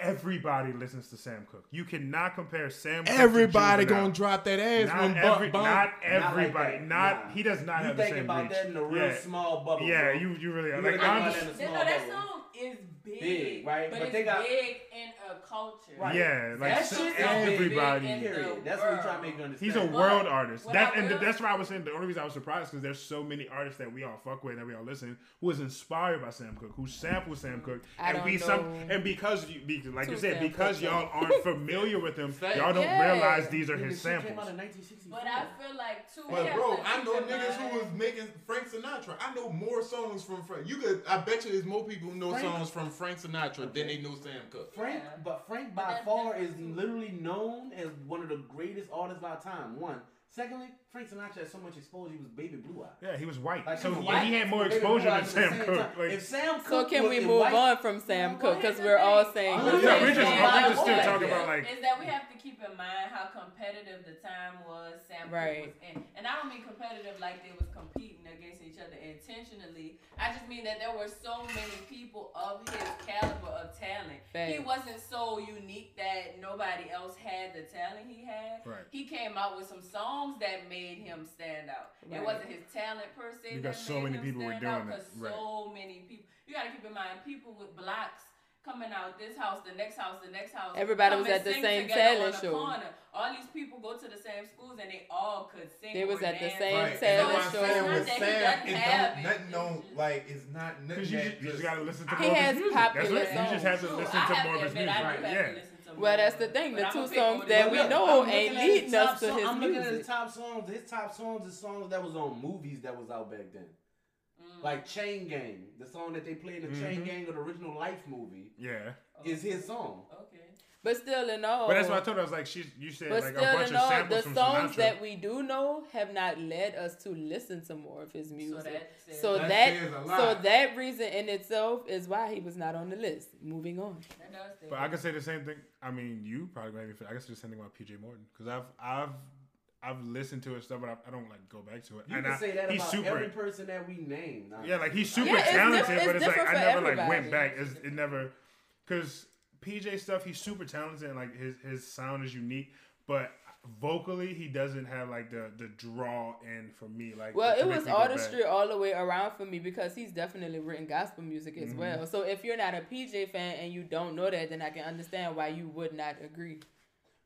Everybody listens to Sam Cooke. You cannot compare Sam. Cooke to Everybody gonna drop that ass Not, when every, Bun- not Not like everybody. not Nah. he does not You have the think same about reach. that in a real yeah. small bubble. Yeah, bro. you you really You like. think I'm about just, that in a small no, that bubble. song is big, Big, right? But, But it's they got- big in a culture. Right. yeah, like That so shit is everybody. big in Period. That's what we try to make you understand. He's a But world artist. what That I and will- that's why I was saying the only reason I was surprised because there's so many artists that we all fuck with and we all listen who is inspired by Sam Cooke, who sample Sam mm. Cooke, I and don't we some and because you be, like you said Sam because Cooke y'all aren't familiar with him, Fact. y'all don't Yeah. realize these are his the shit Came samples. out in But I feel like too. But bro, I know niggas who was making Frank Sinatra. I know more songs from Frank. You could, I bet you, there's more people who know Frank- songs from Frank Sinatra than they know Sam Cooke. Frank, Yeah. but Frank by that's far different is too. literally known as one of the greatest artists of our time. One Secondly, Frank Sinatra had so much exposure, he was baby blue eyed. Yeah, he was white, Like, so he was he, white, he had more exposure than Sam same Cooke. Like, if Sam Cooke So can was we move white, on from Sam Well, Cooke? Because we're all saying. I'm yeah, we're just, thing. we're just still Yeah. talking about like is that we have to keep in mind how competitive the time was Sam Cooke Right. was in. And I don't mean competitive like they was competing against each other intentionally. I just mean that there were so many people of his caliber of talent. He wasn't so unique that nobody else had the talent he had. Right. He came out with some songs that made him stand out. Right. It wasn't his talent per se. Because that so made many people were stand doing out, it. 'cause Right. So many people. You got to keep in mind people with blocks coming out this house, the next house, the next house. Everybody was at the same together talent show. corner. All these people go to the same schools and they all could sing. They was or at the same Right, and talent that's I'm show. saying with It's not Sam, that he it doesn't don't, it, nothing don't, like, it's not nothing because you, that just, you just gotta listen to He more has of his music. popular That's what, you just have to listen I to more of to his music. I do have Yeah. to listen to Well, that's the thing. The I'ma two songs that we know I'm ain't at his leading us top to song- his I'm looking at his music. top songs. His top songs is songs that was on movies that was out back then. Mm. Like Chain Gang, the song that they play in the Chain Mhm. Gang of the original Life movie Yeah. is his song. Okay. But still, in all, But that's what I told her. I was like, she, you said but like a still, bunch in of all, samples the from songs Sinatra. that we do know have not led us to listen to more of his So music. that says, So That that, says a so that reason in itself is why he was not on the list. Moving on. that does say But I could say the same thing. I mean, you probably maybe. I guess the same thing about PJ Morton because I've I've I've listened to his stuff, but I, I don't like go back to it. You and can I, say that he's about super. every person that we name. now. Yeah, like he's super Yeah, it's talented, diff- but it's it's like I for never like went back. It's, it never because PJ stuff. He's super talented and like his his sound is unique, but vocally he doesn't have like the the draw in for me. Like Well, it was me go back. artistry all the way around for me because he's definitely written gospel music as Mhm. well. So if you're not a PJ fan and you don't know that, then I can understand why you would not agree.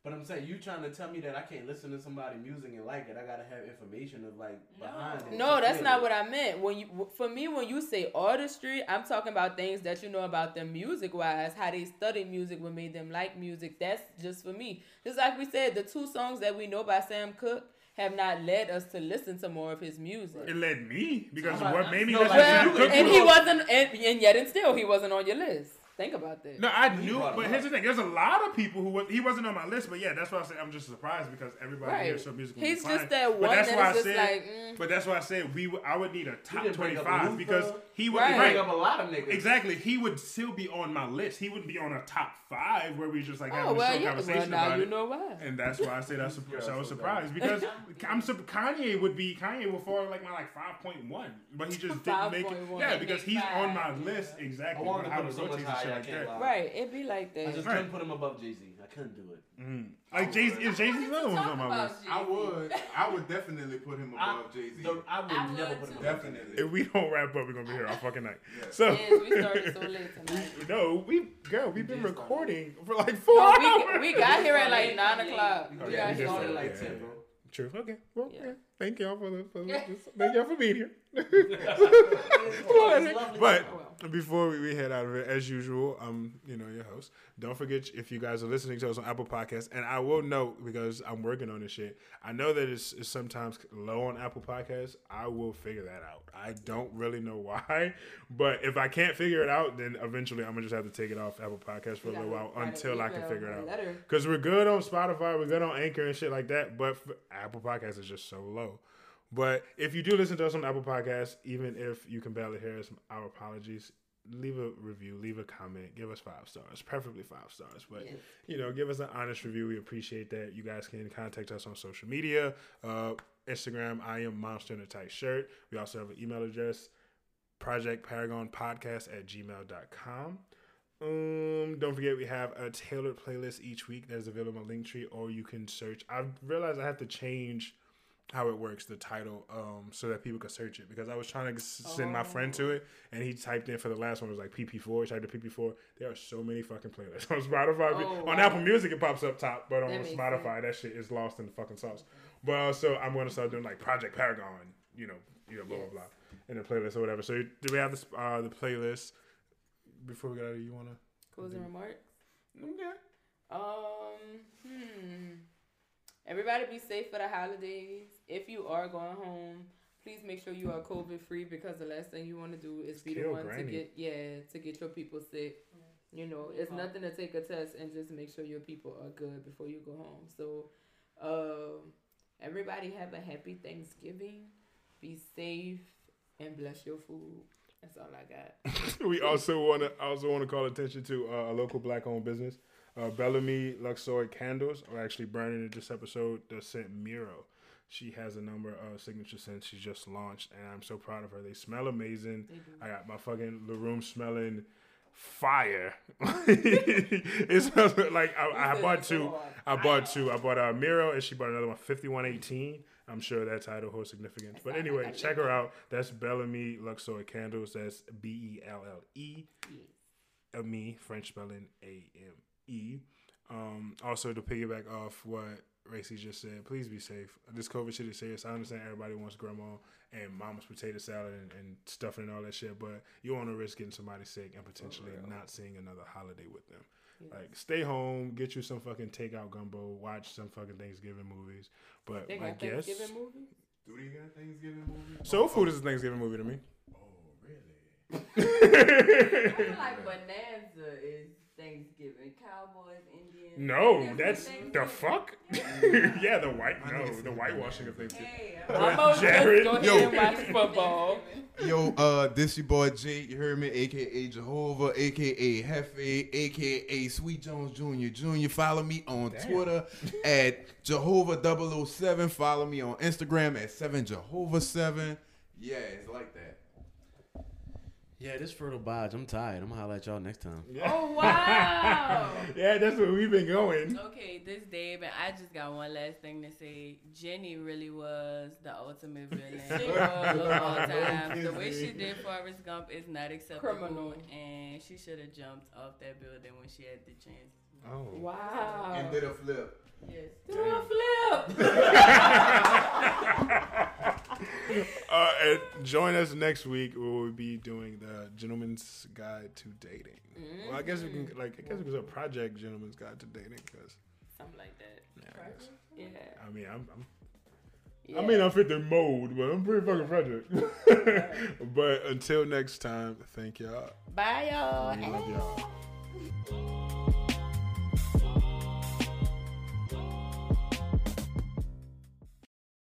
But I'm saying you trying to tell me that I can't listen to somebody music and like it. I gotta have information of like No. behind it. No, to that's not it. what I meant. When you, for me, when you say artistry, I'm talking about things that you know about them music wise, how they study music, what made them like music. That's just for me. Just like we said, the two songs that we know by Sam Cooke have not led us to listen to more of his music. It led me because what like, made me no, listen like, to Sam you- Cooke and he wasn't, and, and yet and still he wasn't on your list. Think about that. No, I He knew, brought but here's the thing: there's a lot of people who was, he wasn't on my list, but yeah, that's why I said I'm just surprised because everybody Right. hears some music. He's fine. just that But one that's that why I just said- like, mm. But that's why I said we. would- I would need a top didn't bring up 25 Luther. because he would Right. Bring up a lot of niggas. Exactly, he would still be on my list. He wouldn't be on a top five where we just like oh, having oh a well, show yeah. Well, conversation now about you it. know why. And that's why I say that's You're so I was surprised because I'm sup- Kanye would be Kanye would fall like my like five point one, but he just didn't make it. Yeah, because he's on my Five. list I exactly. wanted to put him it so much rotates and higher. I like can't that. lie. Right, It'd be like that. I that. just Right. couldn't put him above Jay Z. I couldn't do it. Mhm. Like Jay Z, is Jay Z's other one's on my list. I would, I would definitely put him above Jay Z. The- I would I never would put him too. above Definitely. If we don't wrap up, we're gonna be here all fucking night. Yeah. So Yes, we started so late tonight. no, we girl, we've been did start recording for like four No, hours. we, we got here at like nine o'clock. We Oh, We yeah, got we got here. started start, like yeah, 10, bro. True. Okay. Well, Yeah. yeah. Thank y'all for the, for the thank y'all for being here. It's lovely. But well. before we, we head out of it, as usual, I'm you know your host. Don't forget if you guys are listening to us on Apple Podcasts, and I will note because I'm working on this shit. I know that it's, it's sometimes low on Apple Podcasts. I will figure that out. I don't really know why, but if I can't figure it out, then eventually I'm gonna just have to take it off Apple Podcasts for a little while until I can figure it out. Because we're good on Spotify, we're good on Anchor and shit like that, but for Apple Podcasts is just so low. But if you do listen to us on Apple Podcasts, even if you can barely hear us, our apologies. Leave a review, leave a comment, give us five stars, preferably five stars. But Yes. you know, give us an honest review. We appreciate that. You guys can contact us on social media, uh, Instagram. I am Monster in a Tight Shirt. We also have an email address, Project Paragon Podcast at gmail.com. Um, don't forget we have a tailored playlist each week that's available on Linktree, or you can search. I've realized I have to change how it works, the title, um, so that people can search it because I was trying to send my friend to it, and he typed in for the last one it was like PP4. He typed in PP4. There are so many fucking playlists on Spotify. Oh, on wow. Apple Music, it pops up top, but on That Spotify, that shit is lost in the fucking sauce. But uh, so I'm gonna start doing like Project Paragon, you know, you know, blah Yes. blah blah, in the playlist or whatever. So do we have the uh, the playlist? Before we get out of here, you wanna? Closing remarks. Okay. Um, hmm. Everybody be safe for the holidays. If you are going home, please make sure you are COVID free because the last thing you want to do is be the one Granny. to get yeah to get your people sick. You know, it's Yeah. nothing to take a test and just make sure your people are good before you go home. So, um, Everybody have a happy Thanksgiving. Be safe and bless your food. That's all I got. we also want to also want to call attention to uh, a local black-owned business. Uh, Bellamy Luxor Candles are actually burning in this episode. The scent Miro. She has a number of signature scents she just launched, and I'm so proud of her. They smell amazing. They. I got my fucking the room smelling fire. it smells like I, I bought two. I bought two. I bought a Miro, and she bought another one, 5118. I'm sure that title holds significance. But anyway, check her out. That's Bellamy Luxor Candles. That's B E L L E me, French spelling A M E. Um, also, to piggyback off what Racy just said, please be safe. This COVID shit is serious. I understand everybody wants grandma and mama's potato salad and, and stuffing and all that shit, but you don't want to risk getting somebody sick and potentially not seeing another holiday with them. Like, stay home, get you some fucking takeout gumbo, watch some fucking Thanksgiving movies. But They I got guess Thanksgiving movies? Do they got Thanksgiving movie? Soul Food is a Thanksgiving movie to me. Oh, really? I feel like Bonanza is Thanksgiving. Cowboys, Indians. No, That's that's the fuck. yeah, the white no, the whitewashing of Thanksgiving. Hey, I'm gonna Jared- just go Yo. ahead and watch football. Yo, uh, this your boy Jay, you heard me, aka Jehovah, aka Hefe, aka Sweet Jones Jr. Jr. Follow me on Damn. Twitter at Jehovah007. Follow me on Instagram at 7Jehovah7. Yeah, it's like that. Yeah, this fertile bodge. I'm tired. I'm gonna holler at y'all next time. Oh wow! Yeah, that's where we've been going. Okay, this Dave, and I just got one last thing to say. Jenny really was the ultimate villain of all time. The way she did Forrest Gump is not acceptable, Criminal. and she should have jumped off that building when she had the chance. Oh. Wow! And did a flip. Yes. Do a flip. Uh, and join us next week. where We'll be doing the Gentleman's Guide to Dating. Well, I guess we can like. I guess it was a project Gentleman's Guide to Dating because. Something like that. Yeah, I, guess. Yeah. I mean, I'm, I'm yeah. I mean, I fit the mold, but I'm pretty fucking project. but until next time, thank y'all. Bye, y'all. We love y'all.